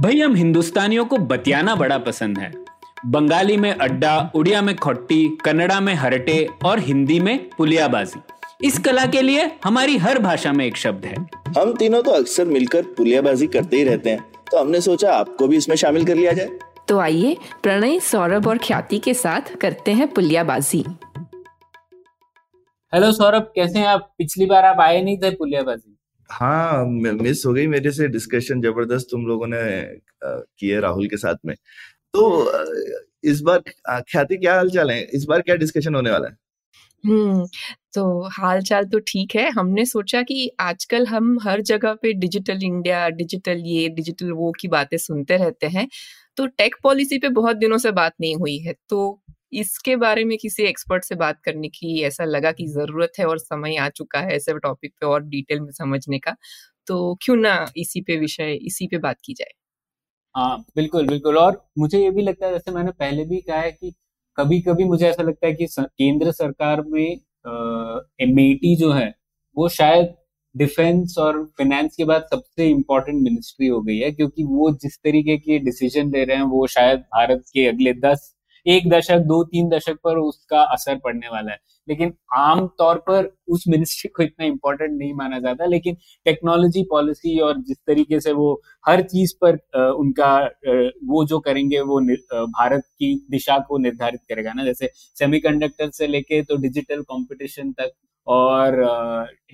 भाई हम हिंदुस्तानियों को बतियाना बड़ा पसंद है। बंगाली में अड्डा उड़िया में खोट्टी कन्नड़ा में हरटे और हिंदी में पुलियाबाजी। इस कला के लिए हमारी हर भाषा में एक शब्द है। हम तीनों तो अक्सर मिलकर पुलियाबाजी करते ही रहते हैं। तो हमने सोचा आपको भी इसमें शामिल कर लिया जाए। तो आइए प्रणय सौरभ और ख्याति के साथ करते हैं पुलियाबाजी। हेलो सौरभ कैसे हैं आप? पिछली बार आप आए नहीं थे पुलियाबाजी। हाँ मिस हो गई मेरे से डिस्कशन ज़बरदस्त तुम लोगों ने की है राहुल के साथ में। तो इस बार ख्याति क्या हाल चाल है? इस बार क्या डिस्कशन होने वाला है? हम्म तो हाल चाल तो ठीक है। हमने सोचा कि आजकल हम हर जगह पे डिजिटल इंडिया डिजिटल ये डिजिटल वो की बातें सुनते रहते हैं। तो टेक पॉलिसी पे बहुत दिनों से बात नहीं हुई है। तो इसके बारे में किसी एक्सपर्ट से बात करने की ऐसा लगा कि ज़रूरत है और समय आ चुका है ऐसे टॉपिक पे और डिटेल में समझने का? तो क्यों ना इसी पे विषय, इसी पे बात की जाए। हाँ बिल्कुल बिल्कुल। और मुझे ये भी लगता है, जैसे मैंने पहले भी कहा है कि कभी कभी मुझे ऐसा लगता है कि केंद्र सरकार में एम जो है, वो शायद डिफेंस और फाइनेंस के बाद सबसे इम्पोर्टेंट मिनिस्ट्री हो गई है, क्योंकि वो जिस तरीके के डिसीज़न ले रहे हैं, वो शायद भारत के अगले दस एक दशक, दो, तीन दशक पर उसका असर पड़ने वाला है। लेकिन आम तौर पर उस मिनिस्ट्री को इतना इम्पोर्टेंट नहीं माना जाता, लेकिन टेक्नोलॉजी पॉलिसी और जिस तरीके से वो हर चीज़ पर उनका वो जो करेंगे, वो भारत की दिशा को निर्धारित करेगा ना। जैसे सेमीकंडक्टर से लेके तो डिजिटल कंपटीशन तक और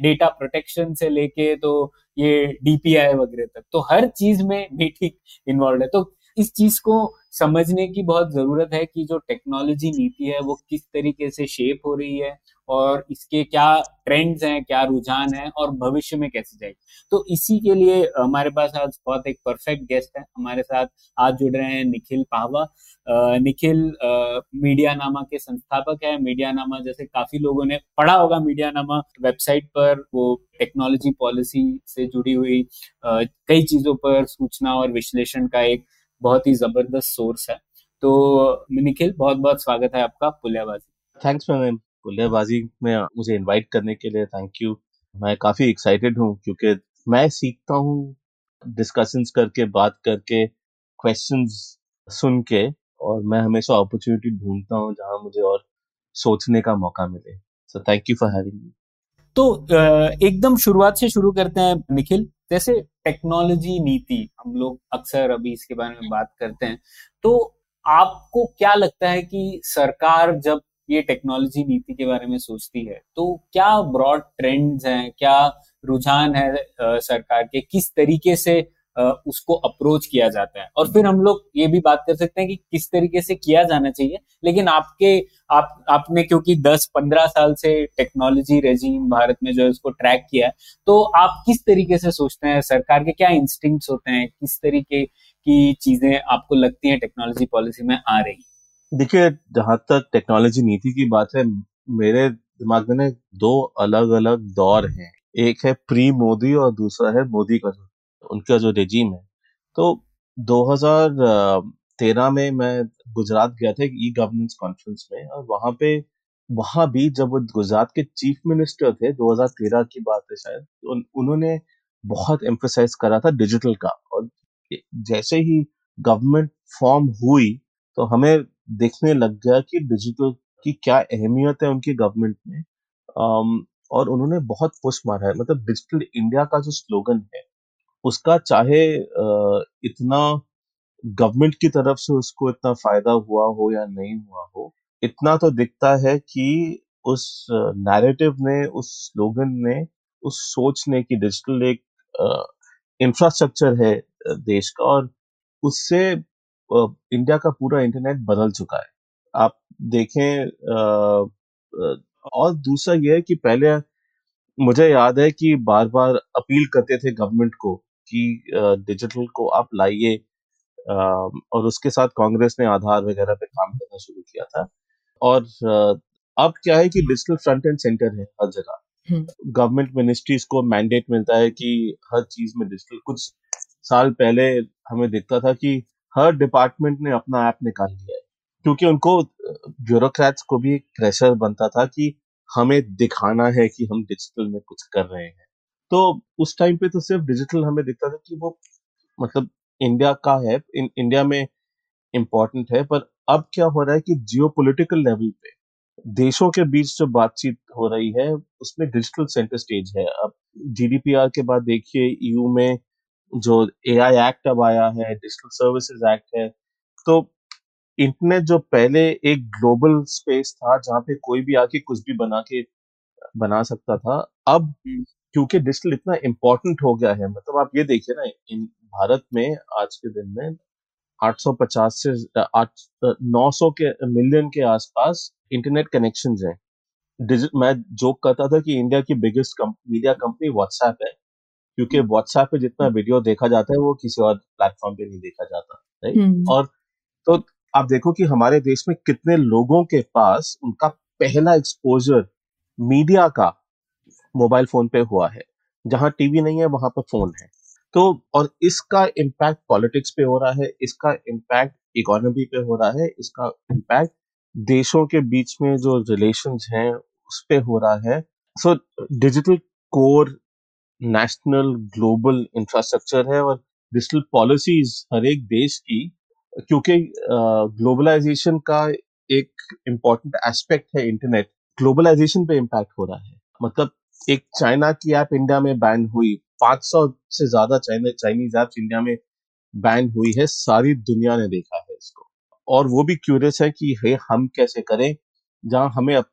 डेटा प्रोटेक्शन से लेके तो ये डीपीआई वगैरह तक। तो हर चीज़ में मीटिंग इन्वॉल्व है। तो इस चीज़ को समझने की बहुत ज़रूरत है कि जो टेक्नोलॉजी नीति है, वो किस तरीके से शेप हो रही है और इसके क्या ट्रेंड्स हैं, क्या रुझान है और भविष्य में कैसे जाएगी। तो इसी के लिए हमारे पास आज बहुत एक परफेक्ट गेस्ट है। हमारे साथ आज जुड़ रहे हैं निखिल पाहवा। निखिल मीडिया नामा के संस्थापक है। मीडिया नामा जैसे काफ़ी लोगों ने पढ़ा होगा मीडिया नामा वेबसाइट पर वो टेक्नोलॉजी पॉलिसी से जुड़ी हुई कई चीज़ों पर सूचना और विश्लेषण का एक बहुत ही ज़बरदस्त सोर्स है। तो निखिल बहुत बहुत स्वागत है आपका पुलियाबाजी। थैंक्स मैम पुलियाबाजी में मुझे इनवाइट करने के लिए थैंक यू मैं काफ़ी एक्साइटेड हूँ क्योंकि मैं सीखता हूँ डिस्कशंस करके बात करके क्वेश्चंस सुन के और मैं हमेशा अपॉर्चुनिटी ढूंढता हूँ जहाँ मुझे और सोचने का मौका मिले। So thank you for having me तो एकदम शुरुआत से शुरू करते हैं निखिल। जैसे टेक्नोलॉजी नीति, हम लोग अक्सर अभी इसके बारे में बात करते हैं। तो आपको क्या लगता है कि सरकार जब ये टेक्नोलॉजी नीति के बारे में सोचती है तो क्या ब्रॉड ट्रेंड्स हैं, क्या रुझान है सरकार के? किस तरीके से उसको अप्रोच किया जाता है। और फिर हम लोग ये भी बात कर सकते हैं कि किस तरीके से किया जाना चाहिए। लेकिन आपके, आप, आपने क्योंकि 10-15 साल से टेक्नोलॉजी रेजीम भारत में जो है उसको ट्रैक किया है तो आप किस तरीके से सोचते हैं? सरकार के क्या इंस्टिंग होते हैं? किस तरीके की चीज़ें आपको लगती हैं टेक्नोलॉजी पॉलिसी में आ रही? देखिए, जहाँ तक टेक्नोलॉजी नीति की बात है, मेरे दिमाग में दो अलग अलग दौर हैं। एक है प्री मोदी और दूसरा है मोदी का। उनका जो रेजीम है। तो 2013 में मैं गुजरात गया था ई गवर्नेंस कॉन्फ्रेंस में और वहाँ पे, वहाँ भी जब वो गुजरात के चीफ मिनिस्टर थे 2013 की बात है शायद तो उन्होंने बहुत एम्फोसाइज करा था डिजिटल का और जैसे ही गवर्नमेंट फॉर्म हुई तो हमें देखने लग गया कि डिजिटल की क्या अहमियत है उनकी गवर्नमेंट में। और उन्होंने बहुत पुश मारा है। मतलब डिजिटल इंडिया का जो स्लोगन है उसका चाहे इतना गवर्नमेंट की तरफ़ से उसको इतना फ़ायदा हुआ हो या नहीं हुआ हो, इतना तो दिखता है कि उस नैरेटिव ने, उस स्लोगन ने, उस सोच ने कि डिजिटल एक इंफ्रास्ट्रक्चर है देश का और उससे इंडिया का पूरा इंटरनेट बदल चुका है। आप देखें और दूसरा यह है कि पहले मुझे याद है कि बार बार अपील करते थे गवर्नमेंट को कि डिजिटल को आप लाइए और उसके साथ कांग्रेस ने आधार वगैरह पे काम करना शुरू किया था। और अब क्या है कि डिजिटल फ्रंट एंड सेंटर है हर जगह। Government hmm. मिनिस्ट्रीज को मैंडेट मिलता है कि हर चीज़ में डिजिटल कुछ साल पहले हमें दिखता था कि हर डिपार्टमेंट ने अपना ऐप निकाल लिया है। क्योंकि उनको ब्यूरोक्रेट्स को भी एक प्रेशर बनता था कि हमें दिखाना है कि हम डिजिटल में कुछ कर रहे हैं। तो उस टाइम पे तो सिर्फ़ डिजिटल हमें दिखता था कि वो मतलब इंडिया का है, इन इंडिया में इम्पोर्टेंट है, पर अब क्या हो रहा है कि जियो लेवल पे, देशों के बीच जो बातचीत हो रही है, उसमें डिजिटल सेंटर स्टेज है अब जीडीपीआर के बाद देखिए ईयू में जो एआई एक्ट अब आया है डिजिटल सर्विसेज़ एक्ट है तो इंटरनेट जो पहले एक ग्लोबल स्पेस था, जहाँ पे कोई भी आके कुछ भी बना के, बना सकता था, अब हम्म। क्योंकि डिजिटल इतना इम्पोर्टेंट हो गया है मतलब आप ये देखिए ना इन भारत में आज के दिन में 850 से आठ नौ सौ के मिलियन के आसपास इंटरनेट कनेक्शन हैं। मैं जोक करता था कि इंडिया की बिगेस्ट मीडिया कंपनी व्हाट्सएप है क्योंकि व्हाट्सएप पे जितना वीडियो देखा जाता है वो किसी और प्लेटफॉर्म पे नहीं देखा जाता राइट हम्म। और तो आप देखो कि हमारे देश में कितने लोगों के पास उनका पहला एक्सपोजर मीडिया का मोबाइल फ़ोन पे हुआ है। जहाँ टीवी नहीं है, वहाँ पर फ़ोन है। तो और इसका इम्पैक्ट पॉलिटिक्स पे हो रहा है, इसका इम्पैक्ट इकोनॉमी पे हो रहा है, इसका इम्पैक्ट देशों के बीच में जो रिलेशन हैं, उस पर हो रहा है। So digital core national global infrastructure है और डिजिटल पॉलिसीज़ हर एक देश की, क्योंकि ग्लोबलाइजेशन का एक इंपॉर्टेंट एस्पेक्ट है इंटरनेट ग्लोबलाइजेशन पे इम्पैक्ट हो रहा है। मतलब एक चाइना की ऐप इंडिया में बैन हुई। 500 से ज़्यादा चाइना चाइनीज़ ऐप्स इंडिया में बैन हुई है। सारी दुनिया ने देखा है इसको। और वो भी क्यूरियस है कि हे हम कैसे करें जहाँ हमें अप,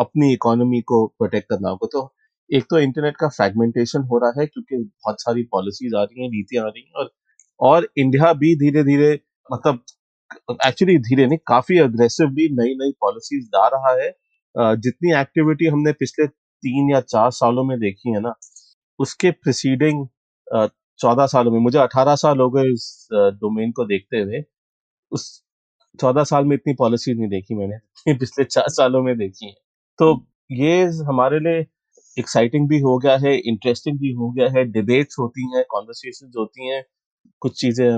अपनी इकोनॉमी को प्रोटेक्ट करना होगा? तो एक तो इंटरनेट का फ्रेगमेंटेशन हो रहा है क्योंकि बहुत सारी पॉलिसीज़ आ रही हैं नीतियाँ आ रही हैं और और इंडिया भी धीरे धीरे मतलब एक्चुअली धीरे नहीं काफ़ी अग्रेसिवली नई नई पॉलिसीज़ ला रहा है। जितनी एक्टिविटी हमने पिछले तीन या चार सालों में देखी है ना, उसके प्रिसीडिंग चौदह सालों में, मुझे अठारह साल हो गए इस डोमेन को देखते हुए। उस चौदह साल में इतनी पॉलिसी नहीं देखी मैंने पिछले चार सालों में देखी है। तो ये हमारे लिए एक्साइटिंग भी हो गया है इंटरेस्टिंग भी हो गया है डिबेट्स होती हैं कॉन्वर्सेशन होती हैं। कुछ चीज़ें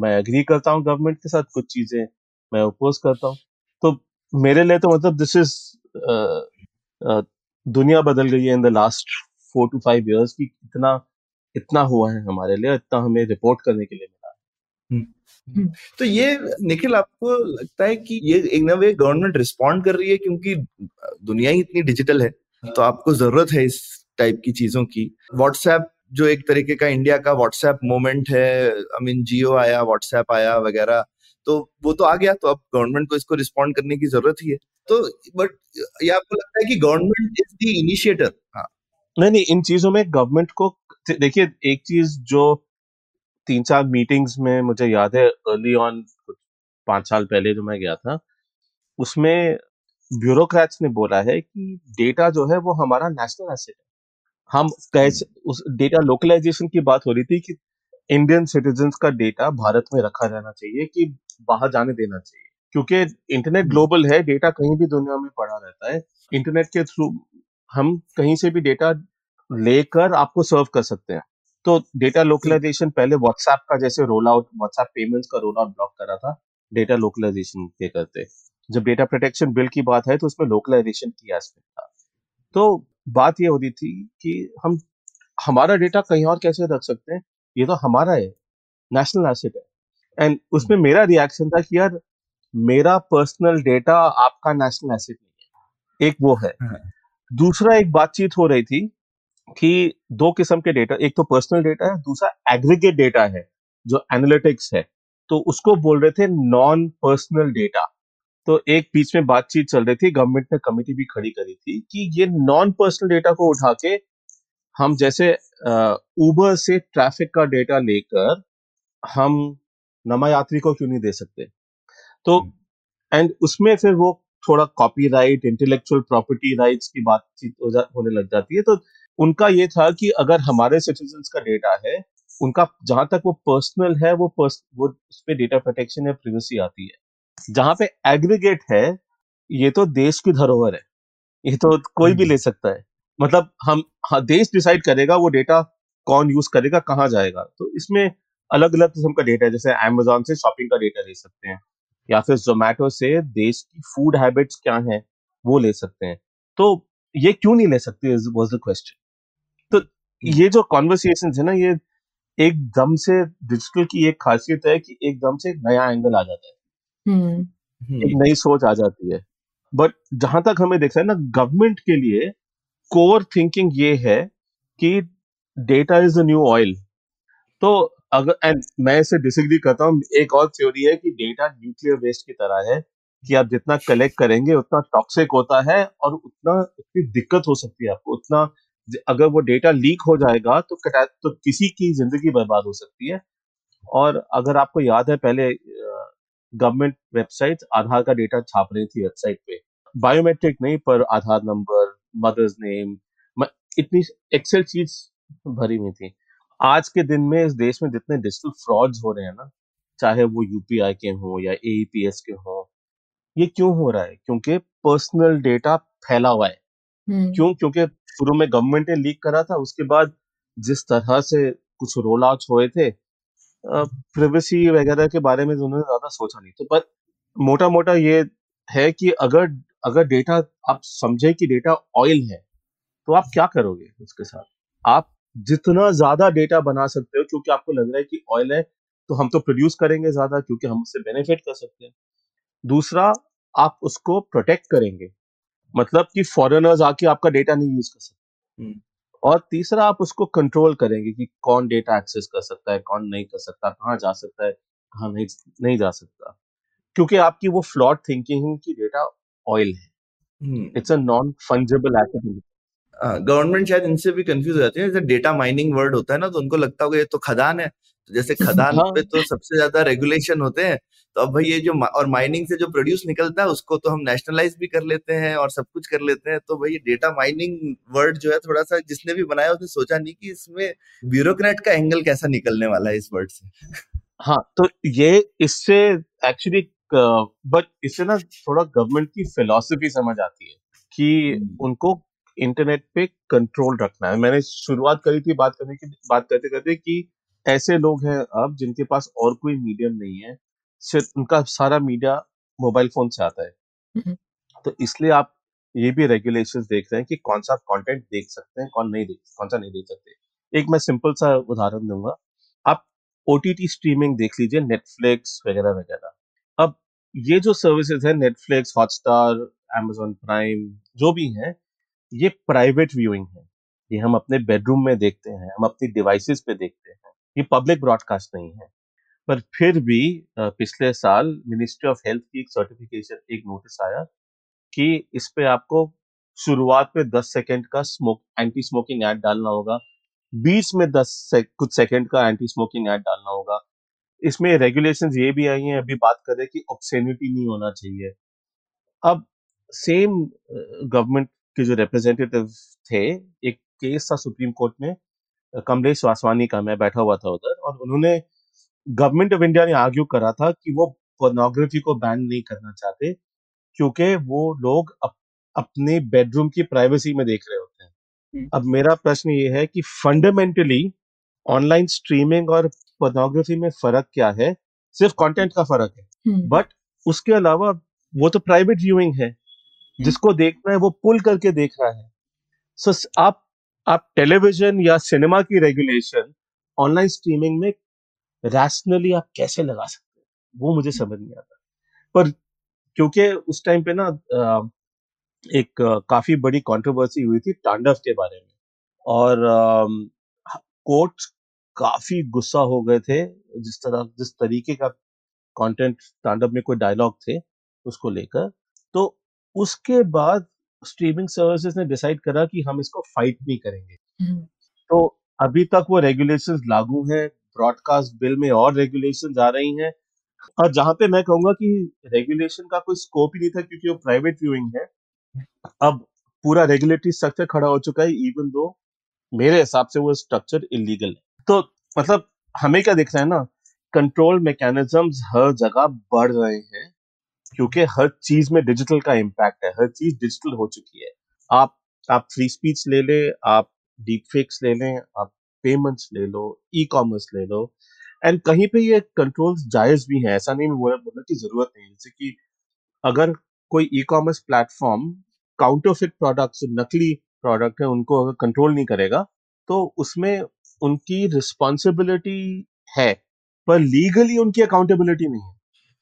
मैं एग्री करता हूँ गवर्नमेंट के साथ, कुछ चीज़ें मैं अपोज करता हूँ। तो मेरे लिए तो मतलब दिस इज़ दुनिया बदल गई है in the last four to five years की इतना इतना हुआ है हमारे लिए इतना हमें रिपोर्ट करने के लिए मिला हम्म। हम्म। तो ये निखिल आपको लगता है कि ये एक ना वे गवर्नमेंट रिस्पॉन्ड कर रही है क्योंकि दुनिया ही इतनी डिजिटल है तो आपको ज़रूरत है इस टाइप की चीज़ों की व्हाट्सएप जो एक तरीके का इंडिया का व्हाट्सएप मोमेंट है आई मीन जियो आया व्हाट्सएप आया वगैरह तो वो तो आ गया तो अब गवर्नमेंट को इसको रिस्पॉन्ड करने की ज़रूरत ही है तो बट ये आपको लगता है कि गवर्नमेंट इज़ द इनिशिएटर नहीं नहीं, इन चीज़ों में गवर्नमेंट को, देखिए, एक चीज़ जो तीन चार मीटिंग्स में मुझे याद है अर्ली ऑन पाँच साल पहले जो मैं गया था, उसमें ब्यूरोक्रेट्स ने बोला है कि डेटा जो है वो हमारा नेशनल एसेट है। हम कैसे, उस डेटा लोकलाइजेशन की बात हो रही थी कि इंडियन सिटीजन का डेटा भारत में रखा जाना चाहिए कि बाहर जाने देना चाहिए। क्योंकि इंटरनेट ग्लोबल है डेटा कहीं भी दुनिया में पड़ा रहता है। इंटरनेट के थ्रू हम कहीं से भी डेटा लेकर आपको सर्व कर सकते हैं। तो डेटा लोकलाइजेशन पहले व्हाट्सएप का जैसे रोल आउट व्हाट्सएप पेमेंट्स का रोल आउट ब्लॉक करा था डेटा लोकलाइजेशन के करते। जब डेटा प्रोटेक्शन बिल की बात है तो उसमें लोकलाइजेशन की एस्पेक्ट था। तो बात यह हो रही थी कि हम हमारा डेटा कहीं और कैसे रख सकते हैं? ये तो हमारा है नेशनल एसेट है। एंड उसमें मेरा रिएक्शन था कि यार मेरा पर्सनल डेटा आपका नेशनल एसेट नहीं है। एक वो है। हाँ। दूसरा एक बातचीत हो रही थी कि दो किस्म के डेटा एक तो पर्सनल डेटा है दूसरा एग्रीगेट डेटा है जो एनालिटिक्स है। तो उसको बोल रहे थे नॉन पर्सनल डेटा तो एक बीच में बातचीत चल रही थी गवर्नमेंट ने कमेटी भी खड़ी करी थी कि ये नॉन पर्सनल डेटा को उठा के हम जैसे ऊबर से ट्रैफ़िक का डेटा लेकर हम नमा यात्री को क्यों नहीं दे सकते? तो एंड उसमें फिर वो थोड़ा कॉपीराइट इंटेलेक्चुअल प्रॉपर्टी राइट्स की बातचीत हो जा, होने लग जाती है। तो उनका ये था कि अगर हमारे सिटीजन का डेटा है उनका जहाँ तक वो पर्सनल है वो पर्स, वो उस पर डेटा प्रोटेक्शन या प्रिवेसी आती है। जहाँ पे एग्रीगेट है ये तो देश की धरोहर है। ये तो कोई भी हम्म। ले सकता है। मतलब हम हाँ, देश डिसाइड करेगा वो डेटा कौन यूज़ करेगा कहाँ जाएगा। तो इसमें अलग अलग किस्म का डेटा है जैसे अमेजोन से शॉपिंग का डेटा ले सकते हैं। या फिर जोमेटो से देश की फ़ूड हैबिट्स क्या हैं वो ले सकते हैं। तो ये क्यों नहीं ले सकते वॉज़ द क्वेश्चन तो ये जो कॉन्वर्सेशन है ना ये एकदम से डिजिटल की एक खासियत है कि एकदम से एक नया एंगल आ जाता है। हम्म। एक हम्म नई सोच आ जाती है। बट जहाँ तक हमें दिख रहा है ना गवर्नमेंट के लिए कोर थिंकिंग ये है कि data is the new oil तो अगर एंड मैं इसे डिसएग्री करता हूँ, एक और थ्योरी है कि डेटा न्यूक्लियर वेस्ट की तरह है, कि आप जितना कलेक्ट करेंगे, उतना टॉक्सिक होता है और उतना उतनी दिक्कत हो सकती है आपको। उतना, अगर वो डेटा लीक हो जाएगा तो कटा तो किसी की ज़िंदगी बर्बाद हो सकती है। और अगर आपको याद है, पहले गवर्नमेंट वेबसाइट आधार का डेटा छाप रही थी वेबसाइट पे। बायोमेट्रिक नहीं, पर आधार नंबर मदर्स नेम इतनी एक्सेल चीज़ भरी हुई थी। आज के दिन में इस देश में जितने डिजिटल फ्रॉड्स हो रहे हैं ना चाहे वो यूपीआई के हों या एईपीएस के हों ये क्यों हो रहा है? क्योंकि पर्सनल डेटा फैला हुआ है। हम्म। क्यों? क्योंकि शुरू में गवर्नमेंट ने लीक करा था उसके बाद जिस तरह से कुछ रोल आउट हुए थे प्रिवेसी वगैरह के बारे में तो उन्होंने ज़्यादा सोचा नहीं। तो पर मोटा मोटा ये है कि अगर अगर डेटा आप समझे कि डेटा ऑयल है तो आप क्या करोगे उसके साथ? आप जितना ज़्यादा डेटा बना सकते हो क्योंकि आपको लग रहा है कि ऑयल है तो हम तो प्रोड्यूस करेंगे ज़्यादा क्योंकि हम उससे बेनिफिट कर सकते हैं। दूसरा आप उसको प्रोटेक्ट करेंगे। मतलब कि फॉरेनर्स आके आपका डेटा नहीं यूज़ कर सकते। हम्म। और तीसरा आप उसको कंट्रोल करेंगे कि कौन डेटा एक्सेस कर सकता है कौन नहीं कर सकता कहाँ जा सकता है कहाँ नहीं नहीं जा सकता। क्योंकि आपकी वो फ्लॉट थिंकिंग है कि डेटा ऑयल है। It's a non fungible asset government शायद इनसे भी कंफ्यूज हो जाती है। जैसे डेटा माइनिंग वर्ड होता है ना तो उनको लगता होगा ये तो खदान है। तो जैसे खदान हाँ। पे तो सबसे ज़्यादा रेगुलेशन होते हैं। तो अब भाई ये जो और माइनिंग से जो प्रोड्यूस निकलता है उसको तो हम नेशनलाइज भी कर लेते हैं और सब कुछ कर लेते हैं। तो भाई डेटा माइनिंग वर्ड जो है थोड़ा सा जिसने भी बनाया उसने सोचा नहीं कि इसमें ब्यूरोक्रेट का एंगल कैसा निकलने वाला है इस वर्ड से। हाँ तो ये इससे एक्चुअली बट इससे ना थोड़ा गवर्नमेंट की फिलोसफी समझ आती है कि हम्म। उनको इंटरनेट पे कंट्रोल रखना है। मैंने शुरुआत करी थी बात करने की बात करते करते कि ऐसे लोग हैं अब जिनके पास और कोई मीडियम नहीं है सिर्फ़ उनका सारा मीडिया मोबाइल फ़ोन से आता है। हम्म। तो इसलिए आप ये भी रेगुलेशन देख रहे हैं कि कौन सा कंटेंट देख सकते हैं कौन नहीं देख कौन सा नहीं देख सकते। एक मैं सिंपल सा उदाहरण दूँगा। आप ओटीटी स्ट्रीमिंग देख लीजिए नेटफ्लिक्स वगैरह वगैरह। अब ये जो सर्विसेज़ है नेटफ्लिक्स हॉटस्टार amazon प्राइम जो भी हैं ये प्राइवेट व्यूइंग है ये हम अपने बेडरूम में देखते हैं हम अपनी डिवाइसेस पे देखते हैं ये पब्लिक ब्रॉडकास्ट नहीं है। पर फिर भी पिछले साल मिनिस्ट्री ऑफ़ हेल्थ की एक सर्टिफिकेशन एक नोटिस आया कि इस पे आपको शुरुआत पे 10 सेकंड का स्मोक एंटी स्मोकिंग ऐड डालना होगा। बीच में 10 से, कुछ सेकंड का एंटी स्मोकिंग ऐड डालना होगा। इसमें रेगुलेशंस ये भी आई हैं अभी बात करें कि ऑब्सेनिटी नहीं होना चाहिए। अब सेम गवर्नमेंट के जो रिप्रेजेंटेटिव थे एक केस था सुप्रीम कोर्ट में कमलेश वासवानी का मैं बैठा हुआ था उधर और उन्होंने गवर्नमेंट ऑफ़ इंडिया ने आर्ग्यू करा था कि वो पोर्नोग्राफी को बैन नहीं करना चाहते क्योंकि वो लोग अप, अपने बेडरूम की प्राइवेसी में देख रहे होते हैं। हम्म। अब मेरा प्रश्न ये है कि फंडामेंटली ऑनलाइन स्ट्रीमिंग और पोर्नोग्राफी में फ़र्क क्या है? सिर्फ़ कंटेंट का फ़र्क है। हम्म। बट उसके अलावा वो तो प्राइवेट व्यूइंग है। जिसको देखना है वो पुल करके देख रहा है सो so, आप आप टेलीविज़न या सिनेमा की रेगुलेशन ऑनलाइन स्ट्रीमिंग में रैशनली आप कैसे लगा सकते हैं? वो मुझे समझ नहीं आता। पर क्योंकि उस टाइम पे ना एक काफ़ी बड़ी कंट्रोवर्सी हुई थी तांडव के बारे में। और कोर्ट काफ़ी गुस्सा हो गए थे जिस तरह जिस तरीके का कंटेंट तांडव में कोई डायलॉग थे उसको लेकर। उसके बाद स्ट्रीमिंग सर्विसेज़ ने डिसाइड करा कि हम इसको फाइट नहीं करेंगे। हम्म। तो अभी तक वो रेगुलेशंस लागू हैं ब्रॉडकास्ट बिल में और रेगुलेशंस आ रही हैं। और जहाँ पे मैं कहूँगा कि रेगुलेशन का कोई स्कोप ही नहीं था क्योंकि वो प्राइवेट व्यूइंग है। अब पूरा रेगुलेटरी स्ट्रक्चर खड़ा हो चुका है इवन दो मेरे हिसाब से वो स्ट्रक्चर इलीगल है। तो मतलब हमें क्या दिख रहा है ना कंट्रोल मैकेनिज्म हर जगह बढ़ रहे हैं। क्योंकि हर चीज़ में डिजिटल का इम्पैक्ट है, हर चीज़ डिजिटल हो चुकी है। आप आप फ्री स्पीच ले लें, आप डीप फेक्स ले लें, आप पेमेंट्स ले लो ई कॉमर्स ले लो एंड कहीं पे ये कंट्रोल्स जायज़ भी हैं। ऐसा नहीं बोला बोला कि ज़रूरत नहीं जैसे कि अगर कोई e commerce platform counterfeit products नकली प्रोडक्ट है, उनको अगर कंट्रोल नहीं करेगा तो उसमें उनकी रिस्पॉन्सिबिलिटी है, पर लीगली उनकी अकाउंटेबिलिटी नहीं है।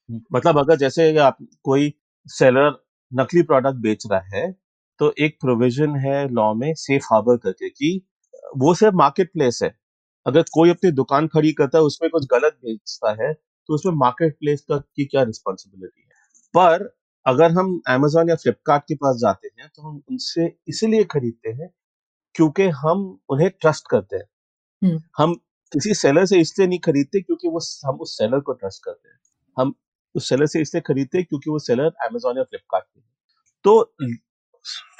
मतलब अगर जैसे आप कोई सेलर नकली प्रोडक्ट बेच रहा है तो एक प्रोविज़न है लॉ में सेफ़ हार्बर करके कि वो सिर्फ़ मार्केट प्लेस है। अगर कोई अपनी दुकान खड़ी करता है उसमें कुछ गलत बेचता है तो उसमें मार्केट प्लेस का की क्या रिस्पॉन्सिबिलिटी है? पर अगर हम अमेजोन या फ्लिपकार्ट के पास जाते हैं तो हम उनसे इसलिए खरीदते हैं क्योंकि हम उन्हें ट्रस्ट करते हैं। हम किसी सेलर से इसलिए नहीं खरीदते क्योंकि वो हम उस सेलर को ट्रस्ट करते हैं। हम उस सेलर से इसलिए खरीदते हैं क्योंकि वो सेलर अमेजोन या फ्लिपकार्ट है। तो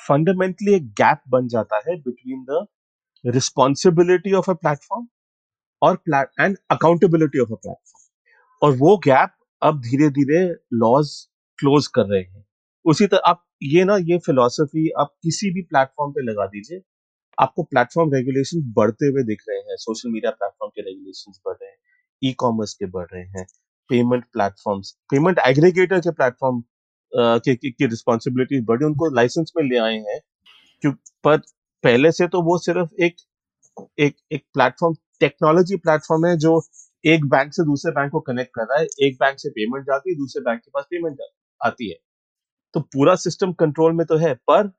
फंडामेंटली एक गैप बन जाता है between the responsibility of a platform और and accountability of a platform और वो गैप अब धीरे धीरे लॉज क्लोज कर रहे हैं। उसी तरह आप ये ना, ये फिलोसफी आप किसी भी प्लेटफॉर्म पे लगा दीजिए, आपको प्लेटफॉर्म रेगुलेशन बढ़ते हुए दिख रहे हैं। सोशल मीडिया प्लेटफॉर्म के रेगुलेशन बढ़ रहे हैं ई कॉमर्स के बढ़ रहे हैं। पेमेंट प्लेटफॉर्म्स पेमेंट एग्रीगेटर के प्लेटफॉर्म की, रिस्पॉन्सिबिलिटी बढ़ी उनको लाइसेंस में ले आए हैं। पर पहले से तो वो सिर्फ़ एक एक एक प्लेटफॉर्म टेक्नोलॉजी प्लेटफॉर्म है जो एक बैंक से दूसरे बैंक को कनेक्ट कर रहा है। एक बैंक से पेमेंट जाती है दूसरे बैंक के पास पेमेंट आती है। तो पूरा सिस्टम कंट्रोल में तो है पर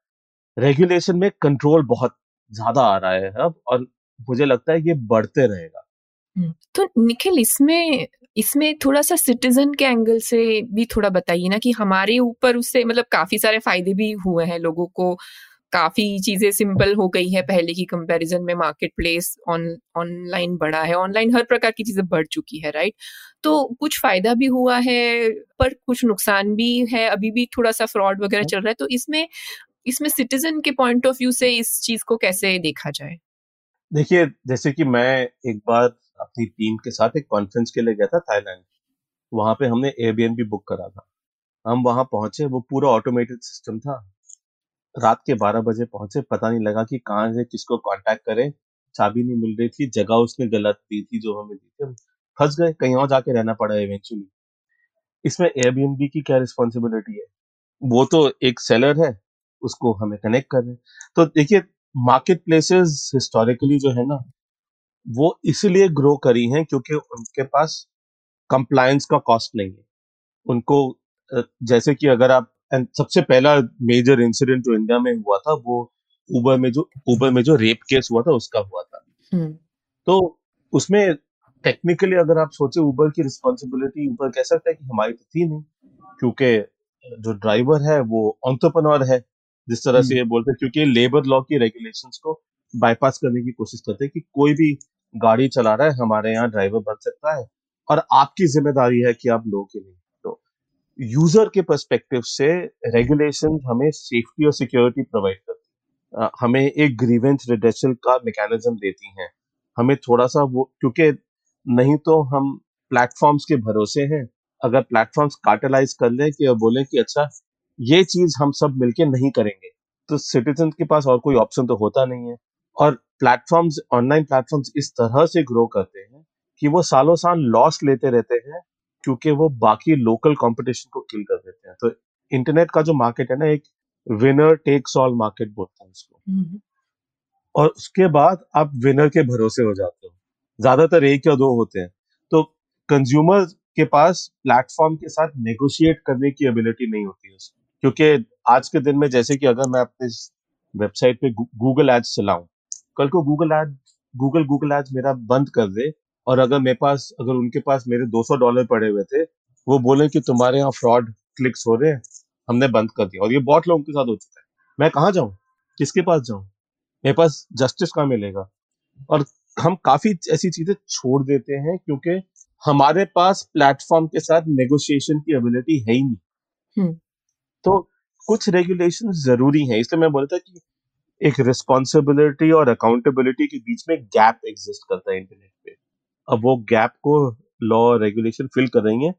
रेगुलेशन में कंट्रोल बहुत ज़्यादा आ रहा है अब और मुझे लगता है ये बढ़ते रहेगा। हम्म, तो निखिल इसमें इसमें थोड़ा सा सिटीजन के एंगल से भी थोड़ा बताइए ना कि हमारे ऊपर उससे मतलब काफ़ी सारे फ़ायदे भी हुए हैं लोगों को। काफ़ी चीज़ें सिंपल हो गई है पहले की कंपैरिजन में मार्केट प्लेस ऑन ऑनलाइन बढ़ा है। ऑनलाइन हर प्रकार की चीज़ें बढ़ चुकी है राइट तो कुछ फ़ायदा भी हुआ है पर कुछ नुकसान भी है। अभी भी थोड़ा सा फ्रॉड वगैरह चल रहा है तो इसमें इसमें सिटीजन के पॉइंट ऑफ़ व्यू से इस चीज़ को कैसे देखा जाए? देखिए, जैसे कि मैं एक बार अपनी टीम के साथ एक कॉन्फ्रेंस के लिए गया था थाईलैंड वहाँ पे हमने एयरबीएनबी बुक करा था। हम वहाँ पहुँचे, वो पूरा ऑटोमेटेड सिस्टम था। रात के बारह बजे पहुँचे, पता नहीं लगा कि कहाँ से किसको कांटेक्ट करें। चाबी नहीं मिल रही थी, जगह उसने गलत दी थी जो हमें दी थी। फंस गए, कहीं और जाके रहना पड़ा इवेंचुअली इसमें एयरबीएनबी की क्या रिस्पॉन्सिबिलिटी है? वो तो एक सेलर है, उसको हमें कनेक्ट कर रहे तो देखिए मार्केट प्लेसेस हिस्टोरिकली जो है ना वो इसीलिए ग्रो करी हैं क्योंकि उनके पास कंप्लायंस का कॉस्ट नहीं है उनको जैसे कि अगर आप सबसे पहला मेजर इंसिडेंट जो इंडिया में हुआ था वो उबर में जो उबर में जो रेप केस हुआ था उसका हुआ था हम्म। तो उसमें टेक्निकली अगर आप सोचे उबर की रिस्पॉन्सिबिलिटी उबर कह सकता है कि हमारी तो थी नहीं क्योंकि जो ड्राइवर है वो ऑन्टरप्रनोर है जिस तरह से हम्म। ये बोलते हैं क्योंकि लेबर लॉ की रेगुलेशंस को बाईपास करने की कोशिश करते हैं कि कोई भी गाड़ी चला रहा है, हमारे यहाँ ड्राइवर बन सकता है और आपकी ज़िम्मेदारी है कि आप लो कि नहीं तो यूज़र के परस्पेक्टिव से रेगुलेशन हमें सेफ्टी और सिक्योरिटी प्रोवाइड करती है। हमें एक ग्रीवेंस रिडेशन का मैकेनिज्म देती हैं। हमें थोड़ा सा वो, क्योंकि नहीं तो हम प्लेटफॉर्म्स के भरोसे हैं। अगर प्लेटफॉर्म्स कार्टलाइज कर लें कि बोले कि अच्छा ये चीज़ हम सब मिलके नहीं करेंगे तो सिटीजन के पास और कोई ऑप्शन तो होता नहीं है। और प्लेटफॉर्म्स ऑनलाइन प्लेटफॉर्म्स इस तरह से ग्रो करते हैं कि वो सालों साल लॉस लेते रहते हैं क्योंकि वो बाकी लोकल कंपटीशन को किल कर देते हैं। तो इंटरनेट का जो मार्केट है ना एक विनर टेक्स ऑल मार्केट बोलते हैं उसको। हम्म। और उसके बाद आप विनर के भरोसे हो जाते हो। ज़्यादातर एक या दो होते हैं। तो कंज्यूमर के पास प्लेटफॉर्म के साथ नेगोशिएट करने की एबिलिटी नहीं होती है क्योंकि आज के दिन में जैसे कि अगर मैं अपने वेबसाइट पे गूगल एड्स चलाऊं कल को Google ad Google Google ads मेरा बंद कर दे। और अगर मेरे पास अगर उनके पास मेरे 200 डॉलर पड़े हुए थे वो बोले कि तुम्हारे यहाँ फ्रॉड क्लिक्स हो रहे हैं हमने बंद कर दिया। और ये बहुत लोगों के साथ हो चुका है। मैं कहाँ जाऊँ? किसके पास जाऊँ? मेरे पास जस्टिस कहाँ मिलेगा? और हम काफ़ी ऐसी चीज़ें छोड़ देते हैं क्योंकि हमारे पास प्लेटफॉर्म के साथ नेगोशिएशन की एबिलिटी है ही नहीं। हम्म। तो कुछ रेगुलेशन ज़रूरी है इसलिए मैं बोलता कि एक रिस्पॉन्सिबिलिटी और अकाउंटेबिलिटी के बीच में गैप एग्जिस्ट करता है इंटरनेट पे। अब वो गैप को लॉ रेगुलेशन फिल कर रही है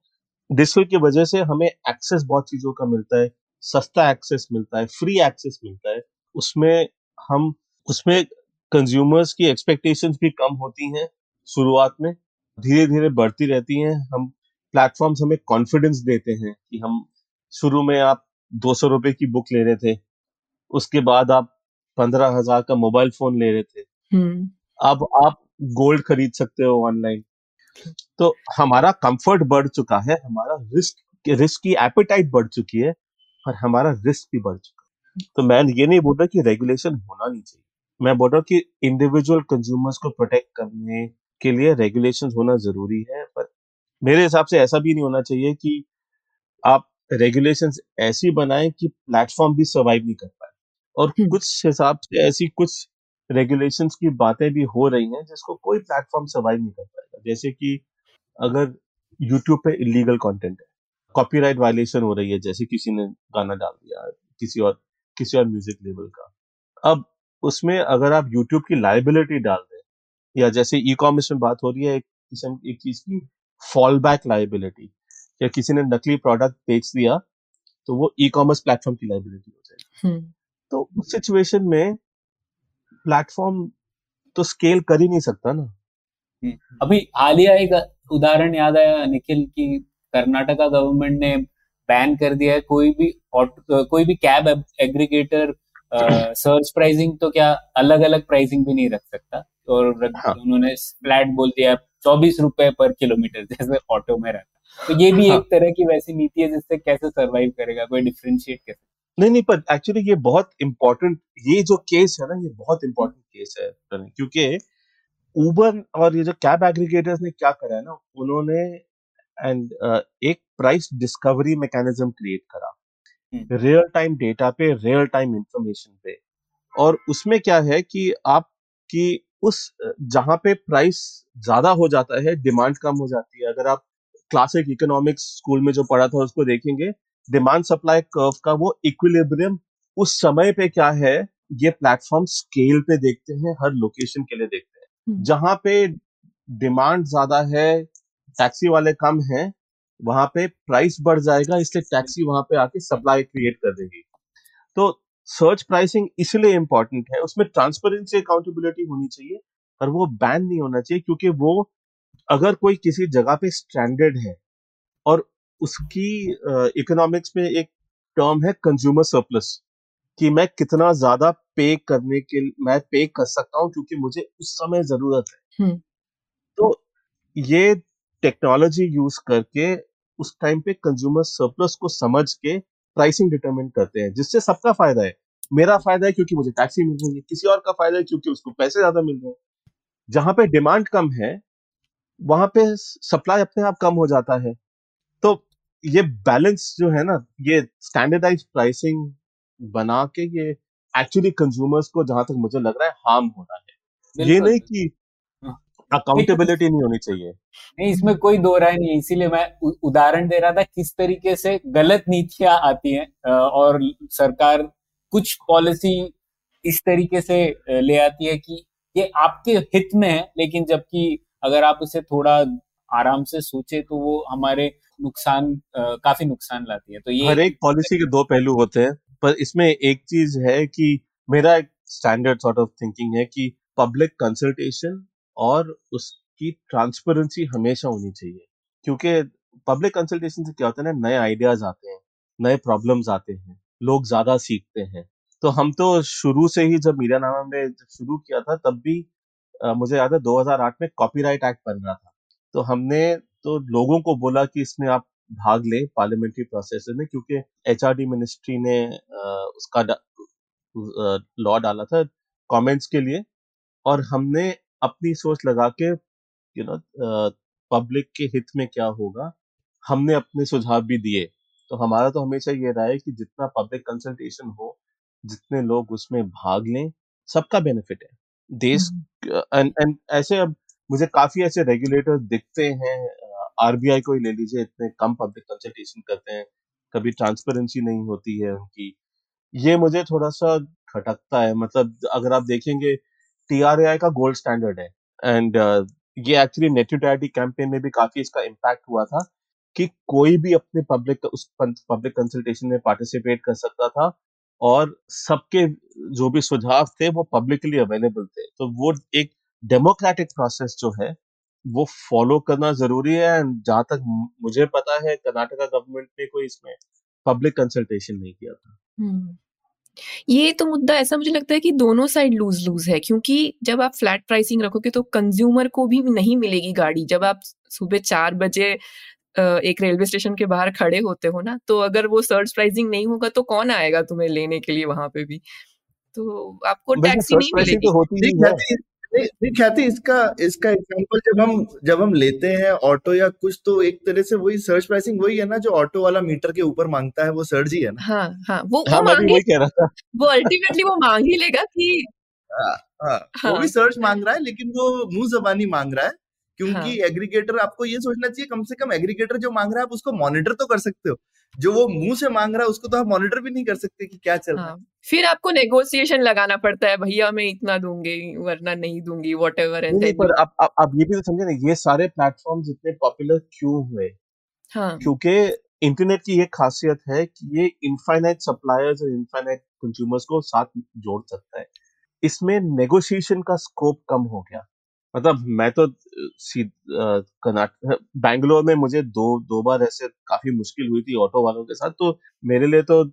डिजिटल की वजह से हमें एक्सेस बहुत चीज़ों का मिलता है, सस्ता एक्सेस मिलता है फ्री एक्सेस मिलता है। उसमें हम, उसमें कंज्यूमर्स की एक्सपेक्टेशंस भी कम होती हैं शुरुआत में। धीरे धीरे बढ़ती रहती हैं। हम प्लेटफॉर्म्स हमें कॉन्फिडेंस देते हैं कि हम शुरू में आप दो सौ रुपए की बुक ले रहे थे, उसके बाद आप पंद्रह हज़ार का मोबाइल फ़ोन ले रहे थे। हम्म। अब आप गोल्ड खरीद सकते हो ऑनलाइन। तो हमारा कंफर्ट बढ़ चुका है हमारा रिस्क रिस्क की एपेटाइट बढ़ चुकी है और हमारा रिस्क भी बढ़ चुका है। तो मैं ये नहीं बोल रहा कि रेगुलेशन होना नहीं चाहिए। मैं बोल रहा हूँ कि इंडिविजुअल कंज्यूमर्स को प्रोटेक्ट करने के लिए रेगुलेशन होना ज़रूरी है पर मेरे हिसाब से ऐसा भी नहीं होना चाहिए कि आप रेगुलेशन ऐसी बनाएँ कि प्लेटफॉर्म भी सर्वाइव नहीं कर और हम्म। कुछ हिसाब से ऐसी कुछ रेगुलेशंस की बातें भी हो रही हैं जिसको कोई प्लेटफॉर्म सर्वाइव नहीं कर पाएगा। जैसे कि अगर यूट्यूब पे इलीगल कंटेंट है कॉपीराइट वायलेशन हो रही है जैसे किसी ने गाना डाल दिया किसी और किसी और म्यूज़िक लेबल का। अब उसमें अगर आप यूट्यूब की लाइबिलिटी डाल दें या जैसे ई कॉमर्स में बात हो रही है एक किस्म एक चीज़ की फॉल बैक लाइबिलिटी या किसी ने नकली प्रोडक्ट बेच दिया तो वो ई कॉमर्स प्लेटफॉर्म की लाइबिलिटी हो जाएगी। हम्म, तो उस सिचुएशन में प्लेटफॉर्म तो स्केल कर ही नहीं सकता ना। अभी हालिया एक उदाहरण याद आया निखिल की कर्नाटका गवर्नमेंट ने बैन कर दिया है कोई भी कोई भी कैब एग्रीगेटर सर्च प्राइसिंग तो क्या अलग अलग प्राइसिंग भी नहीं रख सकता? और हाँ। उन्होंने फ्लैट बोल दिया चौबीस रुपए पर किलोमीटर जैसे ऑटो में रहता। तो ये भी हाँ। एक तरह की वैसी नीति है जिससे कैसे सरवाइव करेगा? कोई डिफरेंशिएट कैसे? नहीं नहीं पर एक्चुअली ये बहुत इंपॉर्टेंट ये जो केस है ना ये बहुत इंपॉर्टेंट केस है क्योंकि उबर और ये जो कैब एग्रीगेटर्स ने क्या करा है ना उन्होंने एंड एक प्राइस डिस्कवरी मैकेनिज्म क्रिएट करा। रियल टाइम डेटा पे रियल टाइम इंफॉर्मेशन पे। और उसमें क्या है कि आपकी उस जहाँ पे प्राइस ज़्यादा हो जाता है डिमांड कम हो जाती है। अगर आप क्लासिक इकोनॉमिक्स स्कूल में जो पढ़ा था उसको देखेंगे डिमांड सप्लाई कर्व का वो इक्विलिब्रियम उस समय पे क्या है? ये प्लेटफॉर्म स्केल पे देखते हैं हर लोकेशन के लिए देखते हैं। हम्म। जहाँ पे डिमांड ज़्यादा है टैक्सी वाले कम हैं वहाँ पे प्राइस बढ़ जाएगा इसलिए टैक्सी वहाँ पे आके सप्लाई क्रिएट कर देगी। तो सर्च प्राइसिंग इसलिए इंपॉर्टेंट है उसमें ट्रांसपेरेंसी अकाउंटेबिलिटी होनी चाहिए पर वो बैन नहीं होना चाहिए क्योंकि वो अगर कोई किसी जगह पे स्टैंडर्ड है और उसकी इकोनॉमिक्स में एक टर्म है कंज्यूमर सरप्लस कि मैं कितना ज़्यादा पे करने के मैं पे कर सकता हूँ क्योंकि मुझे उस समय ज़रूरत है। हम्म। तो ये टेक्नोलॉजी यूज़ करके उस टाइम पे कंज्यूमर सरप्लस को समझ के प्राइसिंग डिटरमिन करते हैं जिससे सबका फ़ायदा है। मेरा फ़ायदा है क्योंकि मुझे टैक्सी मिल रही है किसी और का फ़ायदा है क्योंकि उसको पैसे ज़्यादा मिल रहे हैं। जहाँ पे डिमांड कम है वहाँ पे सप्लाई अपने आप कम हो जाता है। ये बैलेंस जो है ना ये स्टैंडर्डाइज प्राइसिंग बना के ये एक्चुअली कंज्यूमर्स को जहाँ तक मुझे लग रहा है हार्म हो रहा है। ये नहीं कि हाँ। अकाउंटेबिलिटी नहीं होनी चाहिए। नहीं इसमें कोई दो राय नहीं इसीलिए मैं उदाहरण दे रहा था किस तरीके से गलत नीतियाँ आती हैं और सरकार कुछ पॉलिसी इस तरीके से ले आती है कि ये आपके हित में है लेकिन जबकि अगर आप उसे थोड़ा आराम से सोचे तो वो हमारे नुकसान काफ़ी नुकसान लाती है। तो ये हर एक पॉलिसी के दो पहलू होते हैं पर इसमें एक चीज़ है कि मेरा एक स्टैंडर्ड सॉर्ट ऑफ़ थिंकिंग है कि पब्लिक कंसल्टेशन और उसकी ट्रांसपेरेंसी हमेशा होनी चाहिए। क्योंकि पब्लिक कंसल्टेशन से क्या होता है ना नए आइडियाज़ आते हैं नए प्रॉब्लम्स आते हैं लोग ज़्यादा सीखते हैं। तो हम तो शुरू से ही जब मीडिया नामा में जब शुरू किया था तब भी अ, मुझे याद है 2008 में कॉपीराइट एक्ट बन रहा था। तो हमने तो लोगों को बोला कि इसमें आप भाग लें पार्लियामेंट्री प्रोसेस में क्योंकि एचआरडी मिनिस्ट्री ने उसका लॉ डाला था कमेंट्स के लिए और हमने अपनी सोच लगा के यू नो पब्लिक के हित में क्या होगा हमने अपने सुझाव भी दिए। तो हमारा तो हमेशा ये रहा है कि जितना पब्लिक कंसल्टेशन हो जितने लोग उसमें भाग लें सबका बेनिफिट है। देश एंड एंड ऐसे अब मुझे काफ़ी ऐसे रेगुलेटर दिखते हैं आरबीआई को ही ले लीजिए, इतने कम पब्लिक कंसल्टेशन करते हैं, कभी ट्रांसपेरेंसी नहीं होती है उनकी। ये मुझे थोड़ा सा खटकता है मतलब अगर आप देखेंगे टीआरएआई का गोल्ड स्टैंडर्ड है एंड ये एक्चुअली नेट न्यूट्रलिटी कैंपेन में भी काफ़ी इसका इम्पैक्ट हुआ था, कि कोई भी अपने पब्लिक उस पब्लिक कंसल्टेशन में पार्टिसिपेट कर सकता था, और सबके जो भी सुझाव थे, वो पब्लिकली अवेलेबल थे। तो वो एक डेमोक्रेटिक प्रोसेस जो है वो फॉलो करना ज़रूरी है एंड जहाँ तक मुझे पता है कर्नाटका गवर्नमेंट ने कोई इसमें पब्लिक कंसल्टेशन नहीं किया था। हम्म, ये तो मुद्दा ऐसा मुझे लगता है कि दोनों साइड लूज लूज है क्योंकि जब आप फ्लैट प्राइसिंग रखोगे तो कंज्यूमर को भी नहीं मिलेगी गाड़ी। जब आप सुबह चार बजे एक रेलवे स्टेशन के बाहर खड़े होते हो ना तो अगर वो सर्च प्राइसिंग नहीं होगा तो कौन आएगा तुम्हें लेने के लिए वहाँ पे भी? तो आपको टैक्सी नहीं मिलेगी। तो होती है नहीं ख्याति इसका इसका एग्जांपल जब हम जब हम लेते हैं ऑटो या कुछ तो एक तरह से वही सर्च प्राइसिंग वही है ना जो ऑटो वाला मीटर के ऊपर माँगता है वो सर्च ही है ना। हाँ हाँ वो हाँ, वो मांग वही कह रहा था। वो अल्टीमेटली वो मांग ही लेगा कि हाँ, हाँ, हाँ, वो भी सर्च मांग रहा है लेकिन वो मुँह जबानी मांग रहा है क्योंकि हाँ. एग्रीगेटर आपको ये सोचना चाहिए कम से कम एग्रीगेटर जो मांग रहा है आप उसको मॉनिटर तो कर सकते हो। जो वो मुँह से मांग रहा है उसको तो आप मॉनिटर भी नहीं कर सकते कि क्या चल रहा है। हाँ। फिर आपको नेगोशिएशन लगाना पड़ता है भैया मैं इतना दूँगी वरना नहीं दूँगी वॉट एवर पर आप, आप, आप ये भी तो समझे ना ये सारे प्लेटफॉर्म इतने पॉपुलर क्यों हुए? हाँ. क्योंकि इंटरनेट की ये खासियत है कि ये इनफाइनाइट सप्लायर्स और इनफाइनाइट कंज्यूमर्स को साथ जोड़ सकता है। इसमें नेगोशिएशन का स्कोप कम हो गया। मतलब मैं तो कर्नाटक बैंगलोर में मुझे दो दो बार ऐसे काफ़ी मुश्किल हुई थी ऑटो वालों के साथ तो मेरे लिए तो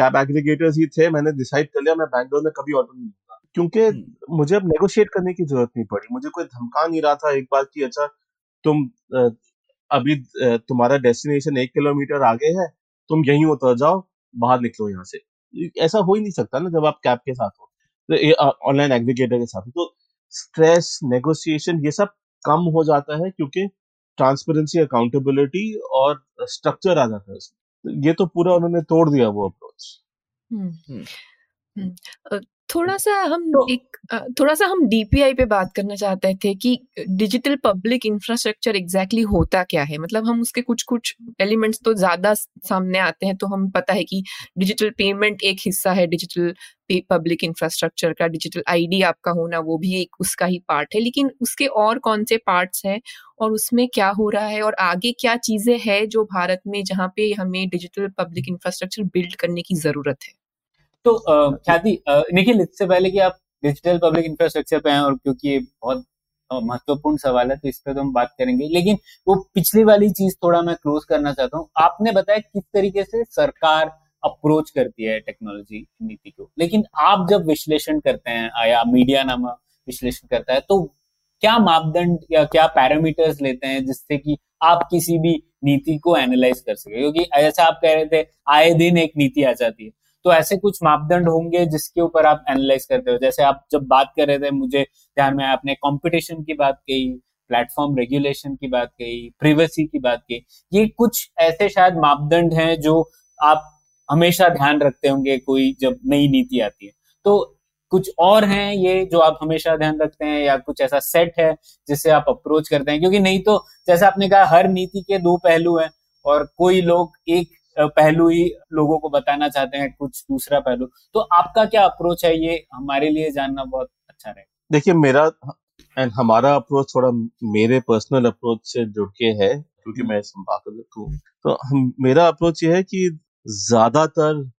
कैब एग्रीगेटर्स ही थे मैंने डिसाइड कर लिया मैं बैंगलोर में कभी ऑटो नहीं लूँगा। क्योंकि हम्म। मुझे अब नेगोशिएट करने की ज़रूरत नहीं पड़ी। मुझे कोई धमका नहीं रहा था एक बार की अच्छा तुम अभी तुम्हारा डेस्टिनेशन एक किलोमीटर आगे है तुम यहीं उतर जाओ बाहर निकलो यहाँ से। ऐसा हो ही नहीं सकता ना जब आप कैब के साथ हो। ऑनलाइन एग्रीगेटर के साथ हो। तो स्ट्रेस नेगोशिएशन ये सब कम हो जाता है क्योंकि ट्रांसपेरेंसी अकाउंटेबिलिटी और स्ट्रक्चर आ जाता है उसमें। ये तो पूरा उन्होंने तोड़ दिया वो अप्रोच हम्म, हम्म। हम्म, थोड़ा सा हम तो, एक थोड़ा सा हम डीपीआई पे बात करना चाहते थे कि डिजिटल पब्लिक इंफ्रास्ट्रक्चर एग्जैक्टली होता क्या है? मतलब हम उसके कुछ कुछ एलिमेंट्स तो ज़्यादा सामने आते हैं तो हम पता है कि डिजिटल पेमेंट एक हिस्सा है डिजिटल पब्लिक इंफ्रास्ट्रक्चर का डिजिटल आईडी आपका होना वो भी एक उसका ही पार्ट है। लेकिन उसके और कौन से पार्ट्स हैं और उसमें क्या हो रहा है और आगे क्या चीज़ें हैं जो भारत में जहाँ पे हमें डिजिटल पब्लिक इंफ्रास्ट्रक्चर बिल्ड करने की ज़रूरत है? तो ख्याति निखिल, इससे पहले कि आप डिजिटल पब्लिक इंफ्रास्ट्रक्चर पे हैं और क्योंकि ये बहुत महत्वपूर्ण सवाल है तो इस पर तो हम बात करेंगे। लेकिन वो पिछली वाली चीज़ थोड़ा मैं क्लोज करना चाहता हूँ। आपने बताया किस तरीके से सरकार अप्रोच करती है टेक्नोलॉजी नीति को। लेकिन आप जब विश्लेषण करते हैं या मीडिया नामा विश्लेषण करता है तो क्या मापदंड या क्या पैरामीटर्स लेते हैं जिससे कि आप किसी भी नीति को एनालाइज कर सके? क्योंकि ऐसा आप कह रहे थे, आए दिन एक नीति आ जाती है। तो ऐसे कुछ मापदंड होंगे जिसके ऊपर आप एनालाइज करते हो? जैसे आप जब बात कर रहे थे, मुझे ध्यान में आपने कंपटीशन की बात कही प्लेटफॉर्म रेगुलेशन की बात कही प्रिवेसी की बात कही। ये कुछ ऐसे शायद मापदंड हैं जो आप हमेशा ध्यान रखते होंगे कोई जब नई नीति आती है। तो कुछ और हैं ये जो आप हमेशा ध्यान रखते हैं या कुछ ऐसा सेट है जिससे आप अप्रोच करते हैं? क्योंकि नहीं तो जैसे आपने कहा, हर नीति के दो पहलू हैं और कोई लोग एक पहलू ही लोगों को बताना चाहते हैं, कुछ दूसरा पहलू। तो आपका क्या अप्रोच है? ये हमारे लिए जानना बहुत अच्छा रहेगा। देखिए, मेरा एंड हमारा अप्रोच थोड़ा मेरे पर्सनल अप्रोच से जुड़ के है, क्योंकि मैं संपादक हूँ। तो हम, मेरा अप्रोच ये है कि ज़्यादातर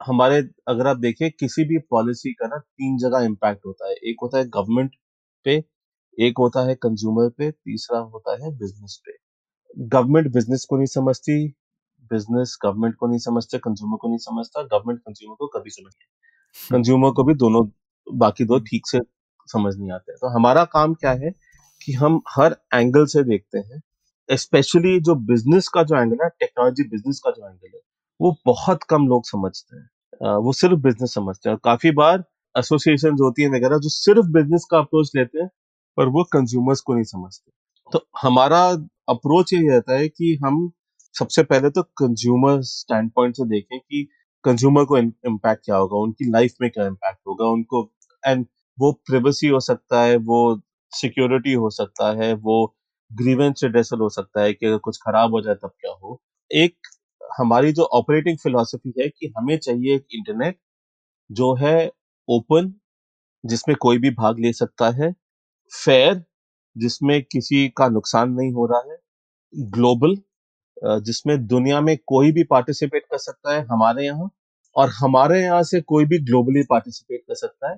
हमारे, अगर आप देखें, किसी भी पॉलिसी का ना तीन जगह इम्पैक्ट होता है। एक होता है गवर्नमेंट पे, एक होता है कंज्यूमर पे, तीसरा होता है बिज़नेस पे। गवर्नमेंट बिज़नेस को नहीं समझती बिज़नेस गवर्नमेंट को नहीं समझते कंज्यूमर को नहीं समझता गवर्नमेंट कंज्यूमर को कभी समझ नहीं कंज्यूमर को भी दोनों बाकी दो ठीक से समझ नहीं आते। तो हमारा काम क्या है कि हम हर एंगल से देखते हैं स्पेशली जो बिज़नेस का जो एंगल है टेक्नोलॉजी बिज़नेस का जो एंगल है वो बहुत कम लोग समझते हैं। वो सिर्फ़ बिज़नेस समझते हैं। और काफ़ी बार एसोसिएशन होती है वगैरह जो सिर्फ़ बिज़नेस का अप्रोच लेते हैं पर वो कंज्यूमर्स को नहीं समझते। तो हमारा अप्रोच ये रहता है कि हम सबसे पहले तो कंज्यूमर स्टैंड पॉइंट से देखें कि कंज्यूमर को इम्पैक्ट क्या होगा, उनकी लाइफ में क्या इम्पैक्ट होगा, उनको एंड वो प्रिवेसी हो सकता है, वो सिक्योरिटी हो सकता है, वो ग्रीवेंस रिडेसल हो सकता है कि अगर कुछ खराब हो जाए तब क्या हो। एक, हमारी जो ऑपरेटिंग फिलोसफी है कि हमें चाहिए एक इंटरनेट जो है ओपन जिसमें कोई भी भाग ले सकता है फेयर जिसमें किसी का नुकसान नहीं हो रहा है ग्लोबल जिसमें दुनिया में कोई भी पार्टिसिपेट कर सकता है हमारे यहाँ और हमारे यहाँ से कोई भी ग्लोबली पार्टिसिपेट कर सकता है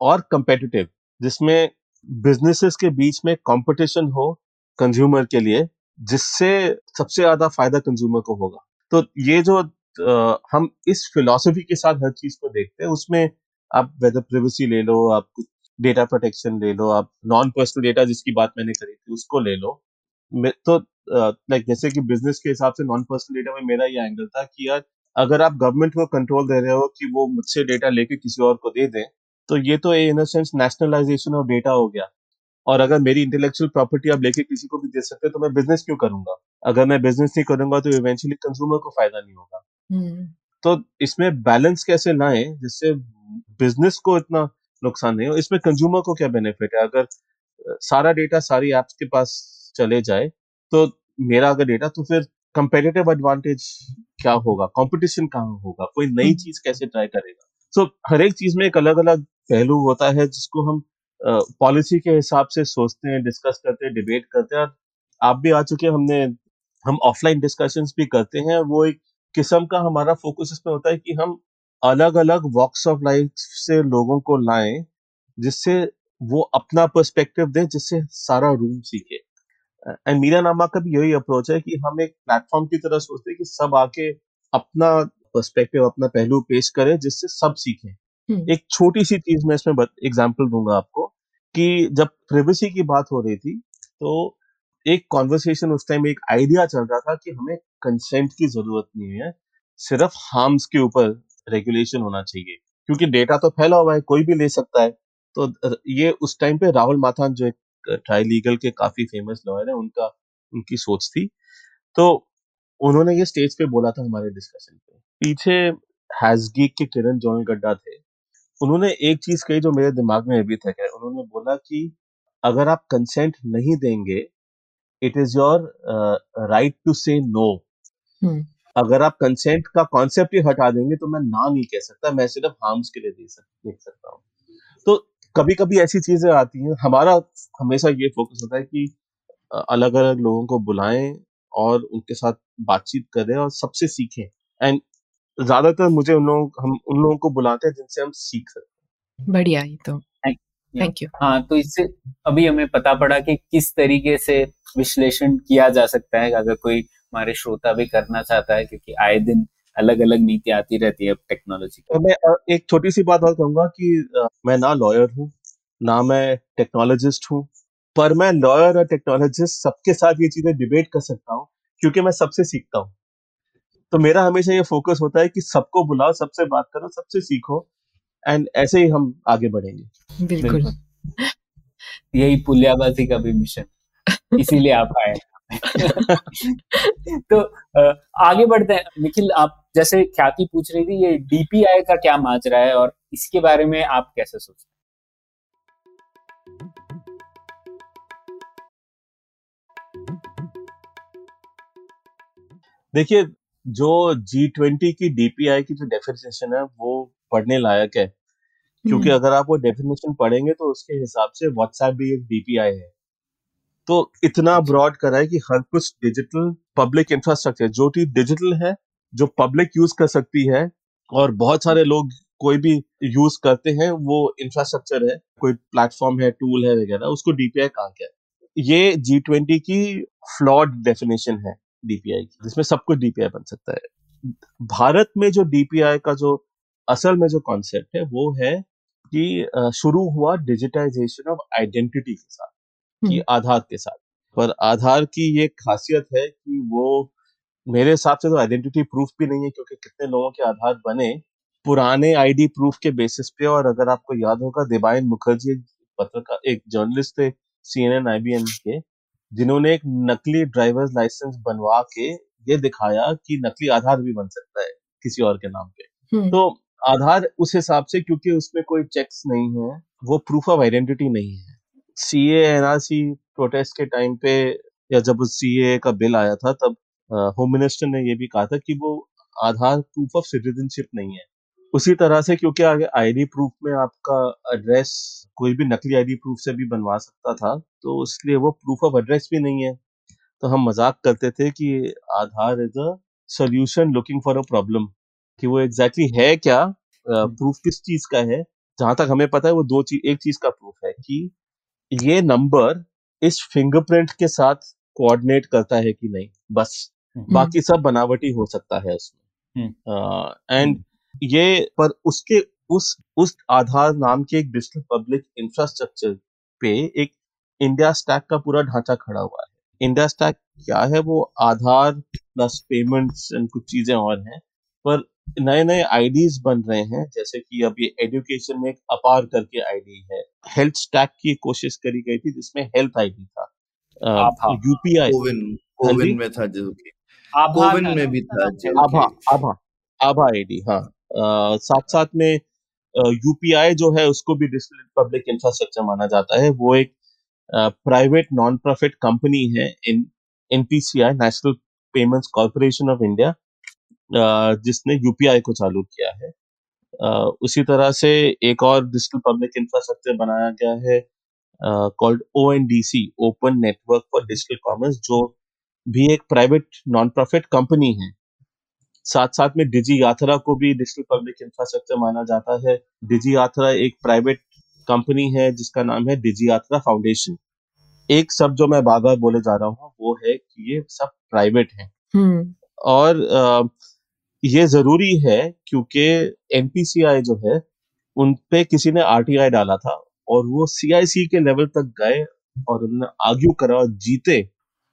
और कंपेटिटिव जिसमें बिजनेसेस के बीच में कंपटीशन हो कंज्यूमर के लिए जिससे सबसे ज़्यादा फ़ायदा कंज्यूमर को होगा। तो ये जो आ, हम इस फिलोसफी के साथ हर चीज़ को देखते हैं उसमें आप वेदर प्रिवेसी ले लो आप डेटा प्रोटेक्शन ले लो आप नॉन पर्सनल डेटा जिसकी बात मैंने करी थी उसको ले लो। तो लाइक जैसे कि बिज़नेस के हिसाब से नॉन पर्सनल डेटा में मेरा ये एंगल था कि यार अगर आप गवर्नमेंट को कंट्रोल दे रहे हो कि वो मुझसे डेटा लेके किसी और को दे दें तो ये तो in the sense nationalisation of data हो गया। और अगर मेरी इंटेलेक्चुअल प्रॉपर्टी आप लेके किसी को भी दे सकते हैं तो मैं बिज़नेस क्यों करूँगा? अगर मैं बिज़नेस नहीं करूँगा तो इवेंचुअली कंज्यूमर को फ़ायदा नहीं होगा। हम्म। तो इसमें बैलेंस कैसे लाएँ जिससे बिज़नेस को इतना नुकसान नहीं हो इसमें कंज्यूमर को क्या बेनिफिट है? अगर सारा डेटा सारी एप्स के पास चले जाए तो मेरा अगर डेटा तो फिर कंपेरेटिव एडवांटेज क्या होगा? कंपटीशन कहाँ होगा? कोई नई हम्म। चीज़ कैसे ट्राई करेगा? सो so, हर एक चीज़ में एक अलग अलग पहलू होता है जिसको हम पॉलिसी uh, के हिसाब से सोचते हैं डिस्कस करते हैं डिबेट करते हैं आप भी आ चुके हैं हमने हम ऑफलाइन डिस्कशंस भी करते हैं वो एक किस्म का हमारा फोकस इसमें होता है कि हम अलग अलग वॉक्स ऑफ़ लाइफ से लोगों को लाएँ जिससे वो अपना पर्सपेक्टिव दें जिससे सारा रूम सीखे। एंड मीरा नामा का भी यही अप्रोच है कि हम एक प्लेटफॉर्म की तरह सोचते हैं कि सब आके अपना पर्सपेक्टिव अपना पहलू पेश करें जिससे सब सीखें। हम्म। एक छोटी सी चीज़ मैं इसमें एग्ज़ाम्पल दूँगा आपको कि जब प्रिवेसी की बात हो रही थी तो एक कॉन्वर्सेशन उस टाइम एक आइडिया चल रहा था कि हमें कंसेंट की ज़रूरत नहीं है सिर्फ़ हार्म्स के ऊपर रेगुलेशन होना चाहिए। क्योंकि डेटा तो फैला हुआ है कोई भी ले सकता है। तो ये उस टाइम पे राहुल माथान जो एक ट्राई लीगल के काफ़ी फ़ेमस लॉयर है उनका उनकी सोच थी। तो उन्होंने ये स्टेज पे बोला था हमारे डिस्कशन पे। पीछे हैजगीक के किरण जॉन गड्ढा थे उन्होंने एक चीज़ कही जो मेरे दिमाग में अभी तक है। उन्होंने बोला कि अगर आप कंसेंट नहीं देंगे it is your right to say no अगर आप कंसेंट का कॉन्सेप्ट ही हटा देंगे तो मैं ना नहीं कह सकता मैं सिर्फ़ हार्म्स के लिए दे सक, देख सकता हूँ। तो कभी कभी ऐसी चीज़ें आती हैं। हमारा हमेशा ये फोकस होता है कि अलग अलग लोगों को बुलाएँ और उनके साथ बातचीत करें और सबसे सीखें। एंड ज़्यादातर मुझे उन लोगों हम उन लोगों को बुलाते हैं जिनसे हम सीख सकते हैं बढ़िया ये तो। थैंक यू हाँ तो इससे अभी हमें पता पड़ा कि किस तरीके से विश्लेषण किया जा सकता है अगर कोई हमारे श्रोता भी करना चाहता है क्योंकि आए दिन अलग अलग नीति आती रहती है टेक्नोलॉजी तो मैं एक छोटी सी बात और कहूँगा कि मैं ना लॉयर हूँ ना मैं टेक्नोलॉजिस्ट हूँ पर मैं लॉयर और टेक्नोलॉजिस्ट सबके साथ ये चीज़ें डिबेट कर सकता हूँ क्योंकि मैं सबसे सीखता हूँ। तो मेरा हमेशा ये फोकस होता है कि सबको बुलाओ सबसे बात करो सबसे सीखो एंड ऐसे ही हम आगे बढ़ेंगे। बिल्कुल। यही पुलियाबाजी का भी मिशन इसीलिए आप आए तो आगे बढ़ते हैं। निखिल आप जैसे ख्याति पूछ रही थी ये डीपीआई का क्या माजरा है और इसके बारे में आप कैसे सोचते हैं? देखिए जो जी ट्वेंटी की डीपीआई की जो डेफिनेशन है वो पढ़ने लायक है। क्योंकि हम्म। अगर आप वो डेफिनेशन पढ़ेंगे तो उसके हिसाब से व्हाट्सएप भी एक डीपीआई है। तो इतना ब्रॉड करा है कि हर कुछ डिजिटल पब्लिक इंफ्रास्ट्रक्चर जो कि डिजिटल है, जो पब्लिक यूज़ कर सकती है, और बहुत सारे लोग कोई भी यूज़ करते हैं, वो इंफ्रास्ट्रक्चर है, कोई प्लेटफॉर्म है टूल है वगैरह, उसको डीपीआई कहा गया ये जी ट्वेंटी की फ्लॉड डेफिनेशन है डीपीआई की, जिसमें सब कुछ डीपीआई बन सकता है। भारत में जो डीपीआई का जो असल में जो कॉन्सेप्ट है, वो है कि शुरू हुआ डिजिटाइजेशन ऑफ़ आइडेंटिटी के साथ। कि हम्म। आधार के साथ पर आधार की ये खासियत है कि वो मेरे हिसाब से तो आइडेंटिटी प्रूफ भी नहीं है क्योंकि कितने लोगों के आधार बने पुराने आईडी प्रूफ के बेसिस पे और अगर आपको याद होगा देवायन मुखर्जी पत्रकार एक जर्नलिस्ट थे C N N I B N के जिन्होंने एक नकली ड्राइवर्स लाइसेंस बनवा के ये दिखाया कि नकली आधार भी बन सकता है किसी और के नाम पे हम्म। तो आधार उस हिसाब से क्योंकि उसमें कोई चेक्स नहीं है वो प्रूफ ऑफ़ आइडेंटिटी नहीं है सी एनआरसी प्रोटेस्ट के टाइम पे या जब उस सी का बिल आया था तब होम मिनिस्टर ने ये भी कहा था कि वो आधार प्रूफ ऑफ़ सिटीजनशिप नहीं है। उसी तरह से क्योंकि आगे आईडी प्रूफ में आपका एड्रेस कोई भी नकली आईडी प्रूफ से भी बनवा सकता था तो इसलिए वो प्रूफ ऑफ़ एड्रेस भी नहीं है। तो हम मज़ाक करते थे कि Aadhaar is a solution looking for a problem कि वो एग्जैक्टली exactly है क्या? प्रूफ किस चीज़ का है? जहाँ तक हमें पता है वो दो चीज़ एक चीज़ का प्रूफ है कि ये नंबर इस फिंगरप्रिंट के साथ कोऑर्डिनेट करता है कि नहीं? बस। हम्म। बाकी सब बनावटी हो सकता है उसमें। एंड ये पर उसके उस उस आधार नाम के एक डिजिटल पब्लिक इंफ्रास्ट्रक्चर पे एक इंडिया स्टैक का पूरा ढांचा खड़ा हुआ है। इंडिया स्टैक क्या है? वो आधार प्लस पेमेंट्स एंड कुछ चीज़ें और हैं। पर नए नए आईडीज बन रहे हैं जैसे कि अब ये एजुकेशन में एक अपार करके आईडी है। हेल्थ स्टैक की कोशिश करी गई थी जिसमें हेल्थ आईडी था। यूपीआई कोविन कोविन में था जो कि। कोविन में भी था आभा। आभा आभा आईडी हाँ। साथ साथ में यूपीआई जो है उसको भी डिजिटल पब्लिक इंफ्रास्ट्रक्चर माना जाता है। वो एक प्राइवेट नॉन प्रॉफिट कंपनी है in NPCI National Payments Corporation of India जिसने यूपीआई को चालू किया है। उसी तरह से एक और डिजिटल पब्लिक इंफ्रास्ट्रक्चर बनाया गया है called O N D C open network for digital commerce जो भी एक प्राइवेट नॉन प्रॉफिट कंपनी है। साथ साथ में डिजी यात्रा को भी डिजिटल पब्लिक इंफ्रास्ट्रक्चर माना जाता है। डिजी यात्रा एक प्राइवेट कंपनी है जिसका नाम है डिजी यात्रा फाउंडेशन एक सब जो मैं बार बार बोले जा रहा हूँ वो है कि ये सब प्राइवेट है। हम्म। और अ, ये ज़रूरी है क्योंकि एनपीसीआई जो है उन पे किसी ने आरटीआई डाला था और वो सीआईसी के लेवल तक गए और उन्होंने आर्ग्यू करा और जीते।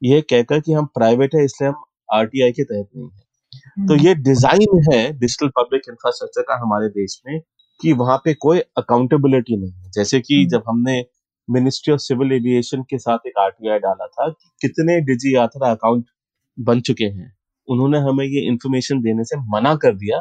ये कहकर कि हम प्राइवेट है इसलिए हम आरटीआई के तहत नहीं है। तो हम्म ये डिज़ाइन है डिजिटल पब्लिक इंफ्रास्ट्रक्चर का हमारे देश में कि वहाँ पे कोई अकाउंटेबिलिटी नहीं है। जैसे कि हम्म। जब हमने मिनिस्ट्री ऑफ़ सिविल एविएशन के साथ एक आरटीआई डाला था कि कितने डिजी यात्रा अकाउंट बन चुके हैं। उन्होंने हमें ये इंफॉर्मेशन देने से मना कर दिया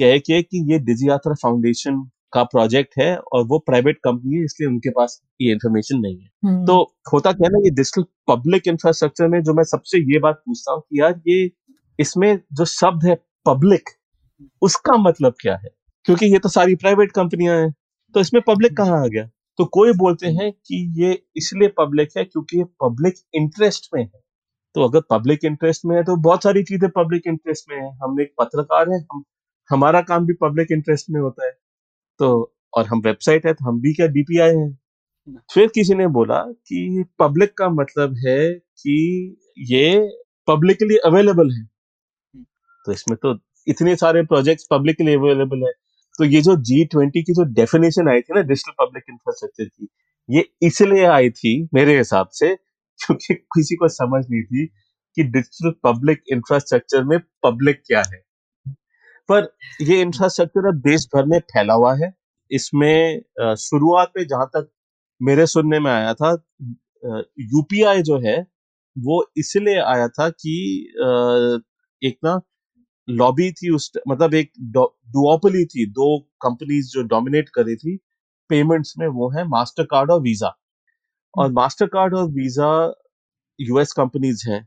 कह के कि ये डिजी फाउंडेशन का प्रोजेक्ट है और वो प्राइवेट कंपनी है इसलिए उनके पास ये इंफॉर्मेशन नहीं है। तो हम्म होता क्या है ना ये डिजिटल पब्लिक इंफ्रास्ट्रक्चर में जो मैं सबसे ये बात पूछता हूँ कि यार ये इसमें जो शब्द है पब्लिक उसका मतलब क्या है? क्योंकि ये तो सारी प्राइवेट कंपनियाँ हैं तो इसमें पब्लिक कहाँ आ गया? तो कोई बोलते हैं कि ये इसलिए पब्लिक है क्योंकि ये पब्लिक इंटरेस्ट में है। तो अगर पब्लिक इंटरेस्ट में है तो बहुत सारी चीज़ें पब्लिक इंटरेस्ट में है। हम एक पत्रकार है हम हमारा काम भी पब्लिक इंटरेस्ट में होता है। तो और हम वेबसाइट है तो हम भी क्या डीपीआई है? फिर किसी ने बोला कि पब्लिक का मतलब है कि ये पब्लिकली अवेलेबल है। तो इसमें तो इतने सारे प्रोजेक्ट्स पब्लिकली अवेलेबल है। तो ये जो जी ट्वेंटी की जो डेफिनेशन आई थी ना डिजिटल पब्लिक इंफ्रास्ट्रक्चर की ये इसलिए आई थी मेरे हिसाब से क्योंकि किसी को समझ नहीं थी कि डिजिटल पब्लिक इंफ्रास्ट्रक्चर में पब्लिक क्या है। पर ये इंफ्रास्ट्रक्चर अब देश भर में फैला हुआ है। इसमें शुरुआत में जहाँ तक मेरे सुनने में आया था यूपीआई जो है, वो इसलिए आया था कि एक ना लॉबी थी उस मतलब एक डुओपली थी। दो कंपनीज़ जो डोमिनेट कर रही थी पेमेंट्स में वो है मास्टर कार्ड और वीज़ा और मास्टर कार्ड और वीज़ा यूएस कंपनीज़ हैं।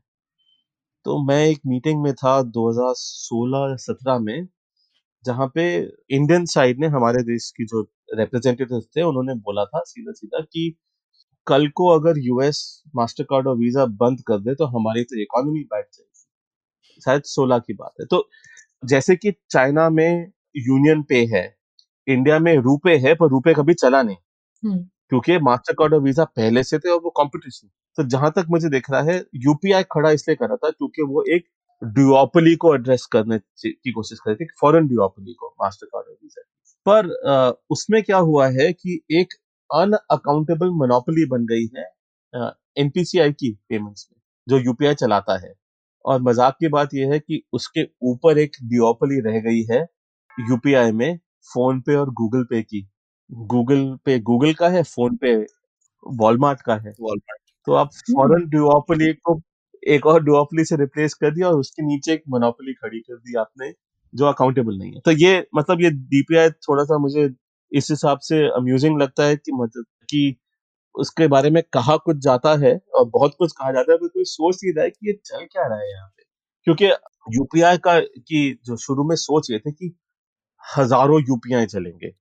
तो मैं एक मीटिंग में था 2016 या 17 में जहाँ पे इंडियन साइड ने हमारे देश की जो रिप्रेजेंटेटिव थे उन्होंने बोला था सीधा सीधा कि कल को अगर यूएस मास्टर कार्ड और वीज़ा बंद कर दे तो हमारी तो इकोनॉमी बैठ जाएगी। शायद 16 की बात है। तो जैसे कि चाइना में यूनियन पे है इंडिया में रुपए है पर रुपए कभी चला नहीं। हम्म। क्योंकि मास्टर कार्ड और वीज़ा पहले से थे और वो कंपटीशन तो जहाँ तक मुझे दिख रहा है यूपीआई खड़ा इसलिए कर रहा था क्योंकि वो एक ड्यूओपली को एड्रेस करने की कोशिश कर रही थी फॉरन ड्यूओपली को मास्टर कार्ड और वीज़ा पर अ, उसमें क्या हुआ है कि एक अनअकाउंटेबल मोनोपोली बन गई है एनपीसीआई की पेमेंट्स में जो यूपीआई चलाता है। और मज़ाक की बात यह है कि उसके ऊपर एक डिओपली रह गई है यूपीआई में फ़ोन पे और गूगल पे की। गूगल पे गूगल का है फ़ोन पे वॉलमार्ट का है। वॉलमार्ट। तो आप फॉरन ड्यूओपली को एक और ड्यूओपली से रिप्लेस कर दिया और उसके नीचे एक मोनोपोली खड़ी कर दी आपने जो अकाउंटेबल नहीं है। तो ये मतलब ये डीपीआई थोड़ा सा मुझे इस हिसाब से अम्यूजिंग लगता है कि मतलब कि उसके बारे में कहा कुछ जाता है और बहुत कुछ कहा जाता है पर कोई सोच नहीं रहा है कि ये चल क्या रहा है यहाँ पे। क्योंकि यूपीआई का की जो शुरू में सोच ये थे कि हज़ारों यूपीआई चलेंगे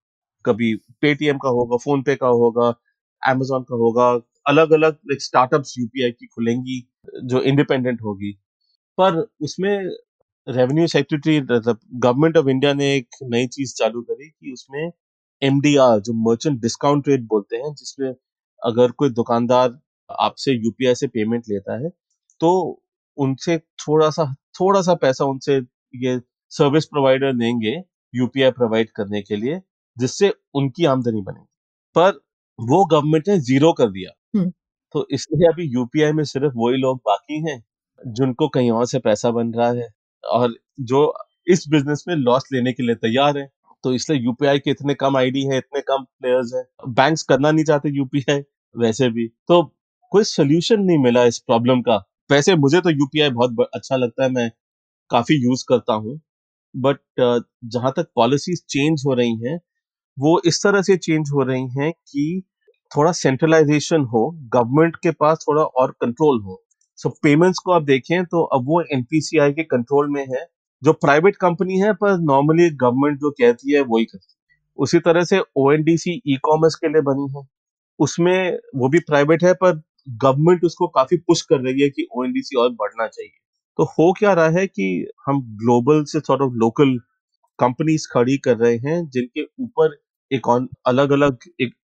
कभी पेटीएम का होगा फ़ोन पे का होगा अमेजोन का होगा अलग अलग स्टार्टअप्स यूपीआई की खुलेंगी, जो इंडिपेंडेंट होगी। पर उसमें revenue secretary government of India ने एक नई चीज़ चालू करी कि उसमें एमडीआर जो मर्चेंट डिस्काउंट रेट बोलते हैं, जिसमें अगर कोई दुकानदार आपसे यूपीआई से पेमेंट लेता है तो उनसे थोड़ा सा थोड़ा सा पैसा उनसे ये सर्विस प्रोवाइडर देंगे यूपीआई प्रोवाइड करने के लिए। जिससे उनकी आमदनी बनेगी। पर वो गवर्नमेंट ने ज़ीरो कर दिया। हम्म। तो इसलिए अभी यूपीआई में सिर्फ़ वही लोग बाकी हैं जिनको कहीं और से पैसा बन रहा है और जो इस बिज़नेस में लॉस लेने के लिए तैयार है। तो इसलिए यूपीआई के इतने कम आईडी है इतने कम प्लेयर्स हैं। बैंक्स करना नहीं चाहते यूपीआई वैसे भी। तो कोई सोल्यूशन नहीं मिला इस प्रॉब्लम का। वैसे मुझे तो यूपीआई बहुत अच्छा लगता है मैं काफ़ी यूज़ करता हूँ। बट जहाँ तक पॉलिसीज़ चेंज हो रही हैं वो इस तरह से चेंज हो रही हैं कि थोड़ा सेंट्रलाइजेशन हो गवर्नमेंट के पास थोड़ा और कंट्रोल हो। सो so, पेमेंट्स को आप देखें तो अब वो एनपीसीआई के कंट्रोल में है। जो प्राइवेट कंपनी है पर नॉर्मली गवर्नमेंट जो कहती है वही करती है। उसी तरह से ओ एन ई कॉमर्स के लिए बनी है। उसमें वो भी प्राइवेट है पर गवर्नमेंट उसको काफ़ी पुश कर रही है कि ONDC और बढ़ना चाहिए। तो हो क्या रहा है कि हम ग्लोबल से सॉर्ट ऑफ़ लोकल कंपनीज़ खड़ी कर रहे हैं, जिनके ऊपर अलग अलग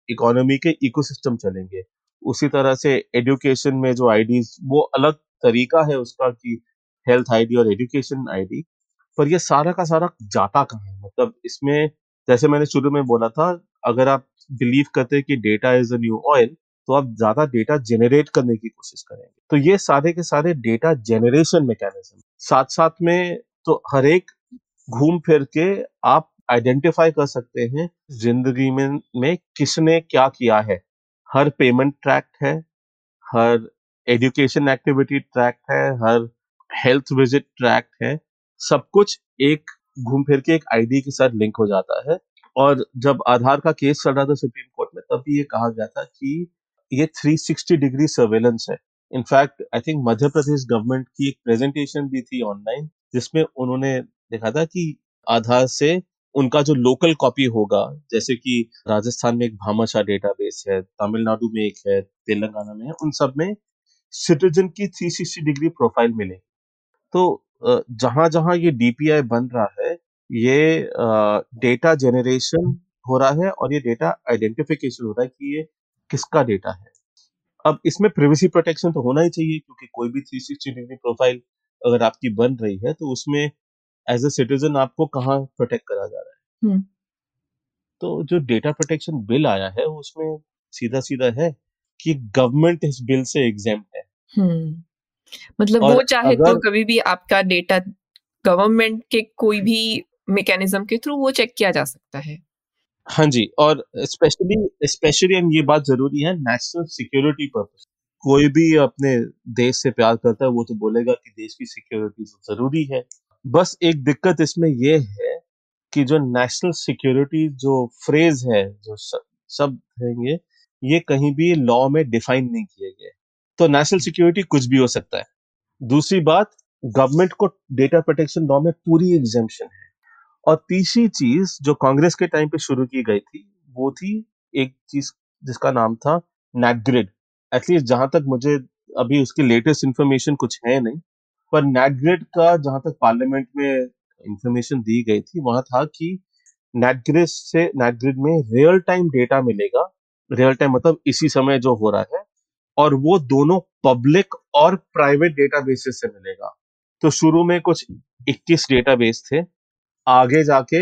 इकोनॉमी के इकोसिस्टम चलेंगे। उसी तरह से एजुकेशन में जो आईडीज वो अलग तरीका है उसका कि हेल्थ आईडी और एजुकेशन आईडी पर ये सारा का सारा जाता कहाँ है? मतलब इसमें, जैसे मैंने शुरू में बोला था, अगर आप बिलीव करते हैं कि data is a new oil तो आप ज़्यादा डेटा जेनरेट करने की कोशिश करेंगे। तो ये सारे के सारे डेटा जेनरेशन मैकेनिज्म साथ साथ में तो हर एक घूम फिर के आप आइडेंटिफाई कर सकते हैं ज़िंदगी में में किसने क्या किया है। हर पेमेंट ट्रैक है, हर एजुकेशन एक्टिविटी ट्रैक है, हर हेल्थ विज़िट ट्रैक है। सब कुछ एक घूम फिर के एक आईडी के साथ लिंक हो जाता है। और जब आधार का केस चल रहा था सुप्रीम कोर्ट में, तब भी ये कहा गया था कि ये 360 डिग्री सर्वेलेंस है। In fact I think Madhya Pradesh government की एक प्रेजेंटेशन भी थी ऑनलाइन जिसमें उन्होंने देखा था कि आधार से उनका जो लोकल कॉपी होगा, जैसे कि राजस्थान में एक भामाशाह डेटाबेस है, तमिलनाडु में एक है, तेलंगाना में है, उन सब में सिटीजन की 360 डिग्री प्रोफ़ाइल मिले। तो जहाँ जहाँ ये डीपीआई बन रहा है, ये डेटा जेनरेशन हो रहा है और ये डेटा आइडेंटिफिकेशन हो रहा है कि ये किसका डेटा है। अब इसमें प्रिवेसी प्रोटेक्शन तो होना ही चाहिए, क्योंकि कोई भी 360 डिग्री प्रोफ़ाइल अगर आपकी बन रही है तो उसमें एज ए सिटीजन आपको कहाँ प्रोटेक्ट करा जा रहा है? हम्म। तो जो डेटा प्रोटेक्शन बिल आया है उसमें सीधा सीधा है कि गवर्नमेंट इस बिल से एग्ज़ाम है। हम्म। मतलब वो चाहे अगर, तो कभी भी आपका डेटा गवर्नमेंट के कोई भी मैकेनिज्म के थ्रू वो चेक किया जा सकता है। हाँ जी और स्पेशली स्पेशली ये बात ज़रूरी है नेशनल सिक्योरिटी पर्पस कोई भी अपने देश से प्यार करता है वो तो बोलेगा कि देश की सिक्योरिटी तो ज़रूरी है। बस एक दिक्कत इसमें ये है कि जो नेशनल सिक्योरिटी जो फ्रेज है, जो शब्द रहेंगे ये कहीं भी लॉ में डिफाइन नहीं किए गए। तो नेशनल सिक्योरिटी कुछ भी हो सकता है। दूसरी बात गवर्नमेंट को डेटा प्रोटेक्शन लॉ में पूरी एग्जामेशन है। और तीसरी चीज़ जो कांग्रेस के टाइम पे शुरू की गई थी, वो थी एक चीज़ जिसका नाम था नेटग्रिड एटलीस्ट जहाँ तक मुझे अभी उसकी लेटेस्ट इंफॉर्मेशन कुछ है नहीं। पर नेटग्रिड का जहाँ तक पार्लियामेंट में इंफॉर्मेशन दी गई थी, वहाँ था कि नेटग्रिड से नेटग्रिड में रियल टाइम डेटा मिलेगा। रियल टाइम मतलब इसी समय जो हो रहा है और वो दोनों पब्लिक और प्राइवेट डेटाबेसेस से मिलेगा। तो शुरू में कुछ 21 डेटाबेस थे। आगे जाके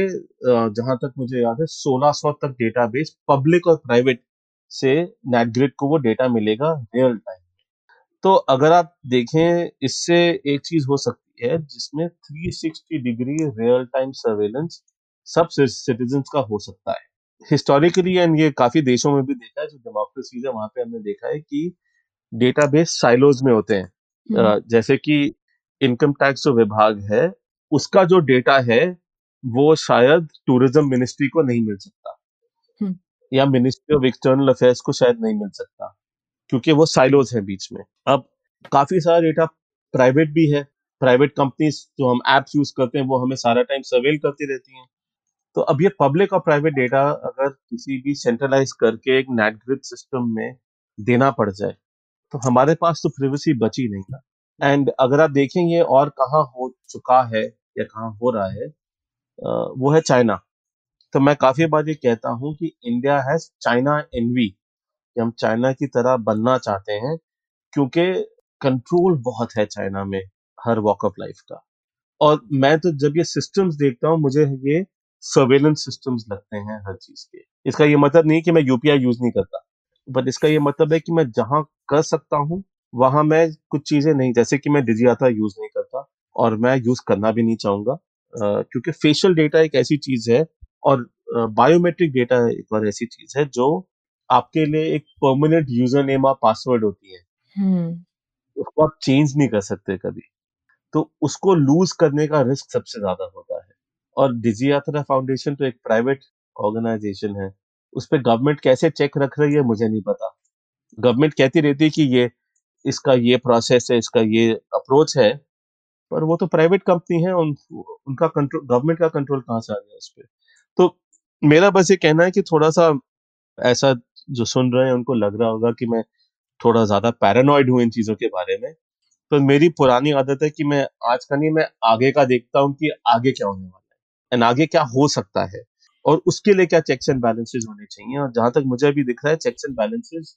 जहाँ तक मुझे याद है 1600 तक डेटाबेस पब्लिक और प्राइवेट से नेटग्रिड को वो डेटा मिलेगा रियल टाइम तो अगर आप देखें इससे एक चीज़ हो सकती है जिसमें 360 डिग्री रियल टाइम सर्वेलेंस सब सिटीजन का हो सकता है हिस्टोरिकली एंड ये काफ़ी देशों में भी देखा है जो डेमोक्रेसी है वहाँ पे हमने देखा है कि डेटाबेस साइलोज में होते हैं हम्म। जैसे कि इनकम टैक्स जो विभाग है उसका जो डेटा है वो शायद टूरिज़्म मिनिस्ट्री को नहीं मिल सकता हम्म। या मिनिस्ट्री ऑफ़ एक्सटर्नल अफेयर्स को शायद नहीं मिल सकता क्योंकि वो साइलोज है बीच में। अब काफ़ी सारा डेटा प्राइवेट भी है। प्राइवेट कंपनीज़ जो हम एप्स यूज़ करते हैं, वो हमें सारा टाइम सर्वेल करती रहती हैं। तो अब ये पब्लिक और प्राइवेट डेटा अगर किसी भी सेंट्रलाइज करके एक नेटग्रिड सिस्टम में देना पड़ जाए तो हमारे पास तो प्रिवेसी बची नहीं ना एंड अगर आप देखेंगे और कहाँ हो चुका है या कहाँ हो रहा है वो है चाइना तो मैं काफ़ी बार ये कहता हूँ कि इंडिया हैज़ चाइना एनवी कि हम चाइना की तरह बनना चाहते हैं, क्योंकि कंट्रोल बहुत है चाइना में हर वॉक ऑफ़ लाइफ का। और मैं तो जब ये सिस्टम्स देखता हूँ, मुझे ये सर्वेलेंस सिस्टम्स लगते हैं हर चीज़ के। इसका ये मतलब नहीं कि मैं यूपीआई यूज़ नहीं करता बट इसका ये मतलब है कि मैं जहाँ कर सकता हूँ, वहाँ मैं कुछ चीज़ें नहीं, जैसे कि मैं डिजियाता यूज़ नहीं करता और मैं यूज़ करना भी नहीं चाहूँगा क्योंकि फेशियल डेटा एक ऐसी चीज़ है और बायोमेट्रिक डेटा एक बार ऐसी चीज़ है जो आपके लिए एक परमानेंट यूज़र नेम और पासवर्ड होती है। हम्म। उसको आप चेंज नहीं कर सकते कभी। तो उसको लूज करने का रिस्क सबसे ज़्यादा होता है। और डिजी यात्रा फाउंडेशन तो एक प्राइवेट ऑर्गेनाइजेशन है। उस पर गवर्नमेंट कैसे चेक रख रही है मुझे नहीं पता। गवर्नमेंट कहती रहती है कि ये इसका ये प्रोसेस है इसका ये अप्रोच है। पर वो तो प्राइवेट कंपनी है उन, उनका कंट्रोल गवर्नमेंट का कंट्रोल कहाँ से आ गया उस पर तो मेरा बस ये कहना है कि थोड़ा सा ऐसा जो सुन रहे हैं, उनको लग रहा होगा कि मैं थोड़ा ज़्यादा पैरानॉइड हूँ इन चीज़ों के बारे में। तो मेरी पुरानी आदत है कि मैं आज का नहीं, मैं आगे का देखता हूँ कि आगे क्या होने वाला है। एंड आगे क्या हो सकता है? और उसके लिए क्या चेक्स एंड बैलेंसेज होने चाहिए? और जहाँ तक मुझे अभी दिख रहा है चेक्स एंड बैलेंसेज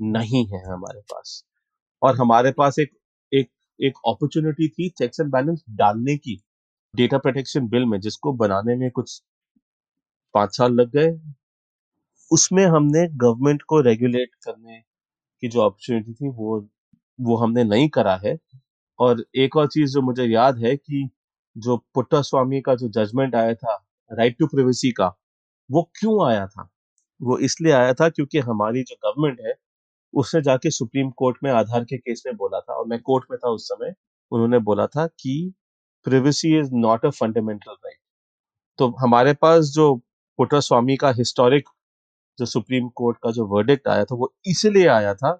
नहीं है हमारे पास। और हमारे पास एक एक एक अपॉर्चुनिटी थी चेक्स एंड बैलेंस डालने की। डेटा प्रोटेक्शन बिल में जिसको बनाने में कुछ पाँच साल लग गए। उसमें हमने गवर्नमेंट को रेगुलेट करने की जो अपॉर्चुनिटी थी, वो वो हमने नहीं करा है। और एक और चीज़ जो मुझे याद है कि जो पुट्टा स्वामी का जो जजमेंट आया था राइट टू प्रिवेसी का, वो क्यों आया था? वो इसलिए आया था क्योंकि हमारी जो गवर्नमेंट है, उसने जाके सुप्रीम कोर्ट में आधार के केस में बोला था और मैं कोर्ट में था उस समय, उन्होंने बोला था कि privacy is not a fundamental right तो हमारे पास जो पुट्टा स्वामी का हिस्टोरिक जो सुप्रीम कोर्ट का जो वर्डिक्ट आया था वो इसलिए आया था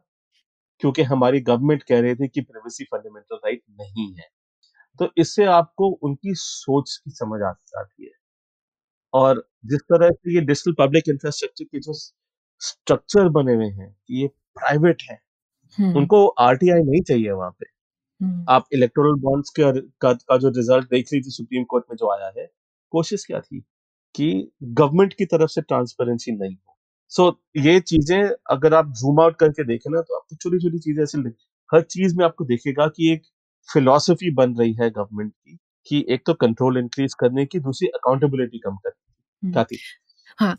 क्योंकि हमारी गवर्नमेंट कह रही थी कि प्राइवेसी फंडामेंटल राइट नहीं है तो इससे आपको उनकी सोच की समझ आ जाती है और जिस तरह से ये डिजिटल पब्लिक इंफ्रास्ट्रक्चर के जो स्ट्रक्चर बने हुए हैं कि ये प्राइवेट है हम्म। उनको आरटीआई नहीं चाहिए वहाँ पे हम्म। आप इलेक्टोरल बॉन्ड्स के का, का जो रिज़ल्ट देख रही थी सुप्रीम कोर्ट में जो आया है कोशिश क्या थी कि गवर्नमेंट की तरफ़ से ट्रांसपेरेंसी नहीं हो सो so, ये चीज़ें अगर आप जूम आउट करके देखें ना तो आपको छोटी छोटी चीज़ें ऐसे हर चीज़ में आपको देखेगा कि एक फिलोसफी बन रही है गवर्नमेंट की कि एक तो कंट्रोल इंक्रीज करने की दूसरी अकाउंटेबिलिटी कम करने की। हम्म। हाँ।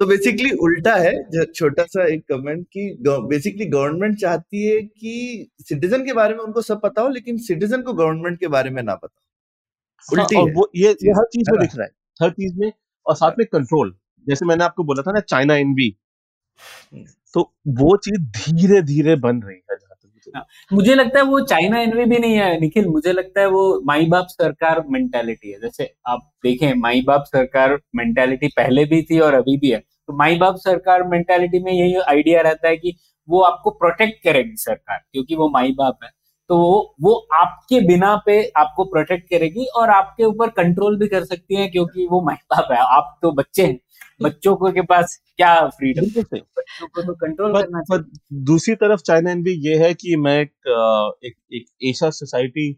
तो बेसिकली उल्टा है छोटा सा एक कमेंट कि बेसिकली गवर्नमेंट चाहती है कि सिटीजन के बारे में उनको सब पता हो लेकिन सिटीजन को गवर्नमेंट के बारे में ना पता हाँ, उल्टी हाँ, वो ये, ये हर चीज़ में दिख रहा है हर चीज़ में और साथ में कंट्रोल जैसे मैंने आपको बोला था ना चाइना एनवी तो वो चीज़ धीरे धीरे बन रही है हाँ, मुझे लगता है वो चाइना एनवी भी नहीं है निखिल मुझे लगता है वो माई बाप सरकार मेंटालिटी है। जैसे आप देखें माई बाप सरकार मेंटालिटी पहले भी थी और अभी भी है। तो माई बाप सरकार मेंटालिटी में यही आइडिया रहता है कि वो आपको प्रोटेक्ट करेगी सरकार क्योंकि वो माई बाप है। तो वो आपके बिना पे आपको प्रोटेक्ट करेगी और आपके ऊपर कंट्रोल भी कर सकती है क्योंकि वो माई बाप है। आप तो बच्चे हैं। बच्चों को के पास क्या फ्रीडम बच्चों को तो कंट्रोल करना चाहिए। दूसरी तरफ़ चाइना एनवी ये है कि मैं एक एक, एक एशिया सोसाइटी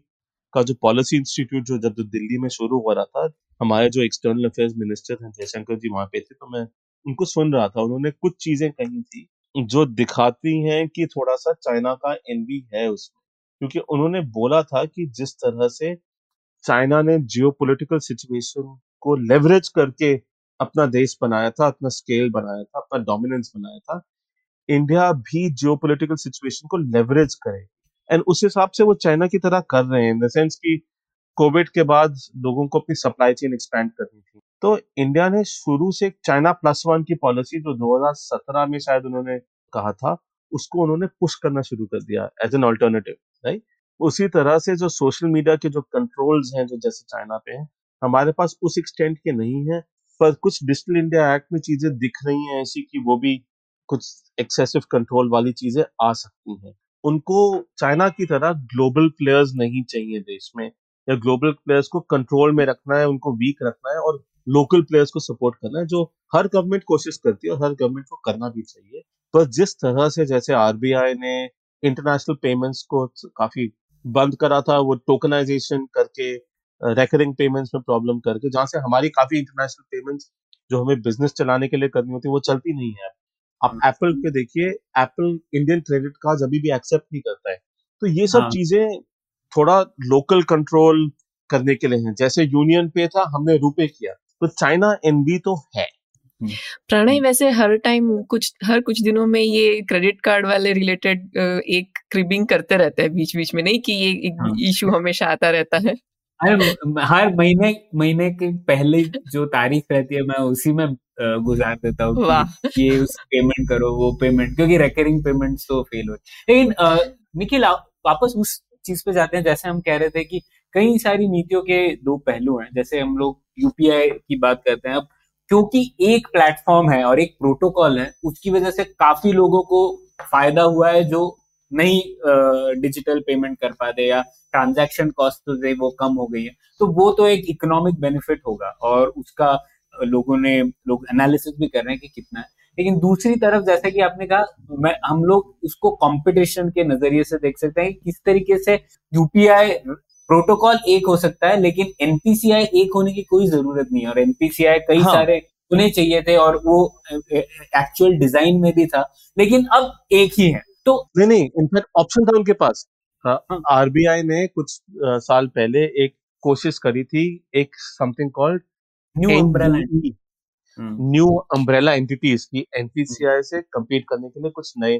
का जो पॉलिसी इंस्टीट्यूट जो जब दिल्ली में शुरू हो रहा था हमारे जो एक्सटर्नल अफेयर्स मिनिस्टर थे जयशंकर जी वहाँ पे थे तो मैं उनको सुन रहा था। उन्होंने कुछ चीज़ें कही थी जो दिखाती हैं कि थोड़ा सा चाइना का एनवी है उसमें। क्योंकि उन्होंने बोला था कि जिस तरह से चाइना ने जियो सिचुएशन को लेवरेज करके अपना देश बनाया था, अपना स्केल बनाया था, अपना डोमिनेंस बनाया था इंडिया भी जियो सिचुएशन को लेवरेज करे। एंड उस हिसाब से वो चाइना की तरह कर रहे हैं इन द सेंस कि कोविड के बाद लोगों को अपनी सप्लाई चेन एक्सपैंड करनी थी। तो इंडिया ने शुरू से चाइना प्लस वन की पॉलिसी जो 2017 में शायद उन्होंने कहा था, उसको उन्होंने पुश करना शुरू कर दिया एज एन ऑल्टरनेटिव राइट? उसी तरह से जो सोशल मीडिया के जो कंट्रोल्स हैं, जो जैसे चाइना पे हैं, हमारे पास उस एक्सटेंट के नहीं है, पर कुछ डिजिटल इंडिया एक्ट में चीज़ें दिख रही हैं ऐसी कि वो भी कुछ एक्सेसिव कंट्रोल वाली चीज़ें आ सकती हैं। उनको चाइना की तरह ग्लोबल प्लेयर्स नहीं चाहिए देश में, या ग्लोबल प्लेयर्स को कंट्रोल में रखना है, उनको वीक रखना है और लोकल प्लेयर्स को सपोर्ट करना है, जो हर गवर्नमेंट कोशिश करती है और हर गवर्नमेंट को करना भी चाहिए। पर जिस तरह से जैसे आरबीआई ने इंटरनेशनल पेमेंट्स को काफ़ी बंद करा था वो टोकनाइजेशन करके रेकरिंग पेमेंट्स में प्रॉब्लम करके जहाँ से हमारी काफ़ी इंटरनेशनल पेमेंट्स जो हमें बिज़नेस चलाने के लिए करनी होती है वो चलती नहीं है आप एप्पल पे देखिए एप्पल इंडियन क्रेडिट कार्ड अभी भी एक्सेप्ट नहीं करता है। तो ये सब हाँ. चीज़ें थोड़ा लोकल कंट्रोल करने के लिए हैं। जैसे यूनियन पे था हमने रुपए किया। तो चाइना एनबी तो है। प्रणय वैसे हर टाइम कुछ हर कुछ दिनों में ये क्रेडिट कार्ड वाले रिलेटेड एक क्रिबिंग करते रहते हैं बीच बीच में। नहीं कि ये एक इशू हाँ। हमेशा आता रहता है। हर हर महीने महीने के पहले जो तारीख रहती है मैं उसी में गुजार देता हूँ ये उस पेमेंट करो वो पेमेंट क्योंकि रेकरिंग पेमेंट तो फेल हो। लेकिन निखिल वापस उस चीज़ पे जाते हैं जैसे हम कह रहे थे कि कई सारी नीतियों के दो पहलू हैं। जैसे हम लोग यूपीआई की बात करते हैं अब क्योंकि एक प्लेटफॉर्म है और एक प्रोटोकॉल है, उसकी वजह से काफ़ी लोगों को फ़ायदा हुआ है जो नहीं डिजिटल पेमेंट कर पाते या ट्रांजैक्शन कॉस्ट तो वो कम हो गई है। तो वो तो एक इकोनॉमिक बेनिफिट होगा और उसका लोगों ने, लोग एनालिसिस भी कर रहे हैं कि कितना है। लेकिन दूसरी तरफ़ जैसे कि आपने कहा, मैं, हम लोग उसको कंपटीशन के नज़रिए से देख सकते हैं किस तरीके से यूपीआई प्रोटोकॉल एक हो सकता है लेकिन एनपीसीआई एक होने की कोई ज़रूरत नहीं है। और एनपीसीआई कई हाँ. सारे होने चाहिए थे और वो एक्चुअल डिज़ाइन में भी था लेकिन अब एक ही है। तो नहीं नहीं इनफैक्ट ऑप्शन था उनके पास। आरबीआई हाँ, हाँ। ने कुछ आ, साल पहले एक कोशिश करी थी एक something called new umbrella new umbrella entities की एनपीसीआई से कम्पीट करने के लिए कुछ नए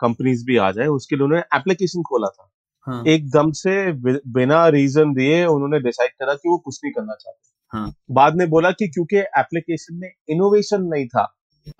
कंपनीज़ भी आ जाए उसके लिए उन्होंने एप्लीकेशन खोला था। हाँ. एकदम से बिना रीजन दिए उन्होंने डिसाइड करा कि वो कुछ नहीं करना चाहते। हाँ. बाद में बोला कि क्योंकि एप्लीकेशन में इनोवेशन नहीं था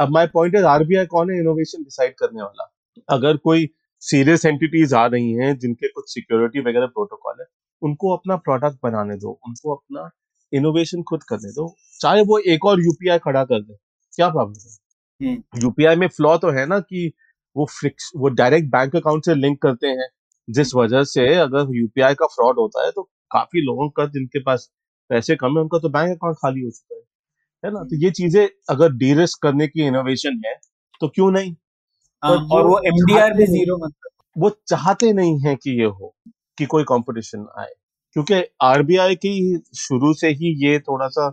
अब माय पॉइंट है आरबीआई कौन है इनोवेशन डिसाइड करने वाला? अगर कोई सीरियस एंटिटीज आ रही हैं जिनके कुछ सिक्योरिटी वगैरह प्रोटोकॉल है उनको अपना प्रोडक्ट बनाने दो उनको अपना इनोवेशन खुद करने दो। चाहे वो एक और यूपीआई खड़ा कर दे क्या प्रॉब्लम है? यूपीआई में फ्लॉ तो है ना कि वो फिक्स वो डायरेक्ट बैंक अकाउंट से लिंक करते हैं जिस वजह से अगर यूपीआई का फ्रॉड होता है तो काफ़ी लोगों का जिनके पास पैसे कम है उनका तो बैंक अकाउंट खाली हो चुका है। है ना? तो ये चीज़ें अगर डी करने की इनोवेशन है तो क्यों नहीं? आ, हाँ, और वो एमडीआर भी ज़ीरो मतलब वो चाहते नहीं है कि ये हो कि कोई कंपटीशन आए। क्योंकि आरबीआई की शुरू से ही ये थोड़ा सा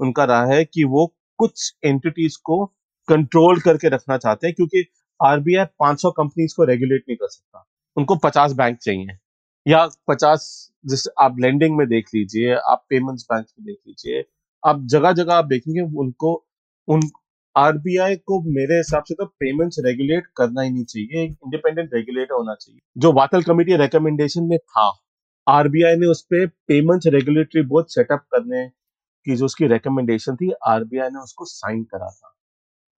उनका रहा है कि वो कुछ एंटिटीज को कंट्रोल करके रखना चाहते हैं क्योंकि आरबीआई 500 कंपनीज़ को रेगुलेट नहीं कर सकता। उनको पचास बैंक चाहिए। या पचास जैसे आप लेंडिंग में देख लीजिए, आप पेमेंट्स बैंक में देख लीजिए, आप जगह जगह आप देखेंगे उनको, उन आरबीआई को मेरे हिसाब से तो पेमेंट्स रेगुलेट करना ही नहीं चाहिए, एक इंडिपेंडेंट रेगुलेटर होना चाहिए। जो वातल कमेटी रिकमेंडेशन में था आरबीआई ने उस पर पेमेंट्स रेगुलेटरी बोर्ड सेटअप करने की जो उसकी रिकमेंडेशन थी आरबीआई ने उसको साइन करा था।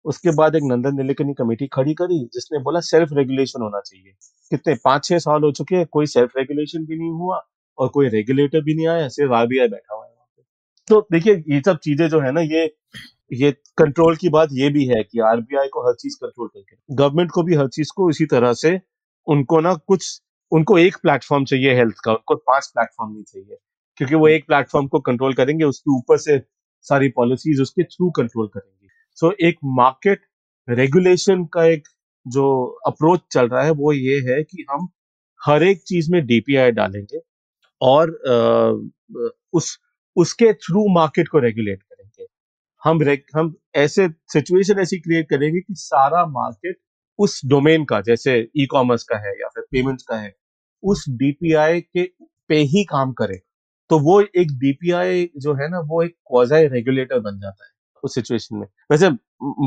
उसके बाद एक नंदन नीलेकनी कमेटी खड़ी करी, जिसने बोला सेल्फ रेगुलेशन होना चाहिए। कितने पाँच छह साल हो चुके हैं, कोई सेल्फ रेगुलेशन भी नहीं हुआ और कोई रेगुलेटर भी नहीं आया, सिर्फ़ आरबीआई बैठा हुआ है तो देखिए, ये सब चीज़ें जो है ना, ये ये कंट्रोल की बात ये भी है कि आरबीआई को हर चीज़ कंट्रोल करके। गवर्नमेंट को भी हर चीज़ को इसी तरह से उनको ना कुछ, उनको एक प्लेटफॉर्म चाहिए हेल्थ का, उनको पाँच प्लेटफॉर्म नहीं चाहिए। क्योंकि वो एक प्लेटफॉर्म को कंट्रोल करेंगे, उसके ऊपर से सारी पॉलिसीज़ उसके थ्रू कंट्रोल करेंगे। सो so, एक मार्केट रेगुलेशन का एक जो अप्रोच चल रहा है वो ये है कि हम हर एक चीज़ में डीपीआई डालेंगे और आ, उस उसके थ्रू मार्केट को रेगुलेट करेंगे। हम हम ऐसे सिचुएशन ऐसी क्रिएट करेंगे कि सारा मार्केट उस डोमेन का जैसे ई कॉमर्स का है या फिर पेमेंट्स का है उस डीपीआई के पे ही काम करे। तो वो एक डीपीआई जो है ना वो एक क्वाजाई रेगुलेटर बन जाता है। उस सिचुएशन में। वैसे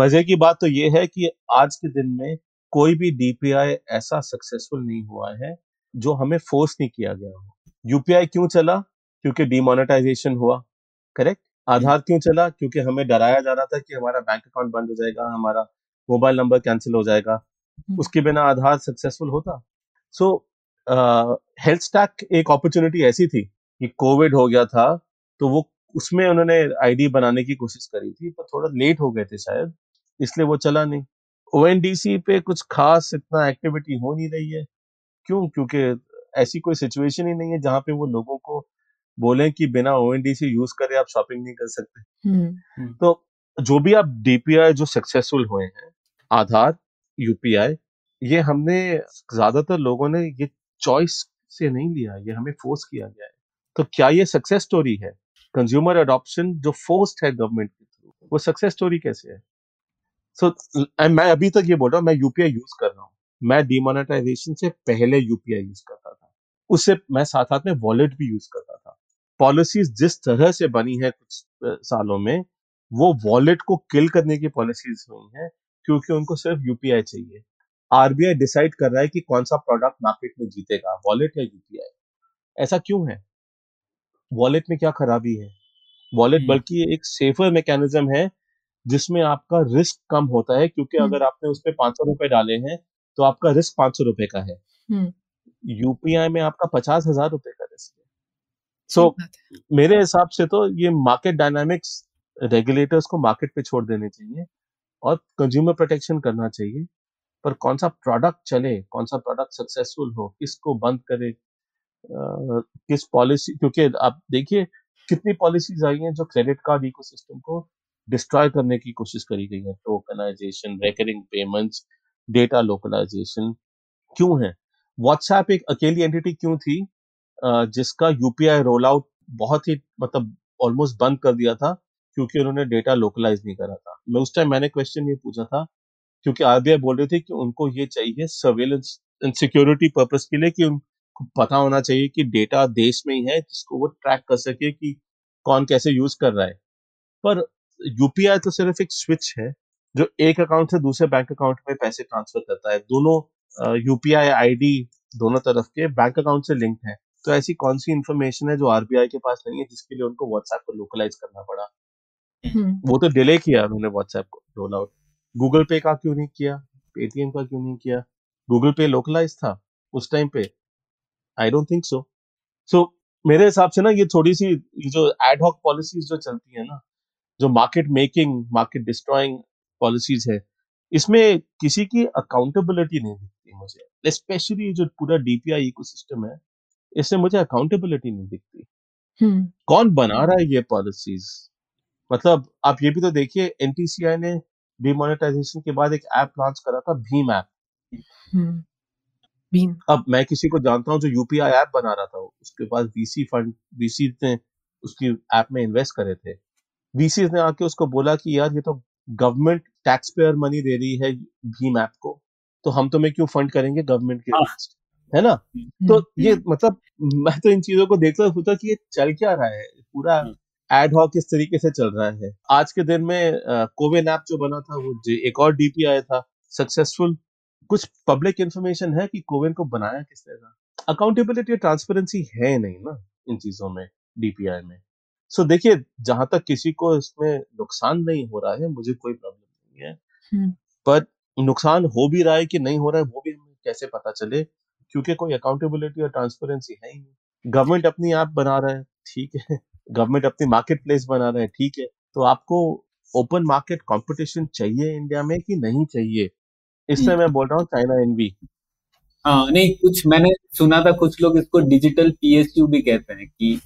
मज़े की बात तो ये है कि आज के दिन में कोई भी डीपीआई ऐसा सक्सेसफुल नहीं हुआ है जो हमें फोर्स नहीं किया गया हो। यूपीआई क्यों चला? क्योंकि डिमोनेटाइजेशन हुआ। करेक्ट आधार क्यों चला? क्योंकि हमें डराया जा रहा था कि हमारा बैंक अकाउंट बंद हो जाएगा हमारा मोबाइल नंबर कैंसिल हो जाएगा। हम्म। उसके बिना आधार सक्सेसफुल होता। सो हेल्थ स्टैक एक अपॉर्चुनिटी ऐसी थी कि कोविड हो गया था तो वो उसमें उन्होंने आईडी बनाने की कोशिश करी थी पर थोड़ा लेट हो गए थे शायद इसलिए वो चला नहीं। ओएनडीसी पे कुछ खास इतना एक्टिविटी हो नहीं रही है। क्यों? क्योंकि ऐसी कोई सिचुएशन ही नहीं है जहाँ पे वो लोगों को बोले कि बिना ओएनडीसी यूज़ करे आप शॉपिंग नहीं कर सकते। हम्म। हम्म। तो जो भी आप डीपीआई जो सक्सेसफुल हुए हैं आधार यूपीआई ये हमने ज़्यादातर लोगों ने ये चॉइस से नहीं लिया ये हमें फोर्स किया गया है। तो क्या ये सक्सेस स्टोरी है? कंज्यूमर अडॉप्शन जो फोर्स्ड है गवर्नमेंट के थ्रू वो सक्सेस स्टोरी कैसे है? सो so, मैं अभी तक ये बोल रहा हूँ मैं यूपीआई यूज़ कर रहा हूँ। मैं डिमोनेटाइजेशन से पहले यूपीआई यूज़ करता था। उससे मैं साथ साथ में वॉलेट भी यूज़ करता था। पॉलिसीज़ जिस तरह से बनी है कुछ सालों में वो वॉलेट को किल करने की पॉलिसीज़ हुई है क्योंकि उनको सिर्फ़ यूपीआई चाहिए। आरबीआई डिसाइड कर रहा है कि कौन सा प्रोडक्ट मार्केट में जीतेगा वॉलेट या यूपीआई ऐसा क्यों है? वॉलेट में क्या खराबी है? Wallet hmm. बल्कि एक सेफर मैकेनिज्म है जिसमें आपका रिस्क कम होता है क्योंकि हम्म। अगर आपने उस पर पाँच सौ रुपए डाले हैं तो आपका रिस्क पाँच सौ रुपए का है। हम्म, यूपीआई में आपका पचास हज़ार रुपए का रिस्क है। सो है। मेरे हिसाब से तो ये मार्केट डायनामिक्स रेगुलेटर्स को मार्केट पे छोड़ देने चाहिए और कंज्यूमर प्रोटेक्शन करना चाहिए। पर कौन सा प्रोडक्ट चले कौन सा प्रोडक्ट सक्सेसफुल हो किसको बंद करे किस पॉलिसी, क्योंकि आप देखिए कितनी पॉलिसीज़ आई हैं जो क्रेडिट कार्ड इकोसिस्टम को डिस्ट्रॉय करने की कोशिश करी गई है। Tokenisation recurring payments data localisation क्यों है? व्हाट्सएप एक अकेली एंटिटी क्यों थी? जिसका यूपीआई रोल आउट बहुत ही मतलब ऑलमोस्ट बंद कर दिया था, क्योंकि उन्होंने डेटा लोकलाइज नहीं करा था। मैं उस टाइम मैंने क्वेश्चन ये पूछा था, क्योंकि आरबीआई बोल रहे थे कि उनको ये चाहिए सर्वेलेंस एंड सिक्योरिटी पर्पज के लिए कि उनको पता होना चाहिए कि डेटा देश में ही है जिसको वो ट्रैक कर सके कि कौन कैसे यूज़ कर रहा है। पर यूपीआई तो सिर्फ़ एक स्विच है जो एक अकाउंट से दूसरे बैंक अकाउंट में पैसे ट्रांसफ़र करता है। दोनों यूपीआई आईडी दोनों तरफ़ के बैंक अकाउंट से लिंक है। तो ऐसी कौन सी इन्फॉर्मेशन है जो आरबीआई के पास नहीं है जिसके लिए उनको व्हाट्सएप को लोकलाइज करना पड़ा? हम्म, वो तो डिले किया उन्होंने व्हाट्सएप को रोल आउट। गूगल पे का क्यों नहीं किया? पेटीएम का क्यों नहीं किया? गूगल पे लोकलाइज था उस टाइम पे। आई डोंट थिंक सो सो मेरे हिसाब से ना ये थोड़ी सी जो एडहॉक पॉलिसीज़ जो चलती है ना जो market making market destroying policies है इसमें किसी की अकाउंटेबिलिटी नहीं दिखती मुझे। स्पेशली जो पूरा डीपीआई इकोसिस्टम है इससे मुझे अकाउंटेबिलिटी नहीं दिखती। हम्म, कौन बना रहा है ये पॉलिसीज़ मतलब आप ये भी तो देखिए एनटीसीआई ने डिमोनेटाइजेशन के बाद एक ऐप लॉन्च करा था भीम ऐप हम्म, बीन अब मैं किसी को जानता हूँ जो यूपीआई ऐप बना रहा था उसके पास वीसी फंड वीसी ने उसकी ऐप में इन्वेस्ट करे थे। वीसी ने आके उसको बोला कि यार ये तो गवर्नमेंट टैक्स पेयर मनी दे रही है भीम ऐप को तो हम तुम्हें क्यों फंड करेंगे गवर्नमेंट के हाँ। है ना? तो ये मतलब मैं तो इन चीज़ों को देखता होता कि ये चल क्या रहा है? पूरा हम्म। एड हॉक इस तरीके से चल रहा है। आज के दिन में कोविन ऐप जो बना था वो एक और डीपी आया था सक्सेसफुल कुछ पब्लिक इंफॉर्मेशन है कि कोविन को बनाया किसने था अकाउंटेबिलिटी और ट्रांसपेरेंसी है नहीं ना इन चीज़ों में डीपीआई में। सो देखिए जहाँ तक किसी को इसमें नुकसान नहीं हो रहा है मुझे कोई प्रॉब्लम नहीं है। हम्म, पर नुकसान हो भी रहा है कि नहीं हो रहा है वो भी हमें कैसे पता चले? क्योंकि कोई अकाउंटेबिलिटी और ट्रांसपेरेंसी है ही नहीं। गवर्नमेंट अपनी ऐप बना रहा है ठीक है। गवर्नमेंट अपनी मार्केट प्लेस बना रहा है ठीक है। तो आपको ओपन मार्केट कंपटीशन चाहिए इंडिया में कि नहीं चाहिए? इसमें मैं बोल रहा हूँ चाइना एनवी हाँ नहीं कुछ मैंने सुना था कुछ लोग इसको डिजिटल पीएसयू भी कहते हैं कि इस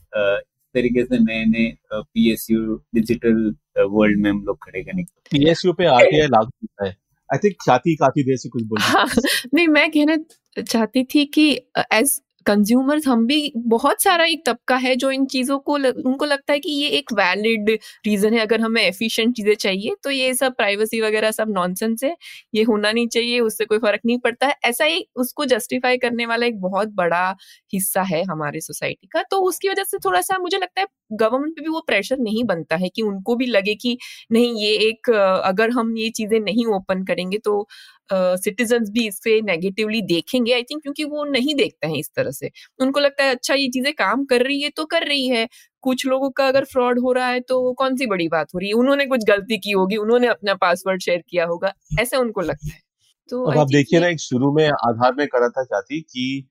तरीके से नए नए पीएसयू डिजिटल वर्ल्ड में हम लोग खड़े करेंगे पीएसयू पे आरटीआई लागू होता है। आई थिंक छाती काफ़ी देर से कुछ बोल रही हाँ, नहीं मैं कहना चाहती थी कि एज कंज्यूमर्स हम भी बहुत सारा एक तबका है जो इन चीज़ों को उनको लगता है कि ये एक वैलिड रीज़न है। अगर हमें एफिशिएंट चीज़ें चाहिए तो ये सब प्राइवेसी वगैरह सब नॉनसेंस है। ये होना नहीं चाहिए, उससे कोई फ़र्क नहीं पड़ता है। ऐसा ही उसको जस्टिफाई करने वाला एक बहुत बड़ा हिस्सा है हमारे सोसाइटी का। तो उसकी वजह से थोड़ा सा मुझे लगता है गवर्नमेंट पे भी वो प्रेशर नहीं बनता है कि उनको भी लगे कि नहीं, ये एक, अगर हम ये चीज़ें नहीं ओपन करेंगे तो सिटीजन्स भी इससे नेगेटिवली देखेंगे आई थिंक क्योंकि वो नहीं देखते हैं इस तरह से। उनको लगता है अच्छा ये चीज़ें काम कर रही है तो कर रही है। कुछ लोगों का अगर फ्रॉड हो रहा है तो कौन सी बड़ी बात हो रही है? उन्होंने कुछ गलती की होगी उन्होंने अपना पासवर्ड शेयर किया होगा। ऐसा उनको लगता है। तो अब आप देखिए ना एक शुरू में आधार में करा था क्या थी कि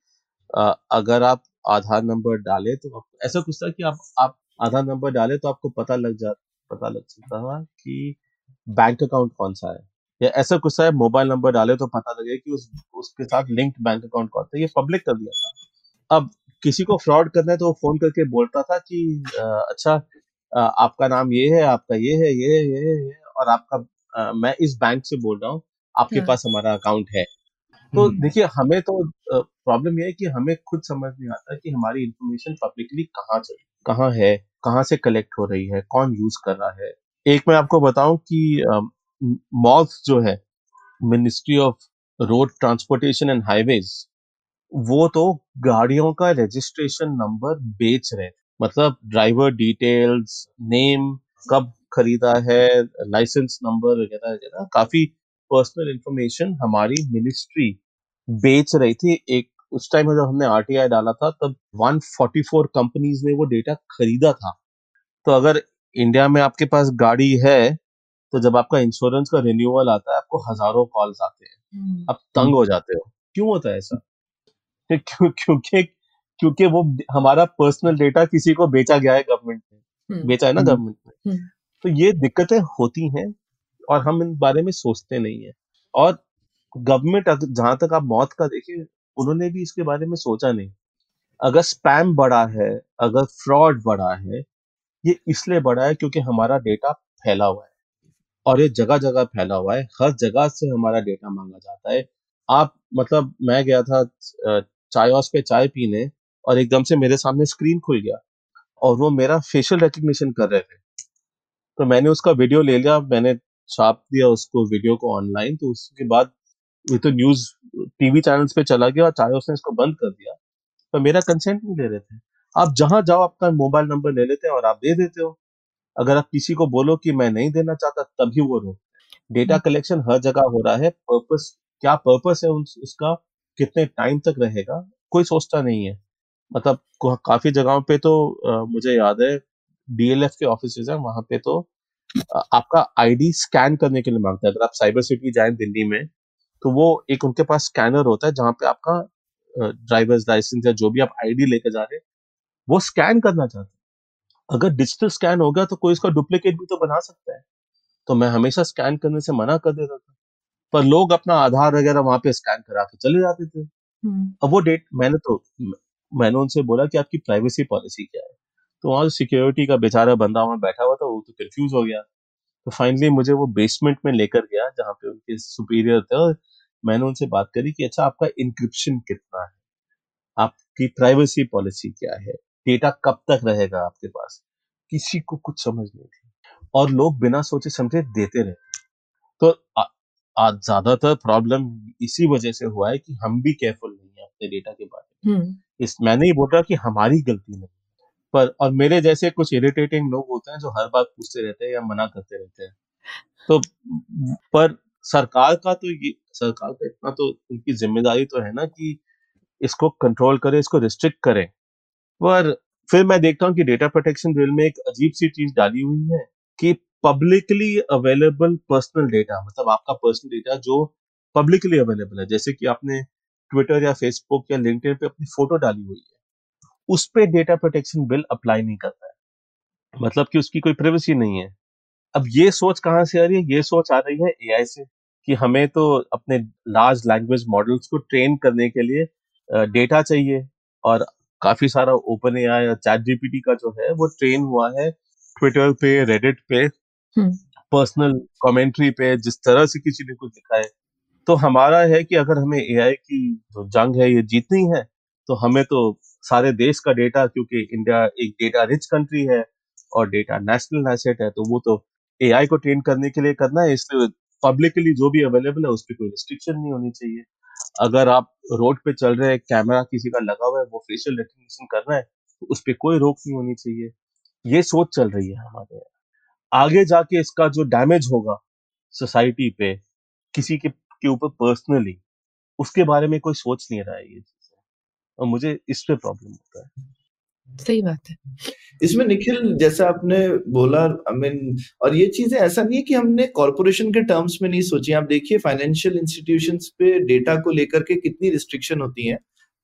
अ, अगर आप आधार नंबर डाले तो आप, ऐसा कुछ था कि आप आप आधार नंबर डाले तो आपको पता लग जा पता लग सकता था कि बैंक अकाउंट कौन सा है। या ऐसा कुछ था मोबाइल नंबर डाले तो पता लगे कि उस उसके साथ लिंक्ड बैंक अकाउंट कौन था? ये पब्लिक कर दिया था। अब किसी को फ्रॉड करना है तो वो फ़ोन करके बोलता था कि अ, अच्छा अ, आपका नाम ये है आपका ये है ये है ये है और आपका अ, मैं इस बैंक से बोल रहा हूँ आपके हाँ। पास हमारा अकाउंट है। तो हम्म, देखिए हमें तो प्रॉब्लम ये है कि हमें खुद समझ नहीं आता कि हमारी इंफॉर्मेशन पब्लिकली कहाँ चल कहाँ है कहाँ से कलेक्ट हो रही है कौन यूज़ कर रहा है। एक मैं आपको बताऊँ कि मॉल्स जो है ministry of road transportation and highways वो तो गाड़ियों का रजिस्ट्रेशन नंबर बेच रहे मतलब ड्राइवर डिटेल्स नेम कब खरीदा है लाइसेंस नंबर वगैरह वगैरह, काफ़ी पर्सनल इंफॉर्मेशन हमारी मिनिस्ट्री बेच रही थी। एक, उस टाइम में जब हमने आरटीआई डाला था, तब 144 कंपनीज़ ने वो डेटा खरीदा था। तो अगर इंडिया में आपके पास गाड़ी है तो जब आपका इंश्योरेंस का रिन्यूअल आता है आपको हज़ारों कॉल्स आते हैं। हम्म, आप तंग हो जाते हो। क्यों होता है ऐसा? क्यों क्योंकि क्योंकि वो हमारा पर्सनल डेटा किसी को बेचा गया है गवर्नमेंट ने। हम्म, बेचा है ना गवर्नमेंट ने। हम्म, तो ये दिक्कतें होती हैं और हम इन बारे में सोचते नहीं है। और गवर्नमेंट जहाँ तक आप मौत का देखिए उन्होंने भी इसके बारे में सोचा नहीं। अगर स्पैम बढ़ा है अगर फ्रॉड बढ़ा है ये इसलिए बढ़ा है क्योंकि हमारा डेटा फैला हुआ है। और ये जगह जगह फैला हुआ है। हर जगह से हमारा डेटा मांगा जाता है। आप मतलब मैं गया था चाय हाउस पे चाय पीने और एकदम से मेरे सामने स्क्रीन खुल गया और वो मेरा फेशियल रिकग्निशन कर रहे थे। तो मैंने उसका वीडियो ले लिया, मैंने छाप दिया उसको वीडियो को ऑनलाइन तो उसके बाद ये तो न्यूज़ टीवी चैनल्स पे चला गया और चाहे उसने इसको बंद कर दिया। तो मेरा कंसेंट नहीं ले रहे थे। आप जहाँ जाओ, आपका मोबाइल नंबर ले लेते हैं और आप दे देते हो। अगर आप किसी को बोलो कि मैं नहीं देना चाहता तभी वो रोक डेटा कलेक्शन हर जगह हो रहा है। पर्पस क्या पर्पस है उस, उसका कितने टाइम तक रहेगा कोई सोचता नहीं है। मतलब काफ़ी जगहों पे तो अ, मुझे याद है डीएलएफ के ऑफ़िस है वहाँ पे तो अ, आपका आईडी स्कैन करने के लिए माँगता है। अगर आप साइबर सिटी जाए दिल्ली में तो वो एक उनके पास स्कैनर होता है जहाँ पे आपका ड्राइवर्स लाइसेंस या जो भी आप आईडी लेकर जा रहे हैं वो स्कैन करना चाहते हैं। अगर डिजिटल स्कैन होगा तो कोई इसका डुप्लीकेट भी तो बना सकता है। तो मैं हमेशा स्कैन करने से मना कर देता था। पर लोग अपना आधार वगैरह वहाँ पे स्कैन करा के चले जाते थे। हम्म, अब वो डेट मैंने तो मैंने उनसे बोला कि आपकी प्राइवेसी पॉलिसी क्या है? तो वहाँ सिक्योरिटी का बेचारा बंदा वहाँ बैठा हुआ था वो तो कंफ्यूज हो गया। तो फाइनली मुझे वो बेसमेंट में लेकर गया जहाँ पे उनके सुपीरियर थे और मैंने उनसे बात करी कि अच्छा आपका इंक्रिप्शन कितना है? आपकी प्राइवेसी पॉलिसी क्या है? डेटा कब तक रहेगा आपके पास? किसी को कुछ समझ नहीं थी। और लोग बिना सोचे समझे देते रहे। तो आज ज़्यादातर प्रॉब्लम इसी वजह से हुआ है कि हम भी केयरफुल नहीं है अपने डेटा के बारे में। हम्म, इस मैं नहीं बोल कि हमारी गलती नहीं पर और मेरे जैसे कुछ इरिटेटिंग लोग होते हैं जो हर बात पूछते रहते हैं या मना करते रहते हैं। तो पर सरकार का तो ये सरकार का इतना तो उनकी ज़िम्मेदारी तो है ना कि इसको कंट्रोल करे इसको रिस्ट्रिक्ट करे। पर फिर मैं देखता हूँ कि डेटा प्रोटेक्शन बिल में एक अजीब सी चीज़ डाली हुई है कि पब्लिकली अवेलेबल पर्सनल डेटा मतलब आपका पर्सनल डेटा जो पब्लिकली अवेलेबल है, जैसे कि आपने ट्विटर या फेसबुक या लिंक्डइन पे अपनी फ़ोटो डाली हुई है, उस पे डेटा प्रोटेक्शन बिल अप्लाई नहीं करता है। मतलब कि उसकी कोई प्राइवेसी नहीं है। अब ये सोच कहाँ से आ रही है? ये सोच आ रही है एआई से कि हमें तो अपने लार्ज लैंग्वेज मॉडल्स को ट्रेन करने के लिए डेटा चाहिए और काफ़ी सारा ओपन एआई और चैट जीपीटी का जो है वो ट्रेन हुआ है ट्विटर पे रेडिट पे हम्म, पर्सनल कमेंट्री पे जिस तरह से किसी ने कुछ लिखा है। तो हमारा है कि अगर हमें एआई की जो जंग है ये जीतनी है तो हमें तो सारे देश का डेटा क्योंकि इंडिया एक डेटा रिच कंट्री है और डेटा नेशनल एसेट है तो वो तो एआई को ट्रेन करने के लिए करना है इसलिए पब्लिकली जो भी अवेलेबल है उस पर कोई रिस्ट्रिक्शन नहीं होनी चाहिए। अगर आप रोड पे चल रहे हैं, कैमरा किसी का लगा हुआ है, वो फेशियल रिकग्निशन कर रहा है तो उस पर कोई रोक नहीं होनी चाहिए। ये सोच चल रही है हमारे यहाँ। आगे जाके इसका जो डैमेज होगा सोसाइटी पे, किसी के के ऊपर पर्सनली उसके बारे में कोई सोच नहीं रहा है ये चीज़ें। और मुझे इस पे प्रॉब्लम होता है। सही बात है। इसमें निखिल, जैसा आपने बोला आई मीन और ये चीज़ें ऐसा नहीं है कि हमने कॉरपोरेशन के टर्म्स में नहीं सोची आप देखिए फाइनेंशियल इंस्टीट्यूशंस पे डेटा को लेकर के कितनी रिस्ट्रिक्शन होती है।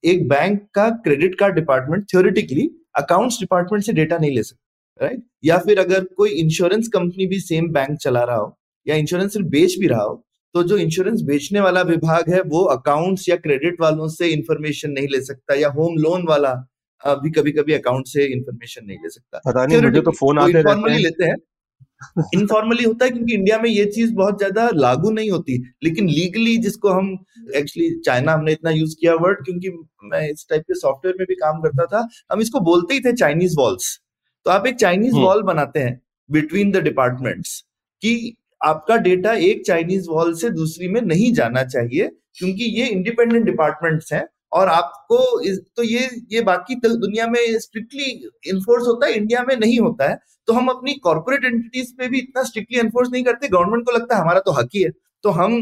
एक बैंक का credit card department theoretically accounts department से डेटा नहीं ले सकता राइट या फिर अगर कोई इंश्योरेंस कंपनी भी सेम बैंक चला रहा हो, या इंश्योरेंस बेच भी रहा हो तो जो इंश्योरेंस बेचने वाला विभाग है, वो अकाउंट्स या क्रेडिट वालों से इंफॉर्मेशन नहीं ले सकता, या होम लोन वाला भी कभी कभी अकाउंट से इन्फॉर्मेशन नहीं ले सकता। पता नहीं मुझे तो फ़ोन आते रहते हैं। लेते हैं। इनफॉर्मली होता है क्योंकि इंडिया में ये चीज़ बहुत ज़्यादा लागू नहीं होती। लेकिन लीगली जिसको हम एक्चुअली चाइना हमने इतना यूज़ किया वर्ड क्योंकि मैं इस टाइप के सॉफ्टवेयर में भी काम करता था हम इसको बोलते ही थे चाइनीज़ वॉल्स तो आप एक चाइनीज़ हम्म। वॉल बनाते हैं बिटवीन द डिपार्टमेंट्स कि आपका डेटा एक चाइनीज़ वॉल से दूसरी में नहीं जाना चाहिए क्योंकि ये इंडिपेंडेंट डिपार्टमेंट्स हैं। और आपको इस, तो ये ये बाकी दुनिया में स्ट्रिक्टली इन्फोर्स होता है इंडिया में नहीं होता है। तो हम अपनी कॉर्पोरेट एंटिटीज पे भी इतना स्ट्रिक्टली एनफोर्स नहीं करते। गवर्नमेंट को लगता है हमारा तो हक ही है। तो हम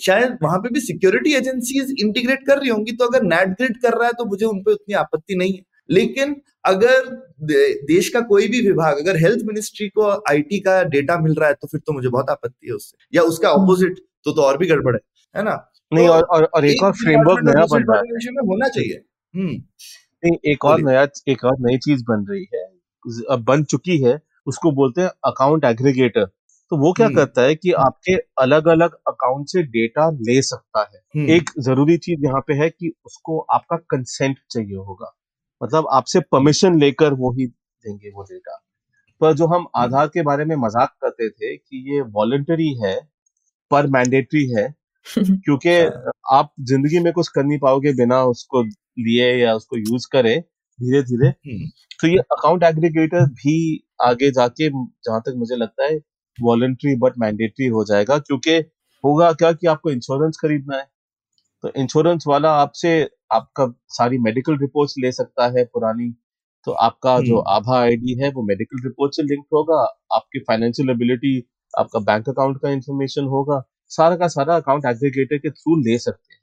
शायद वहाँ पे भी सिक्योरिटी एजेंसीज इंटीग्रेट कर रही होंगी तो अगर नेट ग्रिड कर रहा है तो मुझे उनपे उतनी आपत्ति नहीं है। लेकिन अगर देश का कोई भी विभाग अगर हेल्थ मिनिस्ट्री को आईटी का डेटा मिल रहा है तो फिर तो मुझे बहुत आपत्ति है उससे। या उसका ऑपोजिट तो तो और भी गड़बड़ है। है ना? नहीं तो और, और और एक और फ्रेमवर्क नया बन रहा है। होना चाहिए। हम्म। नहीं एक और नया एक और नई चीज़ बन रही है अब बन चुकी है उसको बोलते हैं अकाउंट एग्रीगेटर तो वो क्या करता है कि आपके अलग अलग अकाउंट से डेटा ले सकता है। एक ज़रूरी चीज़ यहाँ पे है कि उसको आपका कंसेंट चाहिए होगा। मतलब आपसे परमिशन लेकर वो ही देंगे वो डेटा पर जो हम आधार के बारे में मज़ाक करते थे कि ये वॉलेंटरी है पर मैंडेटरी है क्योंकि हाँ। आप ज़िंदगी में कुछ कर नहीं पाओगे बिना उसको लिए या उसको यूज़ करे धीरे धीरे हम्म। तो ये अकाउंट एग्रीगेटर भी आगे जाके जहाँ तक मुझे लगता है वॉलेंट्री बट मैंडेटरी हो जाएगा क्योंकि होगा क्या कि आपको इंश्योरेंस खरीदना है तो इंश्योरेंस वाला आपसे आपका सारी मेडिकल रिपोर्ट्स ले सकता है पुरानी तो आपका जो हम्म। आभा आईडी है वो मेडिकल रिपोर्ट से लिंक होगा आपकी फाइनेंशियल एबिलिटी आपका बैंक अकाउंट का इंफॉर्मेशन होगा सारा का सारा अकाउंट एग्रीगेटर के थ्रू ले सकते हैं।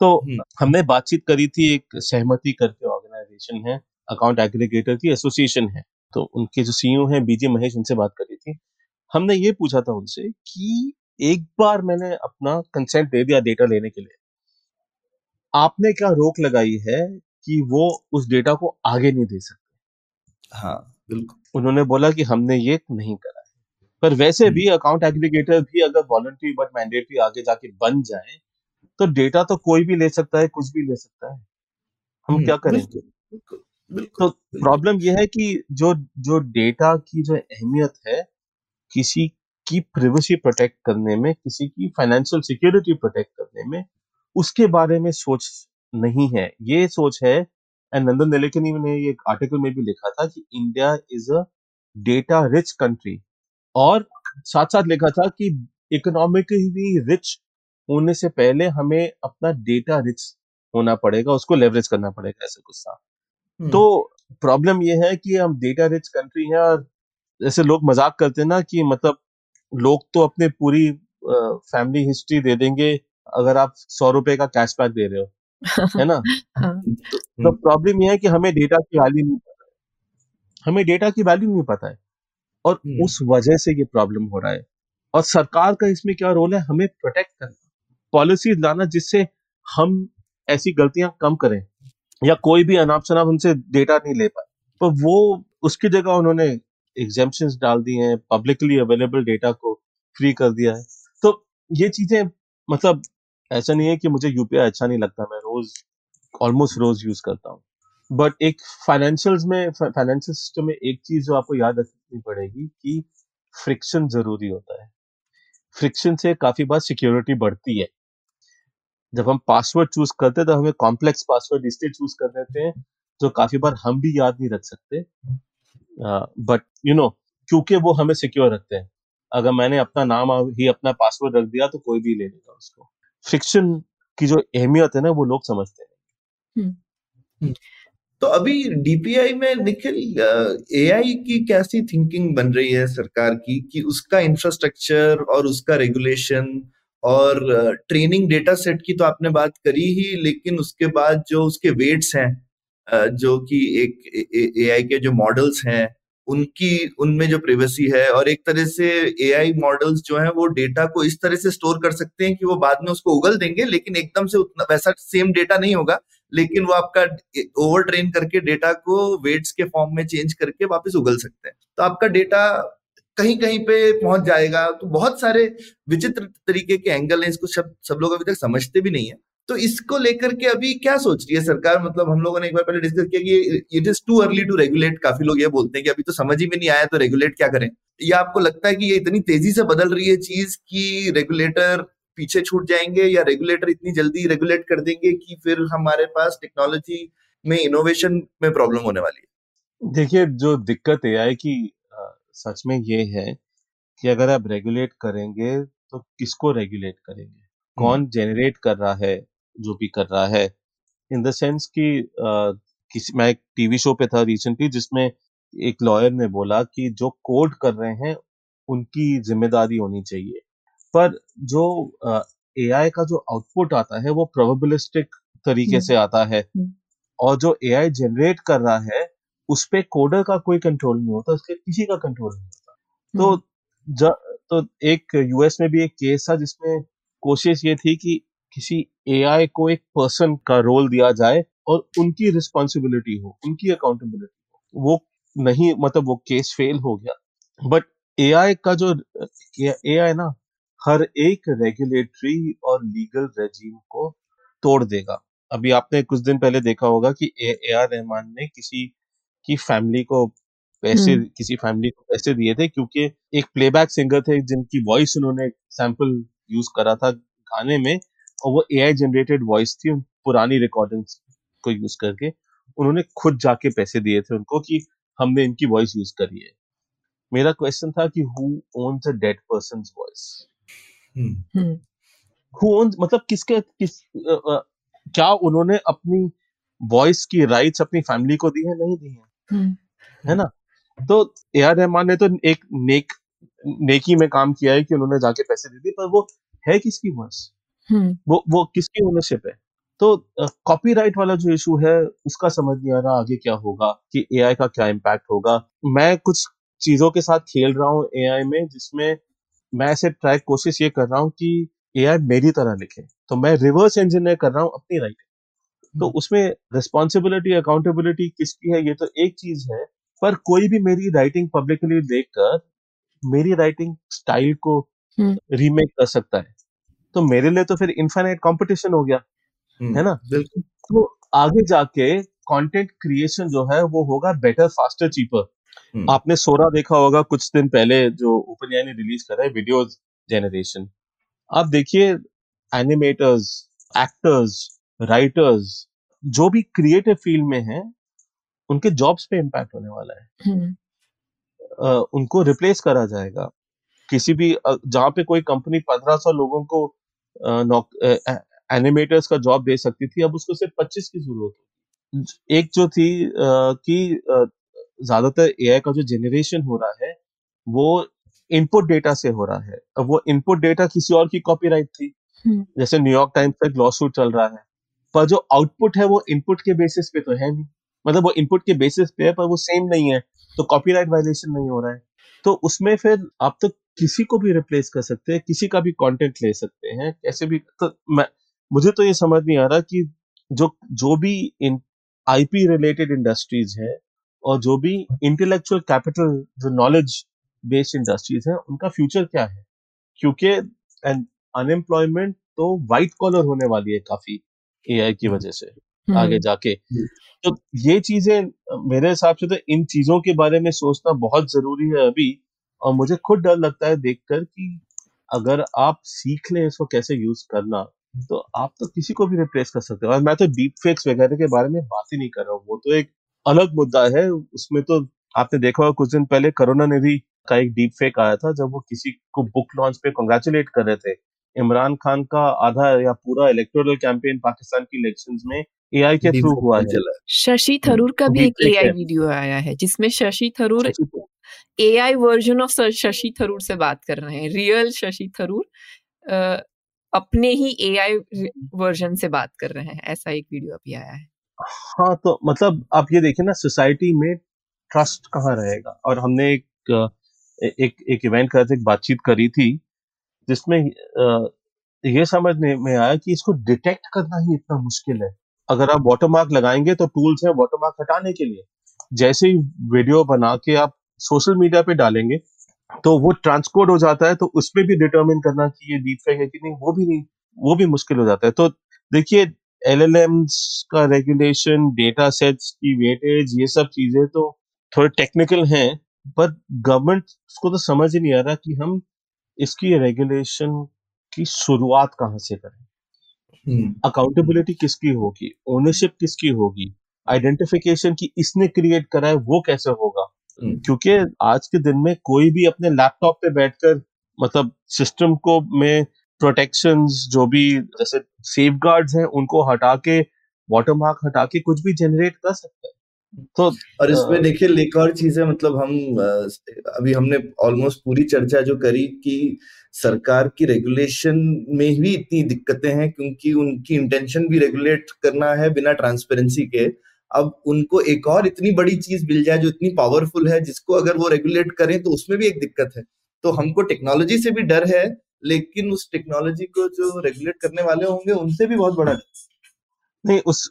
तो हम्म। हमने बातचीत करी थी एक सहमति करके ऑर्गेनाइजेशन है अकाउंट एग्रीगेटर की एसोसिएशन है। तो उनके जो सीईओ हैं बीजे महेश उनसे बात करी थी। हमने ये पूछा था उनसे कि एक बार मैंने अपना कंसेंट दे दिया डेटा लेने के लिए। आपने क्या रोक लगाई है कि वो उस डेटा को आगे नहीं दे सकते? हाँ बिल्कुल। उन्होंने बोला कि हमने ये नहीं करा। पर वैसे भी अकाउंट हम्म। एग्रीगेटर भी अगर वॉलंटरी बट मैंडेटरी आगे जाके बन जाए तो डेटा तो कोई भी ले सकता है कुछ भी ले सकता है। हम हम्म, क्या करेंगे तो प्रॉब्लम यह है कि जो जो डेटा की जो अहमियत है किसी की प्रिवेसी प्रोटेक्ट करने में किसी की फाइनेंशियल सिक्योरिटी प्रोटेक्ट करने में उसके बारे में सोच नहीं है। ये सोच है एंड नंदन नेलेकनी ने एक आर्टिकल में भी लिखा था कि India is a data rich country और साथ साथ लिखा था कि इकोनॉमिकली रिच होने से पहले हमें अपना डेटा रिच होना पड़ेगा उसको लेवरेज करना पड़ेगा ऐसा कुछ था हम्म। तो प्रॉब्लम ये है कि हम डेटा रिच कंट्री है और जैसे लोग मज़ाक करते हैं ना कि मतलब लोग तो अपने पूरी फैमिली हिस्ट्री दे देंगे अगर आप सौ रुपए का कैशबैक दे रहे हो है ना हाँ। तो प्रॉब्लम यह है कि हमें डेटा की वैल्यू नहीं पता है हमें डेटा की वैल्यू नहीं पता है और हम्म। उस वजह से ये प्रॉब्लम हो रहा है। और सरकार का इसमें क्या रोल है? हमें प्रोटेक्ट करना। पॉलिसी लाना जिससे हम ऐसी गलतियाँ कम करें या कोई भी अनाप शनाप उनसे डेटा नहीं ले पाए। तो वो उसकी जगह उन्होंने एग्जामेशन डाल दिए हैं पब्लिकली अवेलेबल डेटा को फ्री कर दिया है। तो ये चीज़ें मतलब ऐसा नहीं है कि मुझे यूपीआई अच्छा नहीं लगता। मैं रोज ऑलमोस्ट रोज यूज़ करता हूँ। बट एक फाइनेंशियल में फाइनेंशियल सिस्टम में एक चीज़ जो आपको याद रखनी पड़ेगी कि फ्रिक्शन ज़रूरी होता है। फ्रिक्शन से काफ़ी बार सिक्योरिटी बढ़ती है। जब हम पासवर्ड चूज़ करते हैं तो हमें कॉम्प्लेक्स पासवर्ड इसलिए चूज़ कर देते हैं जो काफ़ी बार हम भी याद नहीं रख सकते। बट यू नो क्योंकि वो हमें सिक्योर रखते हैं। अगर मैंने अपना नाम ही अपना पासवर्ड रख दिया तो कोई भी ले लेगा उसको। फ्रिक्शन की जो अहमियत है ना वो लोग समझते हैं। हम्म। हम्म। तो अभी डीपीआई में निखिल एआई की कैसी थिंकिंग बन रही है सरकार की कि उसका इंफ्रास्ट्रक्चर और उसका रेगुलेशन और ट्रेनिंग डेटा सेट की तो आपने बात करी ही, लेकिन उसके बाद जो उसके वेट्स हैं जो कि एक एआई के जो मॉडल्स हैं, उनकी, उनमें जो प्रिवेसी है और एक तरह से एआई मॉडल्स जो हैं वो डेटा को इस तरह से स्टोर कर सकते हैं कि वो बाद में उसको उगल देंगे, लेकिन एकदम से उतना वैसा सेम डेटा नहीं होगा। लेकिन वो आपका ओवर ट्रेन करके डेटा को वेट्स के फॉर्म में चेंज करके वापस उगल सकते हैं। तो आपका डेटा कहीं कहीं पे पहुँच जाएगा। तो बहुत सारे विचित्र तरीके के एंगल हैं, इसको सब सब लोग अभी तक समझते भी नहीं है। तो इसको लेकर के अभी क्या सोच रही है सरकार? मतलब हम लोगों ने एक बार पहले डिस्कस किया कि it is too early to regulate काफ़ी लोग ये बोलते हैं कि अभी तो समझ ही में नहीं आया तो रेगुलेट क्या करें? या आपको लगता है कि ये इतनी तेज़ी से बदल रही है चीज़ कि रेगुलेटर पीछे छूट जाएँगे या रेगुलेटर इतनी जल्दी रेगुलेट कर देंगे कि फिर हमारे पास टेक्नोलॉजी में इनोवेशन में प्रॉब्लम होने वाली है। देखिए जो दिक्कत है कि सच में ये है कि अगर आप रेगुलेट करेंगे तो किसको रेगुलेट करेंगे? कौन जेनरेट कर रहा है? जो भी कर रहा है। इन द सेंस कि किसी मैं एक टीवी शो पे था रिसेंटली जिसमें एक लॉयर ने बोला कि जो कोड कर रहे हैं उनकी ज़िम्मेदारी होनी चाहिए। पर जो एआई का जो आउटपुट आता है वो प्रोबेबिलिस्टिक तरीके से आता है। और जो एआई जनरेट कर रहा है उस पर कोडर का कोई कंट्रोल नहीं होता उसके किसी का कंट्रोल नहीं होता। तो ज, तो एक यूएस में भी एक केस था जिसमें कोशिश ये थी कि किसी एआई को एक पर्सन का रोल दिया जाए और उनकी रिस्पॉन्सिबिलिटी हो उनकी अकाउंटेबिलिटी हो। वो नहीं मतलब वो केस फेल हो गया। बट एआई का जो एआई ना हर एक रेगुलेटरी और लीगल रेजीम को तोड़ देगा। अभी आपने कुछ दिन पहले देखा होगा कि ए आर रहमान ने किसी की फैमिली को पैसे हम्म। किसी फैमिली को पैसे दिए थे क्योंकि एक प्लेबैक सिंगर थे जिनकी वॉइस उन्होंने सैंपल यूज़ करा था गाने में और वो एआई जनरेटेड वॉइस थी पुरानी रिकॉर्डिंग्स को यूज़ करके। उन्होंने खुद जाके पैसे दिए थे उनको कि हमने इनकी वॉइस यूज़ करी है। मेरा क्वेश्चन था कि who owns a dead person voice who owns मतलब किसके किस आ, आ, क्या उन्होंने अपनी वॉइस की राइट्स अपनी फैमिली को दी है? नहीं दी है। हम्म। है ना? तो ए आर रहमान ने तो एक नेक नेकी में काम किया है कि उन्होंने जाके पैसे दे दिए पर वो है किसकी वॉइस हम्म। वो वो किसकी ओनरशिप है? तो कॉपीराइट वाला जो इशू है उसका समझ नहीं आ रहा आगे क्या होगा कि एआई का क्या इम्पैक्ट होगा। मैं कुछ चीज़ों के साथ खेल रहा हूँ एआई में जिसमें मैं ऐसे ट्राई कोशिश ये कर रहा हूँ कि एआई मेरी तरह लिखे। तो मैं रिवर्स इंजीनियर कर रहा हूँ अपनी राइटिंग तो हम्म। उसमें रिस्पॉन्सिबिलिटी अकाउंटेबिलिटी किसकी है ये तो एक चीज़ है। पर कोई भी मेरी राइटिंग पब्लिकली देखकर मेरी राइटिंग स्टाइल को रीमेक हम्म। कर सकता है। तो मेरे लिए तो फिर इन्फाइनाइट कंपटीशन हो गया है ना? बिल्कुल। तो आगे जाके कंटेंट क्रिएशन जो है वो होगा बेटर फास्टर चीपर आपने सोरा देखा होगा कुछ दिन पहले जो ओपन ने रिलीज़ करा है वीडियो जेनरेशन आप देखिए एनिमेटर्स एक्टर्स राइटर्स जो भी क्रिएटिव फ़ील्ड में है उनके जॉब्स पे इम्पैक्ट होने वाला है। Uh, उनको रिप्लेस करा जाएगा। किसी भी जहाँ पे कोई कंपनी पंद्रह सौ लोगों को एनिमेटर्स का जॉब दे सकती थी अब उसको सिर्फ़ पच्चीस की ज़रूरत है एक जो थी कि ज़्यादातर एआई का जो जेनरेशन हो रहा है वो इनपुट डेटा से हो रहा है। अब वो इनपुट डेटा किसी और की कॉपीराइट थी। हम्म। जैसे न्यूयॉर्क टाइम्स का लॉ सूट चल रहा है। पर जो आउटपुट है वो इनपुट के बेसिस पे तो है नहीं। मतलब वो इनपुट के बेसिस पे है पर वो सेम नहीं है। तो कॉपीराइट वायलेशन नहीं हो रहा है। तो उसमें फिर आप तो किसी को भी रिप्लेस कर सकते हैं किसी का भी कंटेंट ले सकते हैं कैसे भी। तो मैं मुझे तो ये समझ नहीं आ रहा कि जो जो भी इन आईपी रिलेटेड इंडस्ट्रीज़ है और जो भी इंटेलेक्चुअल कैपिटल जो नॉलेज बेस्ड इंडस्ट्रीज़ है उनका फ्यूचर क्या है क्योंकि अनएम्प्लॉयमेंट तो वाइट कॉलर होने वाली है काफ़ी एआई की वजह से हम्म। आगे जाके। तो ये चीज़ें मेरे हिसाब से तो इन चीज़ों के बारे में सोचना बहुत ज़रूरी है अभी और मुझे खुद डर लगता है देखकर कि अगर आप सीख लें इसको कैसे यूज़ करना तो आप तो किसी को भी रिप्लेस कर सकते हो और मैं तो डीप फेक्स वगैरह के बारे में बात ही नहीं कर रहा हूँ वो तो एक अलग मुद्दा है। उसमें तो आपने देखा होगा कुछ दिन पहले करोना निधि का एक डीप फेक आया था जब वो किसी को बुक लॉन्च पे कंग्रेचुलेट कर रहे थे। इमरान खान का आधा या पूरा इलेक्टोरल कैंपेन पाकिस्तान की इलेक्शंस में एआई के थ्रू हुआ है। शशि थरूर का भी एक एआई वीडियो आया है जिसमें Shashi Tharoor AI version of Shashi Tharoor से बात कर रहे हैं। रियल शशि थरूर अपने ही एआई वर्जन से बात कर रहे हैं। ऐसा एक वीडियो अभी आया है। हाँ तो मतलब आप ये देखिए ना, सोसाइटी में ट्रस्ट कहाँ रहेगा? और हमने एक एक एक इवेंट कर एक बातचीत करी थी, जिसमें ये समझने में आया कि इसको डिटेक्ट करना ही इतना मुश्किल है। अगर आप वाटरमार्क लगाएँगे तो टूल्स हैं वाटरमार्क हटाने के लिए। जैसे ही वीडियो बना के आप सोशल मीडिया पे डालेंगे तो वो ट्रांसकोड हो जाता है तो उसमें भी डिटर्मिन करना कि ये डीप फेक है कि नहीं, वो भी नहीं, वो भी मुश्किल हो जाता है। तो देखिए एल का रेगुलेशन डेटा सेट्स की वेटेज ये सब चीज़ें तो थोड़े टेक्निकल हैं पर गवर्नमेंट को तो समझ ही नहीं आ रहा कि हम इसकी रेगुलेशन की शुरुआत कहाँ से करें अकाउंटेबिलिटी हम्म। किसकी होगी ओनरशिप किसकी होगी आइडेंटिफिकेशन की इसने क्रिएट करा है वो कैसे होगा हम्म। क्योंकि आज के दिन में कोई भी अपने लैपटॉप पे बैठकर मतलब सिस्टम को में प्रोटेक्शन जो भी जैसे सेफ़ हैं उनको हटा के वाटर मार्क हटा के कुछ भी जनरेट कर सकता है। तो और इसमें देखिए एक और चीज़ है मतलब हम अभी हमने ऑलमोस्ट पूरी चर्चा जो करी कि सरकार की रेगुलेशन में भी इतनी दिक्कतें हैं क्योंकि उनकी इंटेंशन भी रेगुलेट करना है बिना ट्रांसपेरेंसी के। अब उनको एक और इतनी बड़ी चीज़ मिल जाए जो इतनी पावरफुल है जिसको अगर वो रेगुलेट करें तो उसमें भी एक दिक्कत है। तो हमको टेक्नोलॉजी से भी डर है लेकिन उस टेक्नोलॉजी को जो रेगुलेट करने वाले होंगे उनसे भी बहुत बड़ा नहीं उस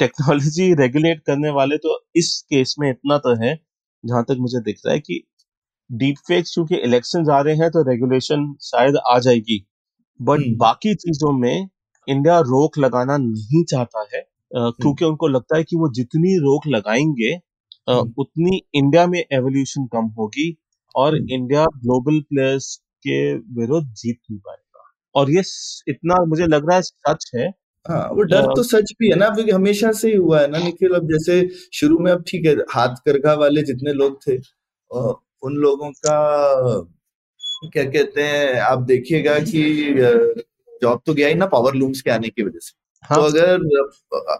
टेक्नोलॉजी रेगुलेट करने वाले तो इस केस में इतना तो है जहाँ तक मुझे दिख रहा है कि डीप फेक्स क्योंकि इलेक्शन आ रहे हैं तो रेगुलेशन शायद आ जाएगी बट हम्म। बाकी चीज़ों में इंडिया रोक लगाना नहीं चाहता है हम्म। क्योंकि उनको लगता है कि वो जितनी रोक लगाएँगे हम्म। उतनी इंडिया में एवोल्यूशन कम होगी और इंडिया ग्लोबल प्लेयर्स के विरुद्ध जीत नहीं पाएगा। और ये इतना मुझे लग रहा है सच है। हाँ वो डर तो सच भी है ना क्योंकि हमेशा से ही हुआ है ना निखिल अब जैसे शुरू में अब ठीक है हाथ करघा वाले जितने लोग थे उन लोगों का क्या कहते हैं आप देखिएगा कि जॉब तो गया ही ना पावर लूम्स के आने की वजह से। हाँ। तो अगर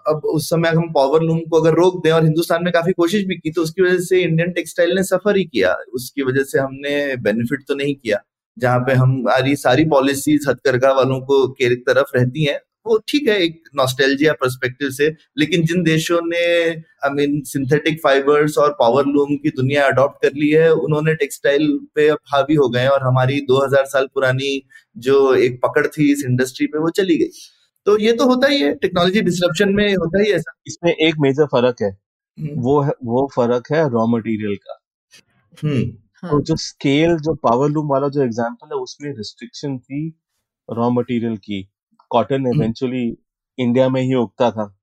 अब उस समय हम पावर लूम को अगर रोक दें और हिंदुस्तान में काफ़ी कोशिश भी की तो उसकी वजह से इंडियन टेक्सटाइल ने सफ़र ही किया। उसकी वजह से हमने बेनिफिट तो नहीं किया। जहाँ पे हमारी सारी पॉलिसीज़ हथकरघा वालों को के तरफ़ रहती हैं वो ठीक है एक नॉस्टैल्जिया पर्सपेक्टिव से लेकिन जिन देशों ने आई मीन सिंथेटिक फाइबर्स और पावर लूम की दुनिया अडॉप्ट कर ली है उन्होंने टेक्सटाइल पे अब हावी हो गए और हमारी 2000 साल पुरानी जो एक पकड़ थी इस इंडस्ट्री पे वो चली गई। तो ये तो होता ही है टेक्नोलॉजी डिस्ट्रप्शन में होता ही ऐसा। इसमें एक मेजर फ़र्क है हम्म। वो है वो फ़र्क है रॉ मटेरियल का। हम्म। तो जो स्केल जो पावर लूम वाला जो एग्जांपल है उसमें रिस्ट्रिक्शन थी रॉ मटेरियल की। कॉटन इवेंचुअली इंडिया में ही उगता था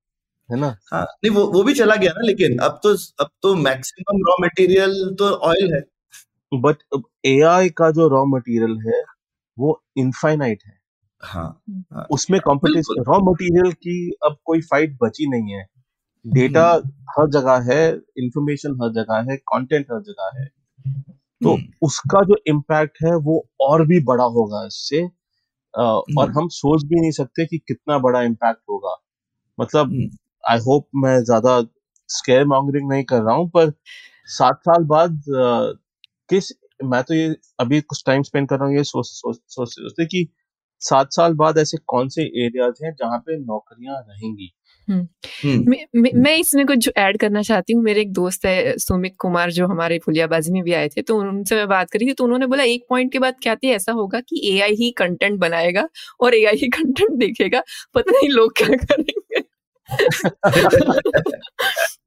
है ना? हाँ नहीं वो वो भी चला गया ना लेकिन अब तो अब तो मैक्सिमम रॉ मटेरियल तो ऑयल है। बट एआई का जो रॉ मटेरियल है वो इनफाइनाइट है। हाँ, हाँ। उसमें कंपटीशन रॉ मटेरियल की अब कोई फाइट बची नहीं है। डेटा हम्म। हर जगह है इंफॉर्मेशन हर जगह है कंटेंट हर जगह है। तो हम्म। उसका जो इम्पैक्ट है वो और भी बड़ा होगा इससे और हम्म। हम सोच भी नहीं सकते कि कितना बड़ा इम्पैक्ट होगा मतलब आई हम्म। होप मैं ज़्यादा स्केयर मॉन्गरिंग नहीं कर रहा हूँ पर सात साल बाद किस मैं तो ये अभी कुछ टाइम स्पेंड कर रहा हूँ ये सोच सोच सोचते कि सात साल बाद ऐसे कौन से एरियाज़ हैं जहाँ पे नौकरियाँ रहेंगी हम्म। मैं इसमें कुछ ऐड करना चाहती हूँ। मेरे एक दोस्त है सुमित कुमार जो हमारे फुलियाबाजी में भी आए थे तो उनसे मैं बात करी थी तो उन्होंने बोला एक पॉइंट के बाद क्या थी ऐसा होगा कि एआई ही कंटेंट बनाएगा और एआई ही कंटेंट देखेगा पता नहीं लोग क्या करेंगे।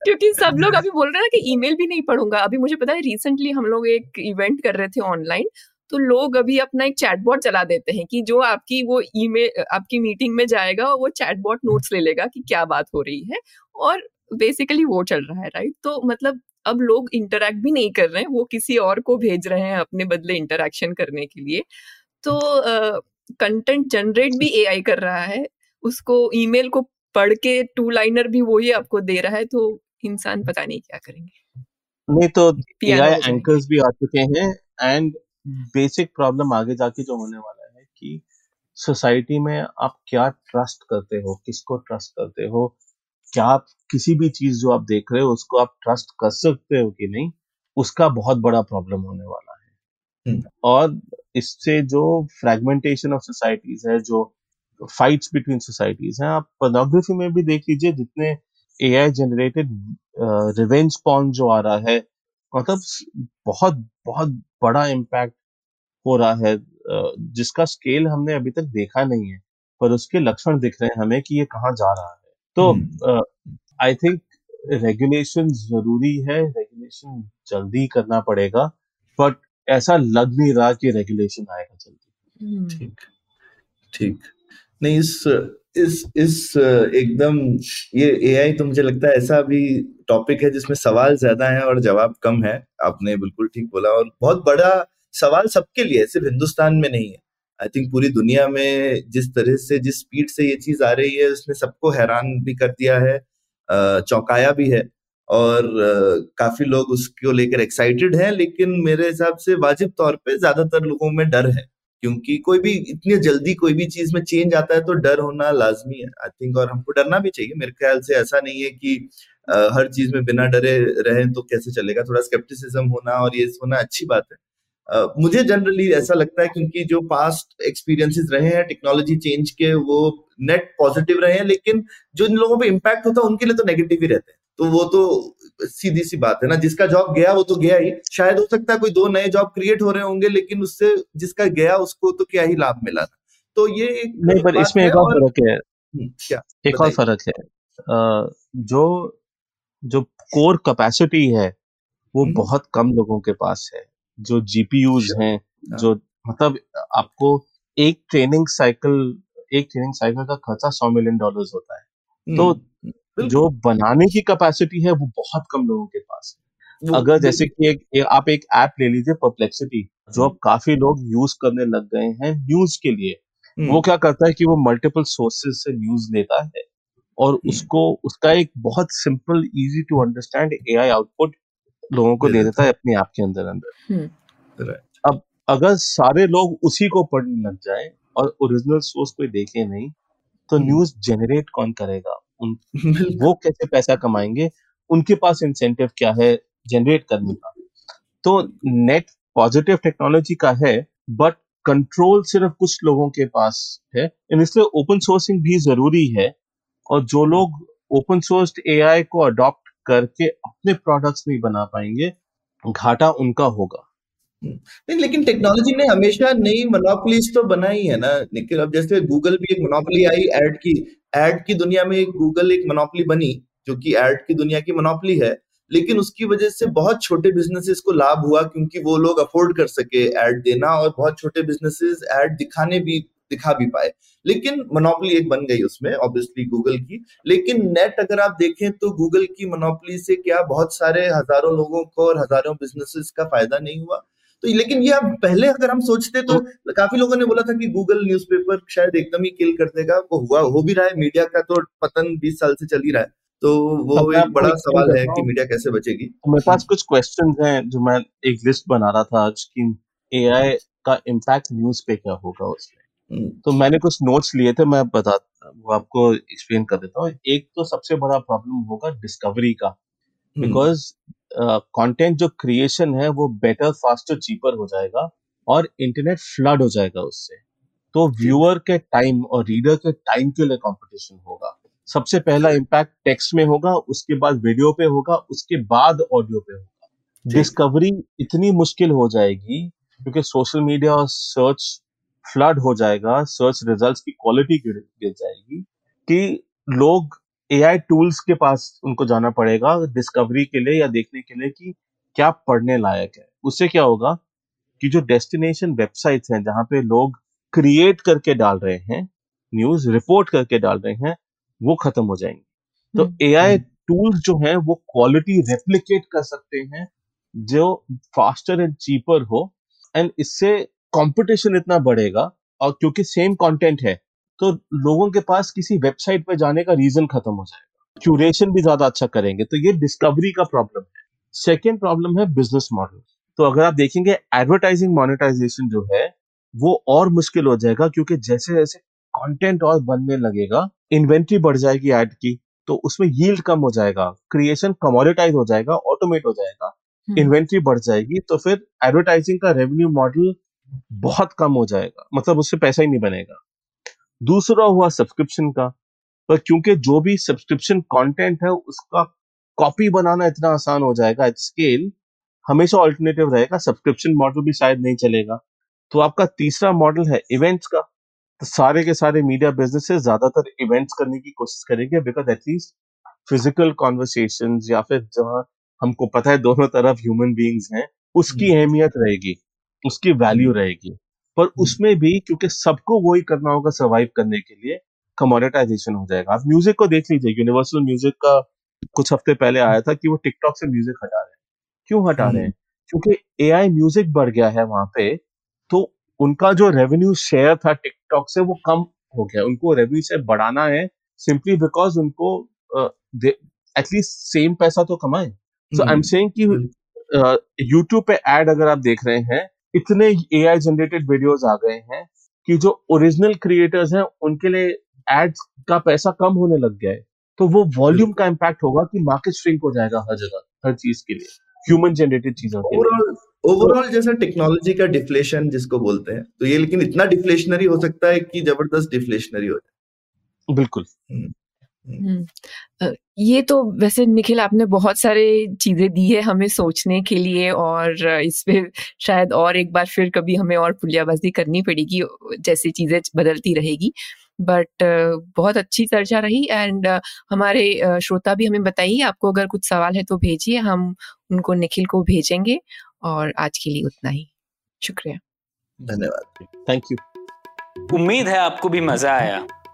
क्योंकि सब लोग अभी बोल रहे हैं कि ईमेल भी नहीं पढ़ूँगा। अभी मुझे पता है रिसेंटली हम लोग एक इवेंट कर रहे थे ऑनलाइन तो लोग अभी अपना एक चैटबॉट चला देते हैं कि जो आपकी वो ईमेल आपकी मीटिंग में जाएगा वो चैटबॉट नोट्स ले लेगा कि क्या बात हो रही है और बेसिकली वो चल रहा है राइट तो मतलब अब लोग इंटरेक्ट भी नहीं कर रहे हैं वो किसी और को भेज रहे हैं अपने बदले इंटरेक्शन करने के लिए। तो कंटेंट uh, जनरेट भी एआई कर रहा है उसको ईमेल को पढ़ के टू लाइनर भी वही आपको दे रहा है तो इंसान पता नहीं क्या करेंगे। नहीं तो एआई एंकर्स भी आ चुके हैं एंड बेसिक प्रॉब्लम आगे जाके जो होने वाला है कि सोसाइटी में आप क्या ट्रस्ट करते हो किसको ट्रस्ट करते हो क्या आप किसी भी चीज़ जो आप देख रहे हो उसको आप ट्रस्ट कर सकते हो कि नहीं उसका बहुत बड़ा प्रॉब्लम होने वाला है हम्म। और इससे जो फ्रेगमेंटेशन ऑफ़ सोसाइटीज है जो फाइट्स बिटवीन सोसाइटीज हैं आप पोर्नोग्राफी में भी देख लीजिए जितने एआई जनरेटेड रिवेंज पॉन जो आ रहा है मतलब बहुत बहुत बड़ा इम्पैक्ट हो रहा है जिसका स्केल हमने अभी तक देखा नहीं है पर उसके लक्षण दिख रहे हैं हमें कि ये कहाँ जा रहा है। तो आई थिंक रेगुलेशन ज़रूरी है रेगुलेशन जल्दी करना पड़ेगा बट ऐसा लग नहीं रहा कि रेगुलेशन आएगा जल्दी। हम्म। ठीक ठीक। नहीं इस इस इस एकदम ये एआई तो मुझे लगता है ऐसा भी टॉपिक है जिसमें सवाल ज़्यादा है और जवाब कम है। आपने बिल्कुल ठीक बोला और बहुत बड़ा सवाल सबके लिए सिर्फ़ हिंदुस्तान में नहीं है। आई थिंक पूरी दुनिया में जिस तरह से, जिस स्पीड से ये चीज़ आ रही है, उसने सबको हैरान भी कर दिया है चौंकाया भी है और काफ़ी लोग उसको लेकर एक्साइटेड हैं, लेकिन मेरे हिसाब से वाजिब तौर पे ज़्यादातर लोगों में डर है। क्योंकि कोई भी इतनी जल्दी कोई भी चीज़ में चेंज आता है तो डर होना लाजमी है आई थिंक और हमको डरना भी चाहिए। मेरे ख्याल से ऐसा नहीं है कि आ, हर चीज़ में बिना डरे रहें तो कैसे चलेगा। थोड़ा स्केप्टिसिज्म होना और ये होना अच्छी बात है। Uh, मुझे जनरली ऐसा लगता है क्योंकि जो पास्ट एक्सपीरियंसेस रहे हैं टेक्नोलॉजी चेंज के वो नेट पॉजिटिव रहे हैं लेकिन जो इन लोगों पे इम्पैक्ट होता है उनके लिए तो नेगेटिव ही रहते हैं। तो वो तो सीधी सी बात है ना। जिसका जॉब गया वो तो गया ही। शायद हो सकता है कोई दो नए जॉब क्रिएट हो रहे होंगे लेकिन उससे जिसका गया उसको तो क्या ही लाभ मिला। था तो ये एक नहीं पर इसमें एक और फ़र्क है। हम्म, क्या? एक और फ़र्क है। जो जो कोर कैपेसिटी है वो हम्म। बहुत कम लोगों के पास है। जो जीपीयूज अच्छा। हैं हाँ। जो मतलब आपको एक ट्रेनिंग साइकिल एक ट्रेनिंग साइकिल का खर्चा सौ मिलियन डॉलर्स होता है। तो हम्म, जो बनाने की कैपेसिटी है वो बहुत कम लोगों के पास है। अगर जैसे कि एक, एक आप एक ऐप ले लीजिए परप्लेक्सिटी जो अब काफ़ी लोग यूज़ करने लग गए हैं न्यूज़ के लिए। हम्म, वो क्या करता है कि वो मल्टीपल सोर्सेज से न्यूज़ लेता है और उसको उसका एक बहुत simple easy to understand AI output लोगों को दे देता है। अपने ऐप के अंदर अंदर। हम्म। अब अगर सारे लोग उसी को पढ़ने लग जाए और ओरिजिनल सोर्स कोई देखे नहीं तो हम्म। न्यूज़ जनरेट कौन करेगा? उन वो कैसे पैसा कमाएँगे उनके पास इंसेंटिव क्या है जनरेट करने का। तो नेट पॉजिटिव टेक्नोलॉजी का है बट कंट्रोल सिर्फ़ कुछ लोगों के पास है इसलिए ओपन सोर्सिंग भी ज़रूरी है और जो लोग ओपन सोर्स एआई को अडॉप्ट करके अपने प्रोडक्ट्स नहीं बना पाएँगे घाटा उनका होगा। नहीं, लेकिन टेक्नोलॉजी ने हमेशा नई मोनोपोलीज तो बनाई है ना, निखिल। अब जैसे गूगल भी एक मोनोपोली आई एड की। एड की दुनिया में गूगल एक मोनोपोली बनी, जो कि एड की दुनिया की मोनोपोली है। लेकिन उसकी वजह से बहुत छोटे बिजनेसेस को लाभ हुआ, क्योंकि वो लोग अफोर्ड कर सके एड देना और बहुत छोटे बिजनेसेस एड दिखाने भी, दिखा भी पाए। लेकिन मोनोपोली एक बन गई उसमें ऑब्वियसली गूगल की। लेकिन नेट अगर आप देखें तो गूगल की मोनोपोली से क्या बहुत सारे हज़ारों लोगों को और हज़ारों बिजनेसेस का फ़ायदा नहीं हुआ। तो लेकिन ये अब पहले अगर हम सोचते तो काफ़ी लोगों ने बोला था कि गूगल न्यूज़पेपर शायद एकदम ही किल कर देगा। वो हुआ हो भी रहा है मीडिया का तो पतन बीस साल से चल ही रहा है। तो वो एक बड़ा सवाल है कि मीडिया कैसे बचेगी। तो मेरे पास कुछ क्वेश्चन हैं जो मैं एक लिस्ट बना रहा था आज की एआई का इम्पैक्ट न्यूज़ पे क्या होगा उसमें। हम्म, तो मैंने कुछ नोट्स लिए थे मैं बता वो आपको एक्सप्लेन कर देता हूँ। एक तो सबसे बड़ा प्रॉब्लम होगा डिस्कवरी का। हम्म, बिकॉज़ कंटेंट जो क्रिएशन है वो बेटर फास्टर चीपर हो जाएगा और इंटरनेट फ्लड हो जाएगा उससे। तो व्यूअर के टाइम और रीडर के टाइम के लिए कंपटीशन होगा। सबसे पहला इम्पैक्ट टेक्स्ट में होगा उसके बाद वीडियो पे होगा उसके बाद ऑडियो पे होगा। डिस्कवरी इतनी मुश्किल हो जाएगी क्योंकि सोशल मीडिया और सर्च फ्लड हो जाएगा सर्च रिजल्ट्स की क्वालिटी गिर गिर जाएगी कि लोग एआई टूल्स के पास उनको जाना पड़ेगा डिस्कवरी के लिए या देखने के लिए कि क्या पढ़ने लायक है। उससे क्या होगा कि जो डेस्टिनेशन वेबसाइट्स हैं जहाँ पे लोग क्रिएट करके डाल रहे हैं न्यूज़ रिपोर्ट करके डाल रहे हैं वो खत्म हो जाएँगे। तो ए एआई टूल्स जो हैं वो क्वालिटी रेप्लिकेट कर सकते हैं जो फास्टर एंड चीपर हो एंड इससे कंपटीशन इतना बढ़ेगा और क्योंकि सेम कंटेंट है तो लोगों के पास किसी वेबसाइट पे जाने का रीजन खत्म हो जाएगा। क्यूरेशन भी ज़्यादा अच्छा करेंगे। तो ये डिस्कवरी का प्रॉब्लम है। सेकेंड प्रॉब्लम है बिज़नेस मॉडल तो अगर आप देखेंगे एडवर्टाइजिंग मोनेटाइजेशन जो है वो और मुश्किल हो जाएगा क्योंकि जैसे जैसे कंटेंट और बनने लगेगा इन्वेंट्री बढ़ जाएगी ऐड की तो उसमें यील्ड कम हो जाएगा क्रिएशन कमोडिटाइज हो जाएगा ऑटोमेट हो जाएगा हम्म, इन्वेंट्री बढ़ जाएगी तो फिर एडवर्टाइजिंग का रेवेन्यू मॉडल बहुत कम हो जाएगा। मतलब उससे पैसा ही नहीं बनेगा। दूसरा हुआ सब्सक्रिप्शन का। पर क्योंकि जो भी सब्सक्रिप्शन कंटेंट है उसका कॉपी बनाना इतना आसान हो जाएगा एट स्केल हमेशा ऑल्टरनेटिव रहेगा सब्सक्रिप्शन मॉडल भी शायद नहीं चलेगा। तो आपका तीसरा मॉडल है इवेंट्स का। तो सारे के सारे मीडिया बिजनेसेस ज़्यादातर इवेंट्स करने की कोशिश करेंगे बिकॉज़ एटलीस्ट फ़िज़िकल कॉन्वर्सेशन या फिर जहाँ हमको पता है दोनों तरफ़ ह्यूमन बींग्स हैं उसकी। अहमियत रहेगी उसकी वैल्यू रहेगी। पर उसमें भी क्योंकि सबको वही करना होगा सर्वाइव करने के लिए कमोडिटाइजेशन हो जाएगा। आप म्यूज़िक को देख लीजिए यूनिवर्सल म्यूज़िक का कुछ हफ़्ते पहले आया था कि वो टिकटॉक से म्यूज़िक हटा रहे हैं। क्यों हटा रहे हैं? क्योंकि एआई म्यूज़िक बढ़ गया है वहाँ पे तो उनका जो रेवेन्यू शेयर था टिकटॉक से वो कम हो गया। उनको रेवेन्यू शेयर बढ़ाना है सिंपली बिकॉज़ उनको एटलीस्ट सेम पैसा तो कमाए। सो आई एम सेइंग कि यूट्यूब पे एड अगर आप देख रहे हैं इतने ए आई जनरेटेड वीडियोज़ आ गए हैं कि जो ओरिजिनल क्रिएटर्स हैं उनके लिए एड्स का पैसा कम होने लग गया है। तो वो वॉल्यूम का इम्पैक्ट होगा कि मार्केट श्रिंक हो जाएगा हर जगह हर चीज़ के लिए ह्यूमन जनरेटेड चीज़ों के लिए। ओवरऑल जैसे टेक्नोलॉजी का डिफ्लेशन जिसको बोलते हैं तो ये लेकिन इतना डिफ्लेशनरी हो सकता है कि ज़बरदस्त डिफ्लेशनरी हो जाए। बिल्कुल। हम्म, ये तो वैसे निखिल आपने बहुत सारे चीज़ें दी है हमें सोचने के लिए और इस पे शायद और एक बार फिर कभी हमें और पुलियाबाजी करनी पड़ेगी जैसे चीज़ें बदलती रहेगी। बट बहुत अच्छी चर्चा रही एंड हमारे श्रोता भी हमें बताइए आपको अगर कुछ सवाल है तो भेजिए हम उनको निखिल को भेजेंगे और आज के लिए उतना ही। शुक्रिया। धन्यवाद। थैंक यू उम्मीद है आपको भी मज़ा आया।